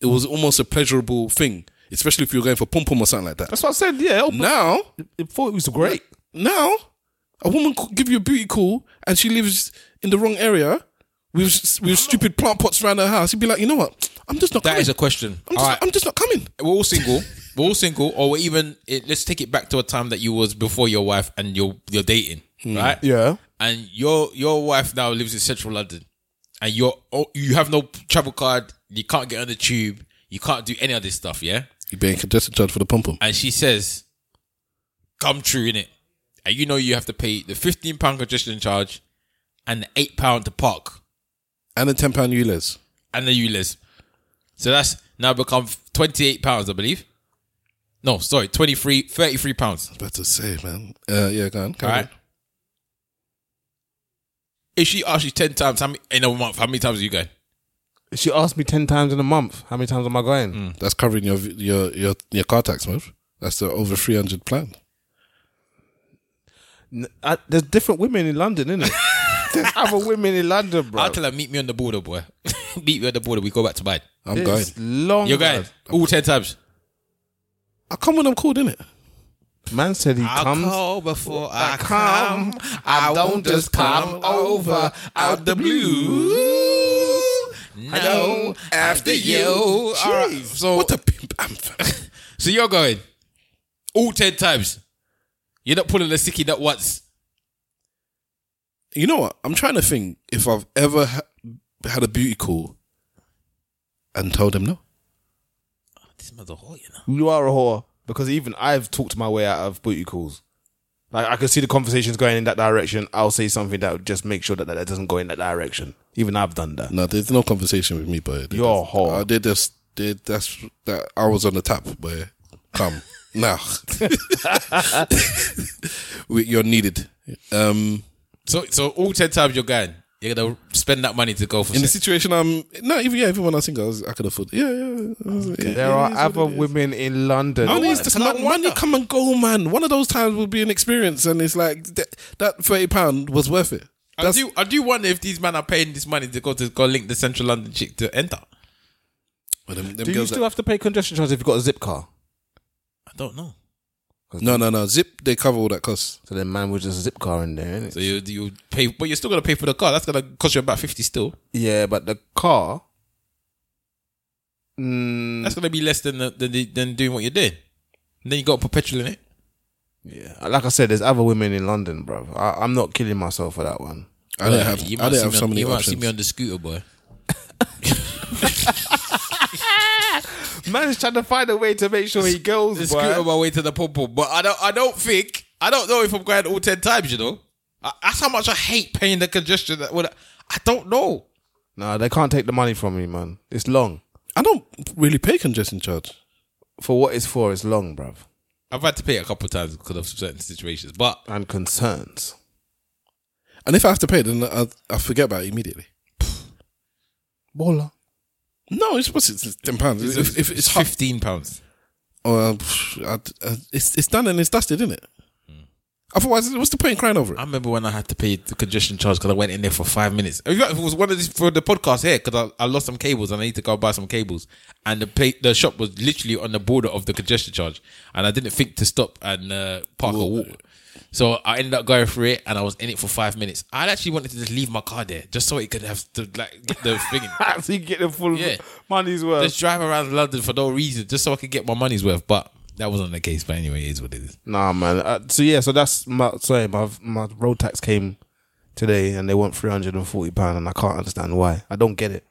It was almost a pleasurable thing, especially if you're going for pom pom or something like that. That's what I said. Yeah, but Now, before it was great. now, a woman could give you a beauty call and she lives in the wrong area with with stupid plant pots around her house. You'd be like, you know what? I'm just not That coming. is a question. I'm, just, right. I'm just not coming. we're all single. We're all single, or we're even it, let's take it back to a time that you was before your wife and you're you're dating, hmm. right? Yeah. And your your wife now lives in central London, and you're oh, you have no travel card. You can't get on the tube. You can't do any of this stuff, yeah? You being congestion charge for the pom pom. And she says, come true in it. And you know you have to pay the fifteen pound congestion charge and the eight pound to park And the ten pound ULEZ. and the ULEZ. So that's now become twenty eight pounds, I believe. No, sorry, 23, 33 pounds. About to say, man. Uh, yeah, go on. All right. If she asks you ten times how many, in a month, how many times are you going? She asked me ten times in a month. How many times am I going? Mm. That's covering your your your your car tax, man. That's the over three hundred plan. N- I, there's different women in London, isn't it? there's other women in London, bro. I'll tell her, meet me on the border, boy. meet me on the border. We go back to bed. I'm It's going. long. You're going bro. all ten times. I come when I'm called, innit? Man said he comes. call before I come. I won't just come over out the blue. No, after you. All right. So, What a pimp anthem. so you're going all ten times. You're not pulling a sickie that once. you know what? I'm trying to think if I've ever ha- had a beauty call and told them no. This man's a whore, you know. You are a whore because even I've talked my way out of booty calls. Like I can see the conversations going in that direction. I'll say something that would just make sure that that doesn't go in that direction. Even I've done that. No, there's no conversation with me, but they You're a just- whore. Uh, they just they, that's that I was on the tap, but come now. We- You're needed. Um, So, so all ten times you're going, you're gonna spend that money to go for in the situation I'm no even yeah even when I think I was I could afford yeah yeah. I was- yeah, There yeah, are it is what other women in London. Money, is it's just not money come and go, man. One of those times will be an experience, and it's like th- that thirty pound was worth it. I That's, do, I do wonder if these men are paying this money to go to go link the Central London chick to enter. Well, them, them Do you girls still that- have to pay congestion charges if you've got a zip car? I don't know. no, no, no. Zip, they cover all that cost. So then man with just a zip car in there, innit? So you you pay, but you're still gonna pay for the car. That's gonna cost you about fifty still. Yeah, but the car. Mm, That's gonna be less than the, than, the, than doing what you're doing. And then you got perpetual in it. yeah, like I said, there's other women in London, bro. I, I'm not killing myself for that one. I didn't have. You I might didn't see have me so on- many You might options. see me on the scooter, boy. Man's trying to find a way to make sure he goes, The boy. scooter on my way to the pom pom, but I don't. I don't think. I don't know if I'm going all ten times. You know, I, that's how much I hate paying the congestion. That would. I don't know. No, they can't take the money from me, man. It's long. I don't really pay congestion charge. For what it's for, it's long, bruv. I've had to pay it a couple of times because of certain situations, but And concerns. And if I have to pay, then I, I forget about it immediately. Bola. No, it's what's it? It's ten pounds. it's, If, if it's hot, fifteen pounds. or uh, it's it's done and it's dusted, isn't it? Otherwise, what's the point in crying over it? I remember when I had to pay the congestion charge because I went in there for five minutes. In It was one of these for the podcast here because I, I lost some cables and I need to go buy some cables. And the pay, the shop was literally on the border of the congestion charge, and I didn't think to stop and uh, park or walk. So I ended up going through it, and I was in it for five minutes. I actually wanted to just leave my car there just so it could have to like get the thing. so you get the full Yeah. money's worth. just drive around London for no reason, just so I could get my money's worth. But that wasn't the case. But anyway, it is what it is. Nah, man. Uh, so yeah, so that's my sorry, my my road tax came today, and they want three hundred and forty pound, and I can't understand why. I don't get it.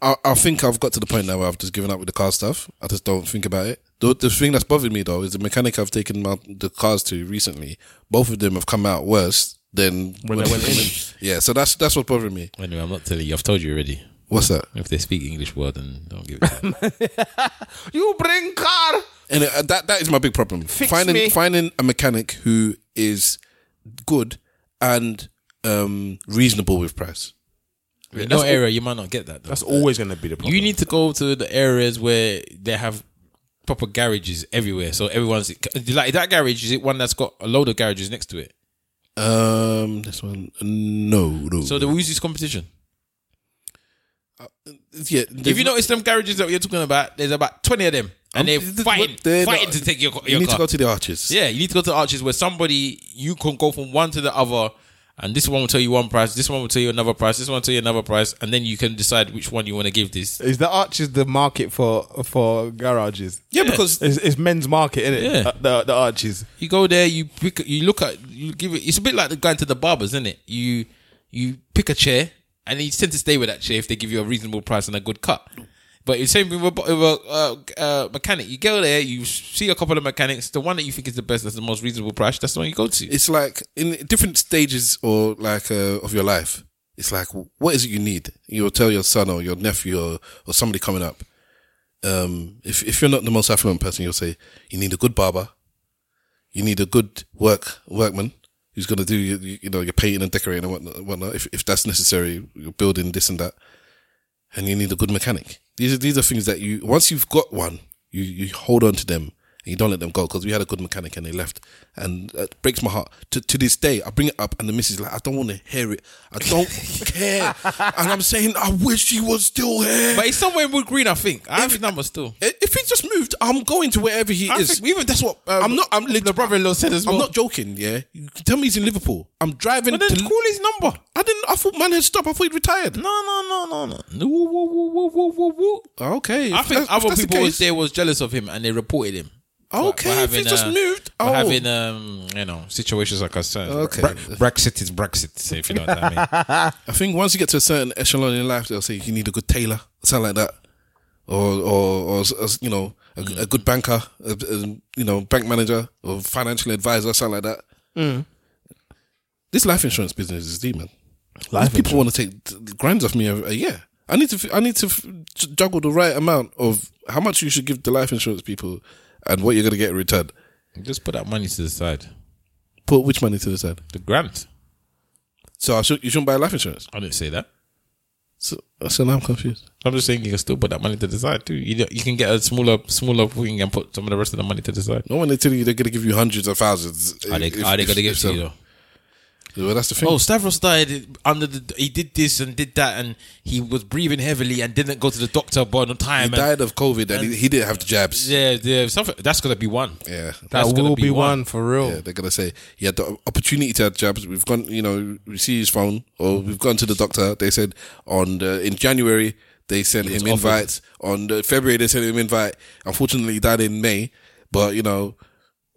I, I think I've got to the point now where I've just given up with the car stuff. I just don't think about it. The, the thing that's bothered me though is the mechanic I've taken my, the cars to recently. Both of them have come out worse than When they went in. Yeah, so that's that's what's bothering me. Anyway, I'm not telling you. I've told you already. What's that? If they speak English well, then don't give it. You bring car. And uh, that that is my big problem. Fix finding me. finding a mechanic who is good and um, reasonable with price. In no area, you might not get that. Though. That's always going to be the problem. You need to go to the areas where they have proper garages everywhere. So everyone's like that garage. Is it one that's got a load of garages next to it? Um, this one, no, no. So the who's this competition? yeah, If you notice them garages that you're talking about, there's about twenty of them, and they're fighting, they're fighting not- to take your, you need car. to go to the arches. yeah, you need to go to the arches where somebody you can go from one to the other, and this one will tell you one price, this one will tell you another price, this one will tell you another price, and then you can decide which one you want to give this. Is the arches the market for for garages? yeah, because It's, it's men's market, isn't it? Yeah. Uh, the the arches. You go there, you pick, you look at, you give it. It's a bit like the going to the barbers, isn't it? You you pick a chair, and you tend to stay with that chair if they give you a reasonable price and a good cut. But it's same with a, with a uh, uh, mechanic. You go there, you see a couple of mechanics. The one that you think is the best, that's the most reasonable price. That's the one you go to. It's like in different stages or like uh, of your life. It's like what is it you need? You'll tell your son or your nephew or, or somebody coming up. Um, if if you're not the most affluent person, you'll say you need a good barber. You need a good work workman who's going to do you, you know your painting and decorating and whatnot. whatnot if if that's necessary, you're building this and that, and you need a good mechanic. These are these are things that you once you've got one, you you hold on to them you don't let them go because we had a good mechanic and they left, and it breaks my heart. To to this day, I bring it up and the missus like, I don't want to hear it. I don't care, and I'm saying I wish he was still here. But he's somewhere in Wood Green, I think. I have his number still. If he just moved, I'm going to wherever he I is. even that's what um, I'm not. I'm the brother-in-law said as well. I'm not joking. Yeah, you can tell me he's in Liverpool. I'm driving. But then to call his number. I didn't. I thought man had stopped. I thought he'd retired. No, no, no, no, no. No, woo, woo, woo, woo, woo, woo. Okay. I think other that's the people was there was jealous of him and they reported him. Okay, For if he just moved. for Oh. having um, you know, situations like us. Okay. Brexit is Brexit, if you know what I mean. I think once you get to a certain echelon in life, they'll say you need a good tailor, something like that, or or, or s- you know a, a good banker, a, a, you know bank manager or financial advisor, something like that. Mm. This life insurance business is deep, man. Life These people want to take t- grinds off me a, a year. I need to I need to f- j- juggle the right amount of how much you should give the life insurance people and what you're going to get in return. Just put that money to the side. Put which money to the side? The grant. So I should, you shouldn't buy life insurance. I didn't say that. So, so now I'm confused. I'm just saying you can still put that money to the side too. You you can get a smaller smaller thing and put some of the rest of the money to the side. No one they tell you they're going to give you hundreds of thousands. Are they, if- are they going to give if it so. to you though? Well, that's the thing. Oh, Stavros died under the. He did this and did that, and he was breathing heavily and didn't go to the doctor but on time. he and- died of COVID and, he, he didn't have the jabs. Yeah, yeah, something. That's gonna be one. Yeah, That's gonna be one. for real. Yeah, they're gonna say he had the opportunity to have jabs. We've gone, you know, we see his phone, or mm. we've gone to the doctor. They said on the, in January they sent him invites. On the February they sent him invite. Unfortunately, he died in May. But you know,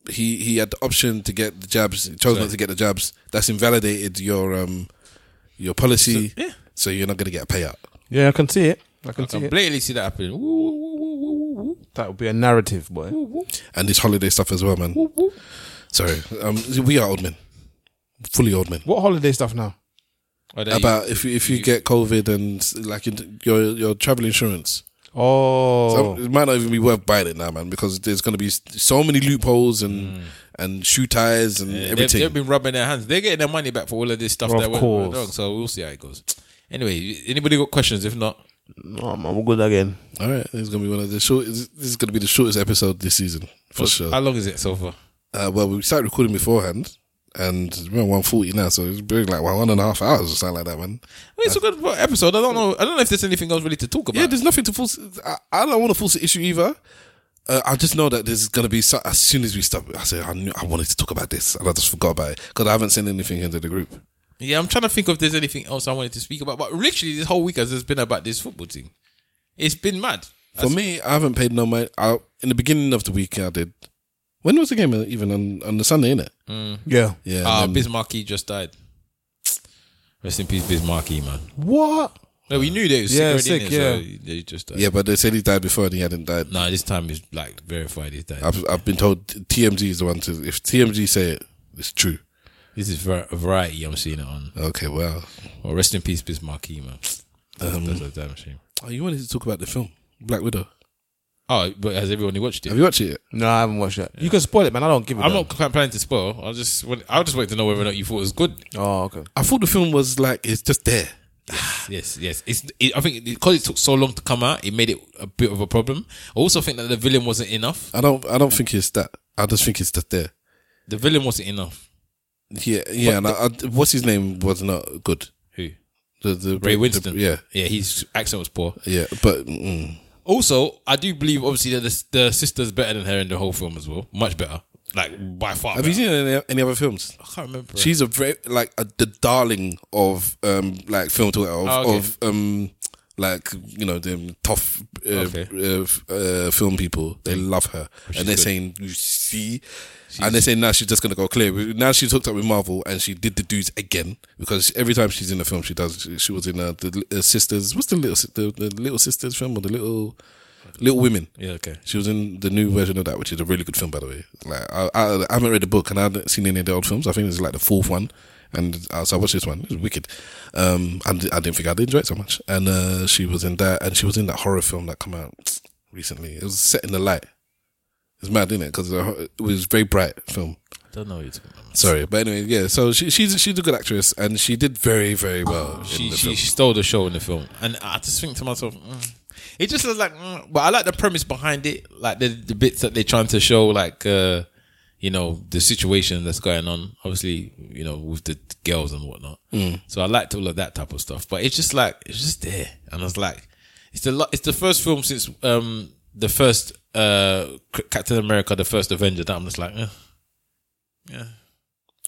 he he had the option to get the jabs. He chose not to get the jabs. That's invalidated your um your policy. yeah. So you're not gonna get a payout. Yeah, I can see it. I can I see can blatantly see that happening. Woo, woo, woo, woo, woo, woo. That would be a narrative, boy. And this holiday stuff as well, man. Sorry, um, we are old men, fully old men. What holiday stuff now? There you- about if you, if you get COVID and like your your travel insurance. Oh, So it might not even be worth buying it now, man, because there's going to be so many loopholes and and shoe ties and Mm. Yeah, they've, everything. they've been rubbing their hands. They're getting their money back for all of this stuff. Of that went course. wrong. So we'll see how it goes. Anyway, anybody got questions? If not, no, I'm, I'm good again. All right, this is going to be one of the short. This is going to be the shortest episode this season for sure. how long is it so far? Uh, well, we started recording beforehand, and we're on one forty now, so it's been like one and a half hours or something like that, man. Well, it's a good episode. I don't know. I don't know if there's anything else really to talk about. Yeah, there's nothing to force. I, I don't want to force the issue either. Uh, I just know that there's going to be so, as soon as we stop. I said I knew I wanted to talk about this, and I just forgot about it because I haven't sent anything into the group. Yeah, I'm trying to think if there's anything else I wanted to speak about. But literally, this whole week has just been about this football team. It's been mad. For me, I haven't paid no mind. I, in the beginning of the week, I did. When was the game? Even on, on the Sunday, innit? Mm. Yeah. Yeah. Ah, and then- Biz Markie just died. Rest in peace, Biz Markie, man. What? No, we knew that he was Yeah, sick. already, sick, innit? So he just died. yeah, but they said he died before and he hadn't died. No, this time is like verified. He's died. I've, I've been told TMZ is the one to. If TMZ say it, it's true. This is var- a variety. I'm seeing it on. Okay, well. Well, rest in peace, Biz Markie, man. That's, Um, that's a damn shame. Oh, you wanted to talk about the film Black Widow? Oh, but has everyone watched it? Have you watched it yet? No, I haven't watched that. You can spoil it, man. I don't give a I'm damn. not quite planning to spoil. I just, want- I just wait to know whether or not you thought it was good. Oh, okay. I thought the film was like it's just there. Yes, yes. It's. It, I think because it took so long to come out, it made it a bit of a problem. I also think that the villain wasn't enough. I don't. I don't think it's that. I just think it's just there. The villain wasn't enough. Yeah, yeah. and I, I, what's his name was not good. Who? The, the Ray the- Winstone. yeah, yeah. His accent was poor. yeah. But mm, Also, I do believe obviously that the, the sister's better than her in the whole film as well. Much better, like by far. have you seen any, any other films? I can't remember. She's a very like a, the darling of um like film Twitter of, Oh, okay. of um Like you know, them tough uh, Okay. uh, uh, film people, they love her, Which and they're good. saying, "You see," and they're saying now she's just gonna go clear. Now she's hooked up with Marvel, and she did the dudes again because every time she's in a film, she does. She was in uh, the uh, sisters. What's the little the, the little sisters film or the little little women? Yeah, okay. She was in the new version of that, which is a really good film, by the way. Like I, I, I haven't read the book and I haven't seen any of the old films. I think it's like the fourth one, and uh, so I watched this one. It was wicked. Um, and I didn't think I'd enjoy it so much. And uh, she was in that, and she was in that horror film that come out recently. It was set in the light. It's mad, isn't it? Because it was a very bright film. Don't know what you're talking about. Sorry, but anyway, yeah. So she, she's she's a good actress, and she did very very well. in She she, stole the show in the film, and I just think to myself, mm. it just looks like. Mm, but I like the premise behind it, like the the bits that they're trying to show, like uh, you know the situation that's going on. Obviously, you know with the girls and whatnot. Mm. So I liked all of that type of stuff, but it's just like it's just there, and I was like, it's the it's the first film since um the first uh Captain America, the first Avenger that I'm just like, eh. yeah,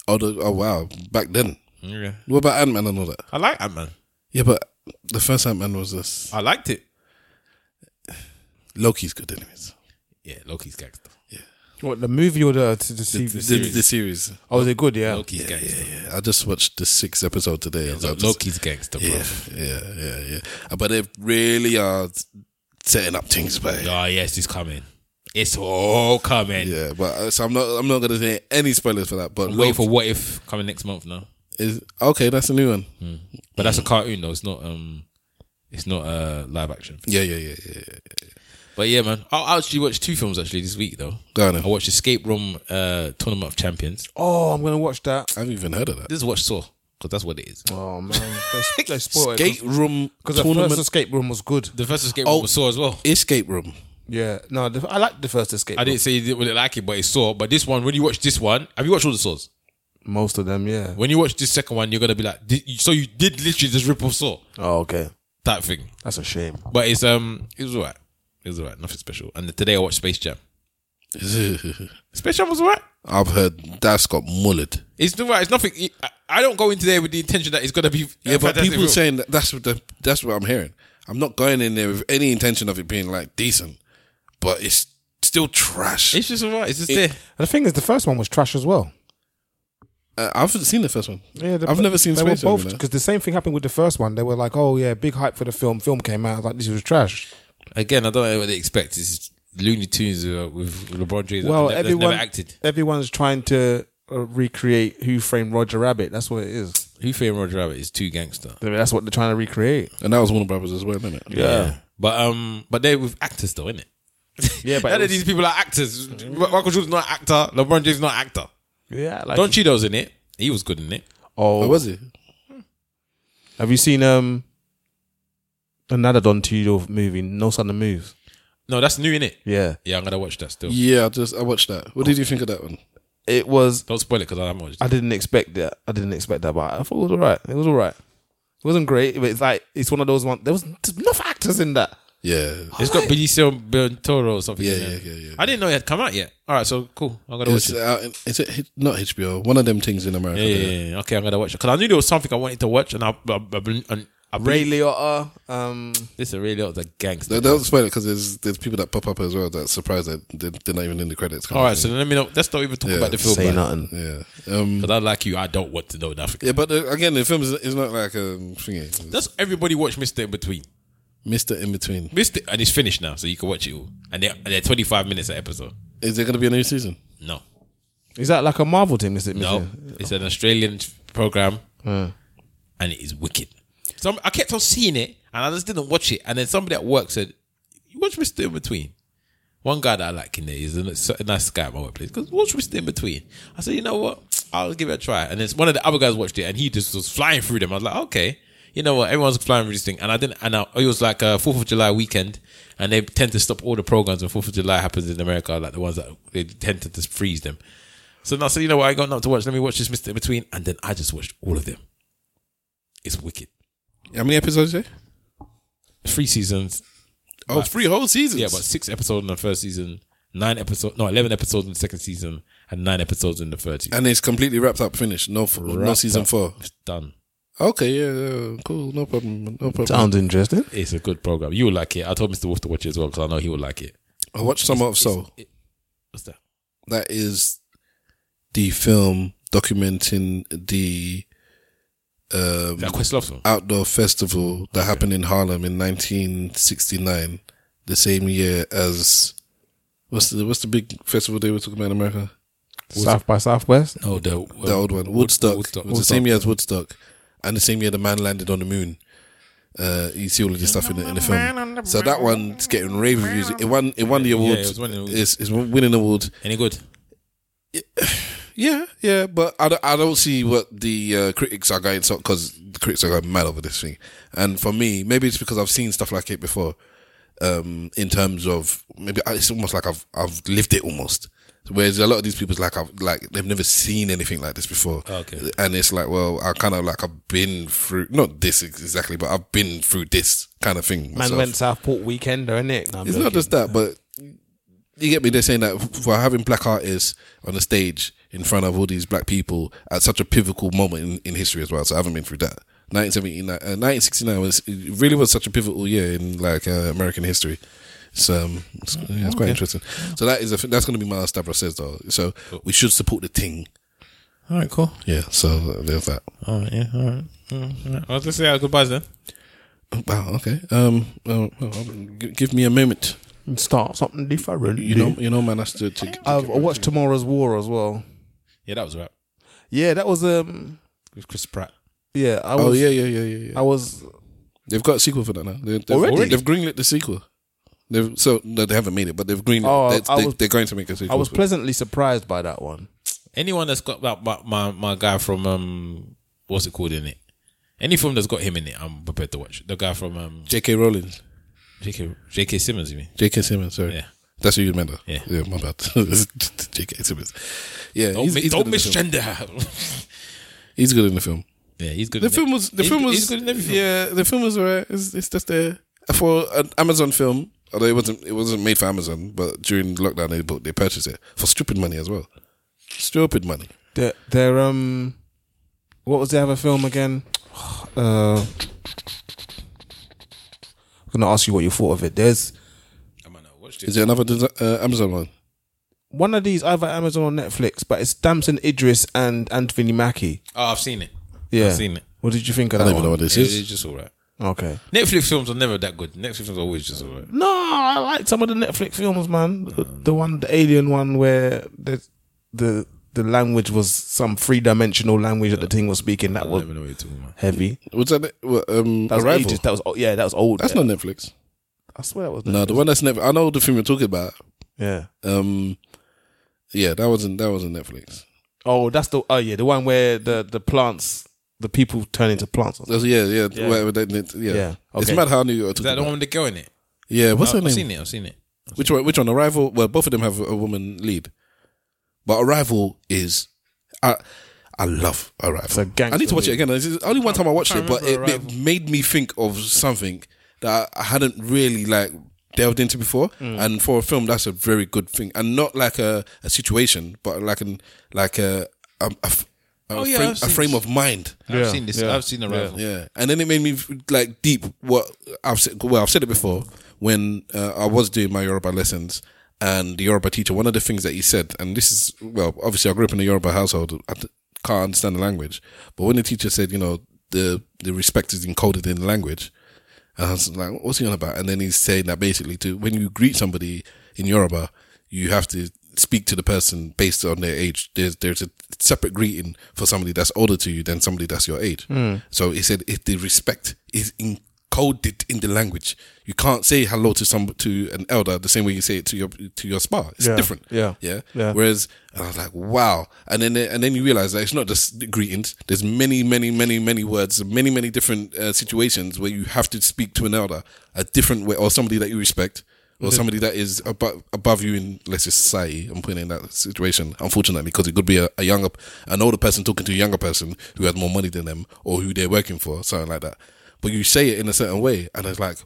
oh, the, oh wow! Back then, yeah. what about Ant Man and all that? I like Ant Man. Yeah, but the first Ant Man was this. I liked it. Loki's good, anyways. Yeah, Loki's gangster. What the movie or the the, the, The, series? the, series. the series. Oh, is it good? Yeah. Loki's Yeah, gangster. yeah, yeah. I just watched the sixth episode today. I was Lo- like, just- Loki's gangster, bro. Yeah, yeah, yeah, yeah. Uh, But they really are setting up things, but Oh yes, it's coming. It's all coming. yeah. But uh, so I'm not. I'm not gonna say any spoilers for that. But I'm waiting for What If coming next month now. is okay. That's a new one. But that's a cartoon though. It's not um, it's not uh live action. Yeah, yeah, yeah, yeah. Yeah. But yeah, man, I, I actually watched two films actually this week though. Go on. then. I watched Escape Room uh Tournament of Champions. Oh, I'm gonna watch that. I haven't even heard of that. Just watch Saw because that's what it is. Oh man, they, they spoiled Escape it room because the tournament. first escape room was good. The first Escape Room Oh. was Saw as well. escape room. Yeah, no, the, I like the first escape. I room. didn't say you didn't really like it, but it's Saw. But this one, when you watch this one, have you watched all the Saws? most of them. Yeah. When you watch this second one, you're gonna be like, did, so you did literally just rip off Saw Oh, okay. type thing. That's a shame. But it's um, it was alright. It was alright. Nothing special. And today I watched Space Jam. Space Jam was alright. I've heard that's got mullered. It's alright. It's nothing. I- I don't go into there with the intention that it's gonna be. Yeah, but fantastic people film. saying that that's what the, that's what I'm hearing. I'm not going in there with any intention of it being like decent, but it's still trash. it's just alright. It's just It- there. And the thing is, the first one was trash as well. Uh, I haven't seen the first one. Yeah, the- I've never seen they Space Jam. you both know. because the same thing happened with the first one. They were like, "Oh yeah, big hype for the film." Film came out I was like this was trash. Again, I don't know what they expect. It's Looney Tunes uh, with LeBron James. Well, that's everyone never acted. everyone's trying to uh, recreate Who Framed Roger Rabbit. That's what it is. Who Framed Roger Rabbit is too gangster. I mean, that's what they're trying to recreate. And that was Warner Brothers as well, isn't it? Yeah. But um, but they're with actors though, isn't it? Yeah, but None it of these people are actors. Michael Jordan's not an actor. LeBron James not an actor. Yeah, like Don Cheadle's in it. He was good in it. oh, Oh, was it? have you seen um another Don Cheadle movie, No Sudden Move? No, that's new in it. Yeah, Yeah, I'm gonna watch that still. Yeah, I just I watched that. What did you think of that one? it was. Don't spoil it because I haven't watched it. I didn't expect that. I didn't expect that, but I thought it was alright. It was alright. It wasn't great, but it's like it's one of those ones. There was enough actors in that. Yeah, It's got Benicio del Toro or something. Yeah, in there. yeah, yeah, yeah. I didn't know it had come out yet. All right, so cool. I'm gonna it's watch it. out. in- Is it H- not HBO? One of them things in America. Yeah, yeah, yeah, yeah. Okay, I'm gonna watch it because I knew there was something I wanted to watch, and I, I, I've and I Ray Liotta. Um, this is really the gangster. They don't spoil it because there's there's people that pop up as well that surprised that they're, they're not even in the credits. kind All of right, so let me know. Let's not even talk Yeah, about the film. say man. nothing. yeah, um, I like you, I don't want to know nothing. yeah, but uh, again, the film is, is not like a thingy. Does everybody watch Mr Inbetween? Mister in between. Mister, and it's finished now, so you can watch it all. And they're, they're 25 minutes an episode. Is there going to be a new season? No, is that like a Marvel team? Is it? no, it's an Australian program, Uh, and it is wicked. So I kept on seeing it, and I just didn't watch it. And then somebody at work said, "You watch Mr Inbetween." One guy that I like in there is a nice guy at my workplace. Because watch Mr Inbetween. I said, you know what? I'll give it a try. And then one of the other guys watched it, and he just was flying through them. I was like, okay, you know what? Everyone's flying through this thing, and I didn't. And I, it was like a Fourth of July weekend, and they tend to stop all the programs when Fourth of July happens in America, like the ones that they tend to just freeze them. So now I said, you know what? I got nothing to watch. Let me watch this Mr Inbetween, and then I just watched all of them. It's wicked. How many episodes? Is there? Three seasons. Oh, three whole seasons. Yeah, but six episodes in the first season, nine episodes, no, eleven episodes in the second season, and nine episodes in the third season. and it's completely wrapped up, finished. No, f- no Wrapped season up. four. It's done. Okay, yeah, yeah, cool, no problem, no problem. Sounds interesting. It's a good program. You will like it. I told Mr. Wolf to watch it as well because I know he will like it. I watched Summer of Soul. It- what's that? That is the film documenting the um, Is Questlove film? outdoor festival that happened in Harlem in 1969, the same year as what's the what's the big festival they were talking about in America? South by Southwest. Oh, the, the old one, Woodstock. Woodstock. It was the same year as Woodstock, and the same year the man landed on the moon. Uh, you see all of this stuff in the, in the film. So that one's getting rave reviews. It won. It won the Yeah, award. it was winning awards. It's, it's winning the awards. Any good? Yeah, yeah, but I don't, I don't see what the uh, critics are going so because the critics are going mad over this thing. And for me, maybe it's because I've seen stuff like it before. Um, in terms of maybe it's almost like I've I've lived it almost. Whereas a lot of these people's like I've like they've never seen anything like this before. Okay. and it's like well I kind of like I've been through not this exactly, but I've been through this kind of thing. Man went Southport weekend, or not it? No, I'm It's not just that, but you get me. They're saying that for having black artists on the stage in front of all these black people at such a pivotal moment in, in history as well. So I haven't been through that. 1979, uh, 1969 was really was such a pivotal year in like uh, American history. It's um, it's, yeah, it's quite interesting. So that is a, that's going to be my Stavros says though. So we should support the thing. All right, cool. Yeah. So there's that. All right, yeah, all right. All right. Well, let's say our goodbyes then. Wow. Okay. Um. uh, well, g- give me a moment. Start something different. You know. You know, man. That's to. to, to I've I watched Tomorrow's War as well. Yeah, that was right. Yeah, that was um. With Chris Pratt. Yeah, I was. oh yeah, yeah, yeah, yeah, yeah. I was. They've got a sequel for that now. They, they've, Already? They've greenlit the sequel. They've so no, they haven't made it, but they've greenlit. Oh, they, I they, was- they're going to make a sequel. I was for it. pleasantly surprised by that one. Anyone that's got that, my, my my guy from um, what's it called in it? Any film that's got him in it, I'm prepared to watch. The guy from um, J.K. Rowling, J.K. J.K. Simmons, you mean? J.K. Simmons. Sorry, Yeah. That's who you meant. Yeah. yeah, my bad. J.K. Simmons. Yeah, Don't, he's, mi- he's don't good in misgender. He's good in the film. yeah, he's good. The in film was the He's film was he's good in everything. yeah the film was alright. It's, it's just a for an Amazon film. Although it wasn't it wasn't made for Amazon, but during lockdown they bought, they purchased it for stupid money as well. Stupid money. They're, they're um. What was the other film again? Uh, I'm gonna ask you what you thought of it. There's I might not watch it. Is it another desi- uh, Amazon one? one of these either Amazon or Netflix, but it's Damson Idris and Anthony Mackie. Oh, I've seen it. Yeah, I've seen it. What did you think of I that don't even know what this Yeah, is. it's just all right. Okay. Netflix films are never that good. Netflix films are always just all right. No, I like some of the Netflix films, man. The, the one, the Alien one, where the the the language was some three dimensional language that the thing was speaking. That I was know what you're talking about. heavy. What's that? Um, That was Arrival. ages. That was yeah, that was old. That's yeah. not Netflix. I swear that was. No, the one that's Netflix. I know the film you're talking about. Yeah. Um, yeah, that wasn't that wasn't Netflix. Oh, that's the oh yeah, the one where the the plants, the people turn into plants. Or That's, yeah, yeah, Yeah. whatever that- that- yeah. Yeah, It's okay. mad how I knew you were Is talking that the about. one with the girl in it? Yeah, what's her name? I've seen it. I've seen it. Which one? Which one? Arrival. Well, both of them have a woman lead, but Arrival is. I I love Arrival. It's a gangster I need to watch it movie. again. It's the only one time I watched it, can't but it, remember it Arrival. made me think of something that I hadn't really like delved into before. Mm. And for a film, that's a very good thing, and not like a, a situation, but like an like a a, a, f- a Oh, yeah, frame, a frame of mind. I've Yeah, seen this. yeah, I've seen Arrival. Yeah, and then it made me like deep. What I've said, well, I've said it before when uh, I was doing my Yoruba lessons, and the Yoruba teacher. One of the things that he said, and this is well, obviously I grew up in a Yoruba household. I can't understand the language, but when the teacher said, you know, the the respect is encoded in the language, and I was like, what's he on about? And then he's saying that basically, to when you greet somebody in Yoruba, you have to speak to the person based on their age. There's there's a separate greeting for somebody that's older to you than somebody that's your age. Hmm. So he said if the respect is encoded in the language, you can't say hello to some to an elder the same way you say it to your to your spa. It's Yeah, different. yeah, yeah, yeah. Whereas and I was like, wow. And then and then you realize that it's not just the greetings. There's many, many, many, many words, many, many different uh, situations where you have to speak to an elder a different way, or somebody that you respect, or somebody that is above above you in let's say society. I'm putting in that situation, unfortunately, because it could be a, a younger, an older person talking to a younger person who has more money than them, or who they're working for, something like that. But you say it in a certain way, and it's like,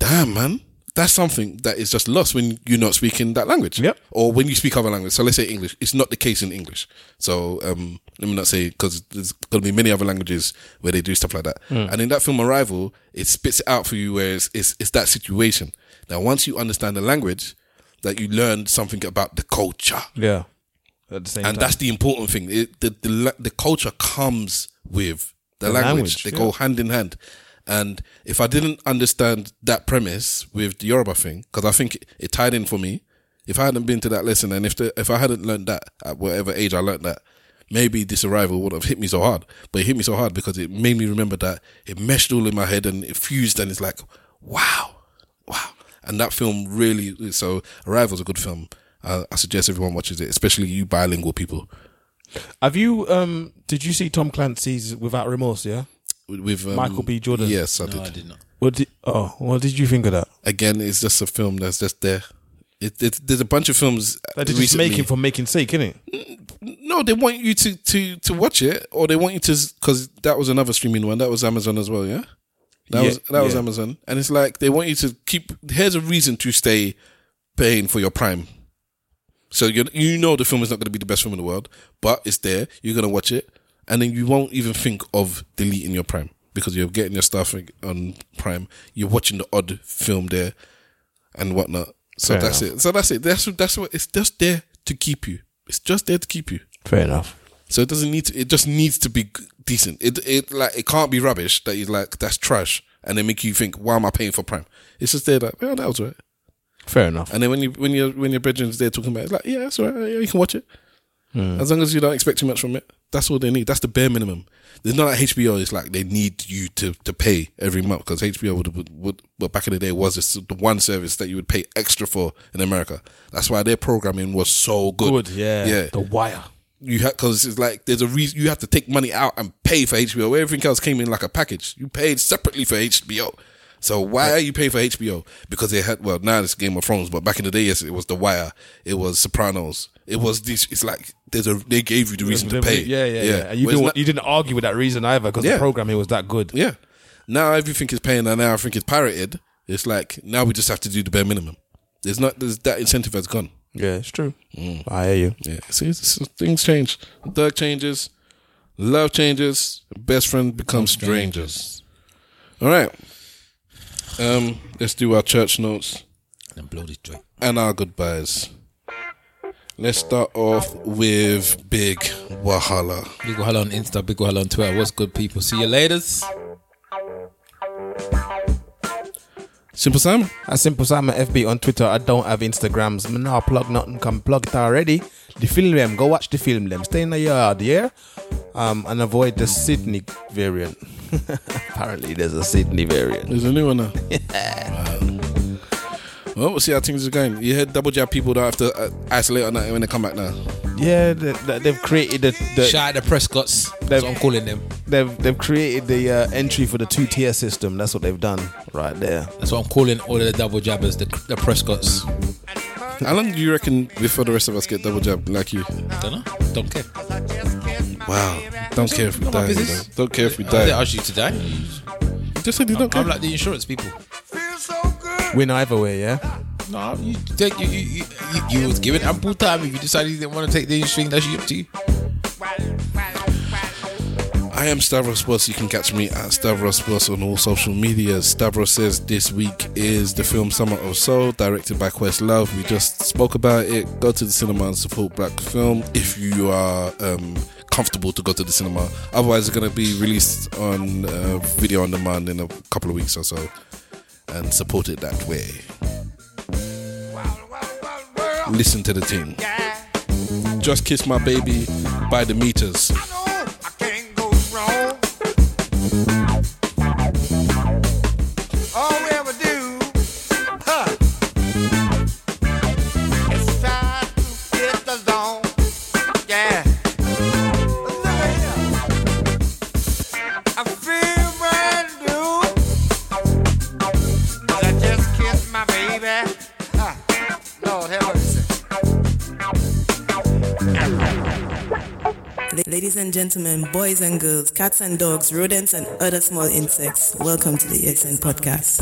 damn, man. that's something that is just lost when you're not speaking that language. Yep. Or when you speak other language. So let's say English. It's not the case in English. So um, let me not say because there's going to be many other languages where they do stuff like that. And in that film Arrival, it spits it out for you where it's, it's it's that situation. Now, once you understand the language, that you learn something about the culture Yeah. At the same and time. that's the important thing. It, the, the the culture comes with the, The language. language, They yeah. go hand in hand. And if I didn't understand that premise with the Yoruba thing, because I think it, it tied in for me. If I hadn't been to that lesson, and if the, if I hadn't learned that at whatever age I learned that, maybe this arrival would have hit me so hard. But it hit me so hard because it made me remember that it meshed all in my head and it fused, and it's like, wow, wow. And that film really, so Arrival's a good film. I suggest everyone watches it, especially you bilingual people. Have you um did you see Tom Clancy's Without Remorse, yeah? with, with um, Michael B. Jordan. Yes, I No, did. I did not. What did oh what did you think of that? Again, it's just a film that's just there. It, it, there's a bunch of films. That they're just making for making sake, isn't it? No, they want you to to to watch it, or they want you to because that was another streaming one. That was Amazon as well. Yeah, that Yeah, was that was. Amazon, and it's like they want you to keep. Here's a reason to stay paying for your Prime. So you you know the film is not going to be the best film in the world, but it's there. You're going to watch it, and then you won't even think of deleting your Prime because you're getting your stuff on Prime. You're watching the odd film there and whatnot. So Fair that's it. So that's it. That's that's what it's just there to keep you. It's just there to keep you. Fair enough. So it doesn't need to. It just needs to be decent. It it like it can't be rubbish that you like that's trash and then make you think why am I paying for Prime? It's just there like well that was right. Fair enough. And then when you when you when your brethren's there talking about it, it's like yeah that's all right. Yeah, you can watch it Hmm. as long as you don't expect too much from it. That's all they need. That's the bare minimum. There's not like HBO. It's like they need you to, to pay every month because HBO would, would would well back in the day was this, the one service that you would pay extra for in America. That's why their programming was so good. Good, yeah. yeah The Wire. you have because it's like there's a reason you have to take money out and pay for HBO. Everything else came in like a package. You paid separately for HBO. So why are you paying for HBO? Because they had well now it's Game of Thrones, but back in the day, yes, it was The Wire, it was Sopranos, it was this. It's like there's a they gave you the reason to pay. Yeah, yeah, yeah. And you didn't now- you didn't argue with that reason either because Yeah. the programming was that good. yeah. Now everything is paying, and now everything is pirated. It's like now we just have to do the bare minimum. There's not there's that incentive has gone. Yeah, it's true. Mm. I hear you. Yeah, see, it's- it's- things change. Thug changes, love changes, best friend becomes strangers. All right. Um, let's do our church notes And blow this joint. and our goodbyes. Let's start off with Big Wahala. Big Wahala on Insta, Big Wahala on Twitter. What's good, people? See you later. Simple Sam. At Simple Simon FB on Twitter. I don't have Instagrams. I'm plug nothing. Come plug it already. The film them. Go watch the film them. Stay in the yard, yeah? Um, and avoid the Sydney variant. Apparently, there's a Sydney variant. There's a new one now. Wow. Well, we'll see how things are going. You heard double jab people don't have to uh, isolate on that when they come back now. Yeah, they, they- they've created the, the Shout out to Prescott's. That's what I'm calling them. they've they've created the uh, entry for the two tier system. That's what they've done right there. That's what I'm calling all of the double jabbers, the, the Prescotts. How long do you reckon before the rest of us get double jab like you? Don't know. Don't care. Wow. Don't care if we Not my die. business. Don't care if we didn't die. ask you to die. Just said you don't care. I'm like the insurance people. Win either way, yeah. No, you take you you, you, you, you was given ample time. If you decided you didn't want to take the string, that's up to you. I am Stavros Boss. You can catch me at Stavros Boss on all social media. Stavros says this week is the film Summer of Soul, directed by Questlove. We just spoke about it. Go to the cinema and support black film if you are um, comfortable to go to the cinema. Otherwise, it's going to be released on uh, video on demand in a couple of weeks or so, and support it that way. Listen to the team. Just Kiss My Baby by the Meters. Ladies and gentlemen, boys and girls, cats and dogs, rodents and other small insects, welcome to the ESN podcast.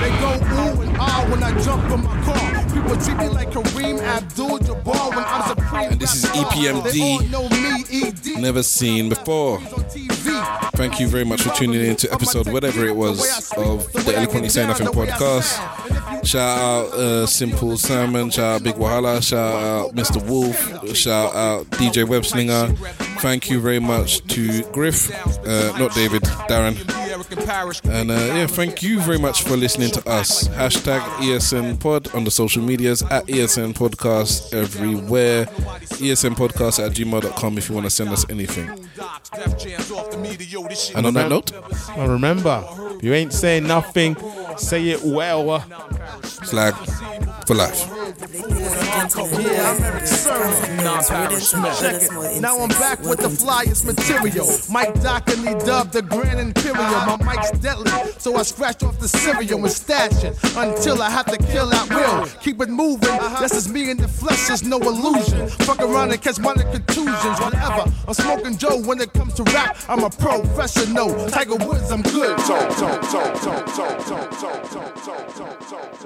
They go ooh and ah when I jump from my car. People treat me like Kareem Abdul Jabbar when I'm supreme. And this is EPMD, never seen before. Thank you very much for tuning in to episode whatever it was of the Eloquently Saying Nothing podcast. Shout out uh, Simple Salmon, shout out Big Wahala, shout out Mr. Wolf, shout out DJ Webslinger. Thank you very much to Griff, uh, not David, Darren. And uh, yeah, thank you very much for listening to us. Hashtag ESN Pod on the social medias at ESN Podcast everywhere. ESN Podcast at gmail.com if you want to send us anything. And on that note, I remember, you ain't saying nothing, say it well. slag for life. Now I'm back with the flyest material. Mike Dockany dubbed the Grand Imperial. My mic's deadly, so I scratch off the cereal and stash it until I have to kill at will. Keep it moving, this is me in the flesh, there's no illusion. Fuck around and catch minor contusions, whatever. I'm smoking Joe when it comes to rap. I'm a professional. Tiger Woods, I'm good tone, tone, tone, tone, tone.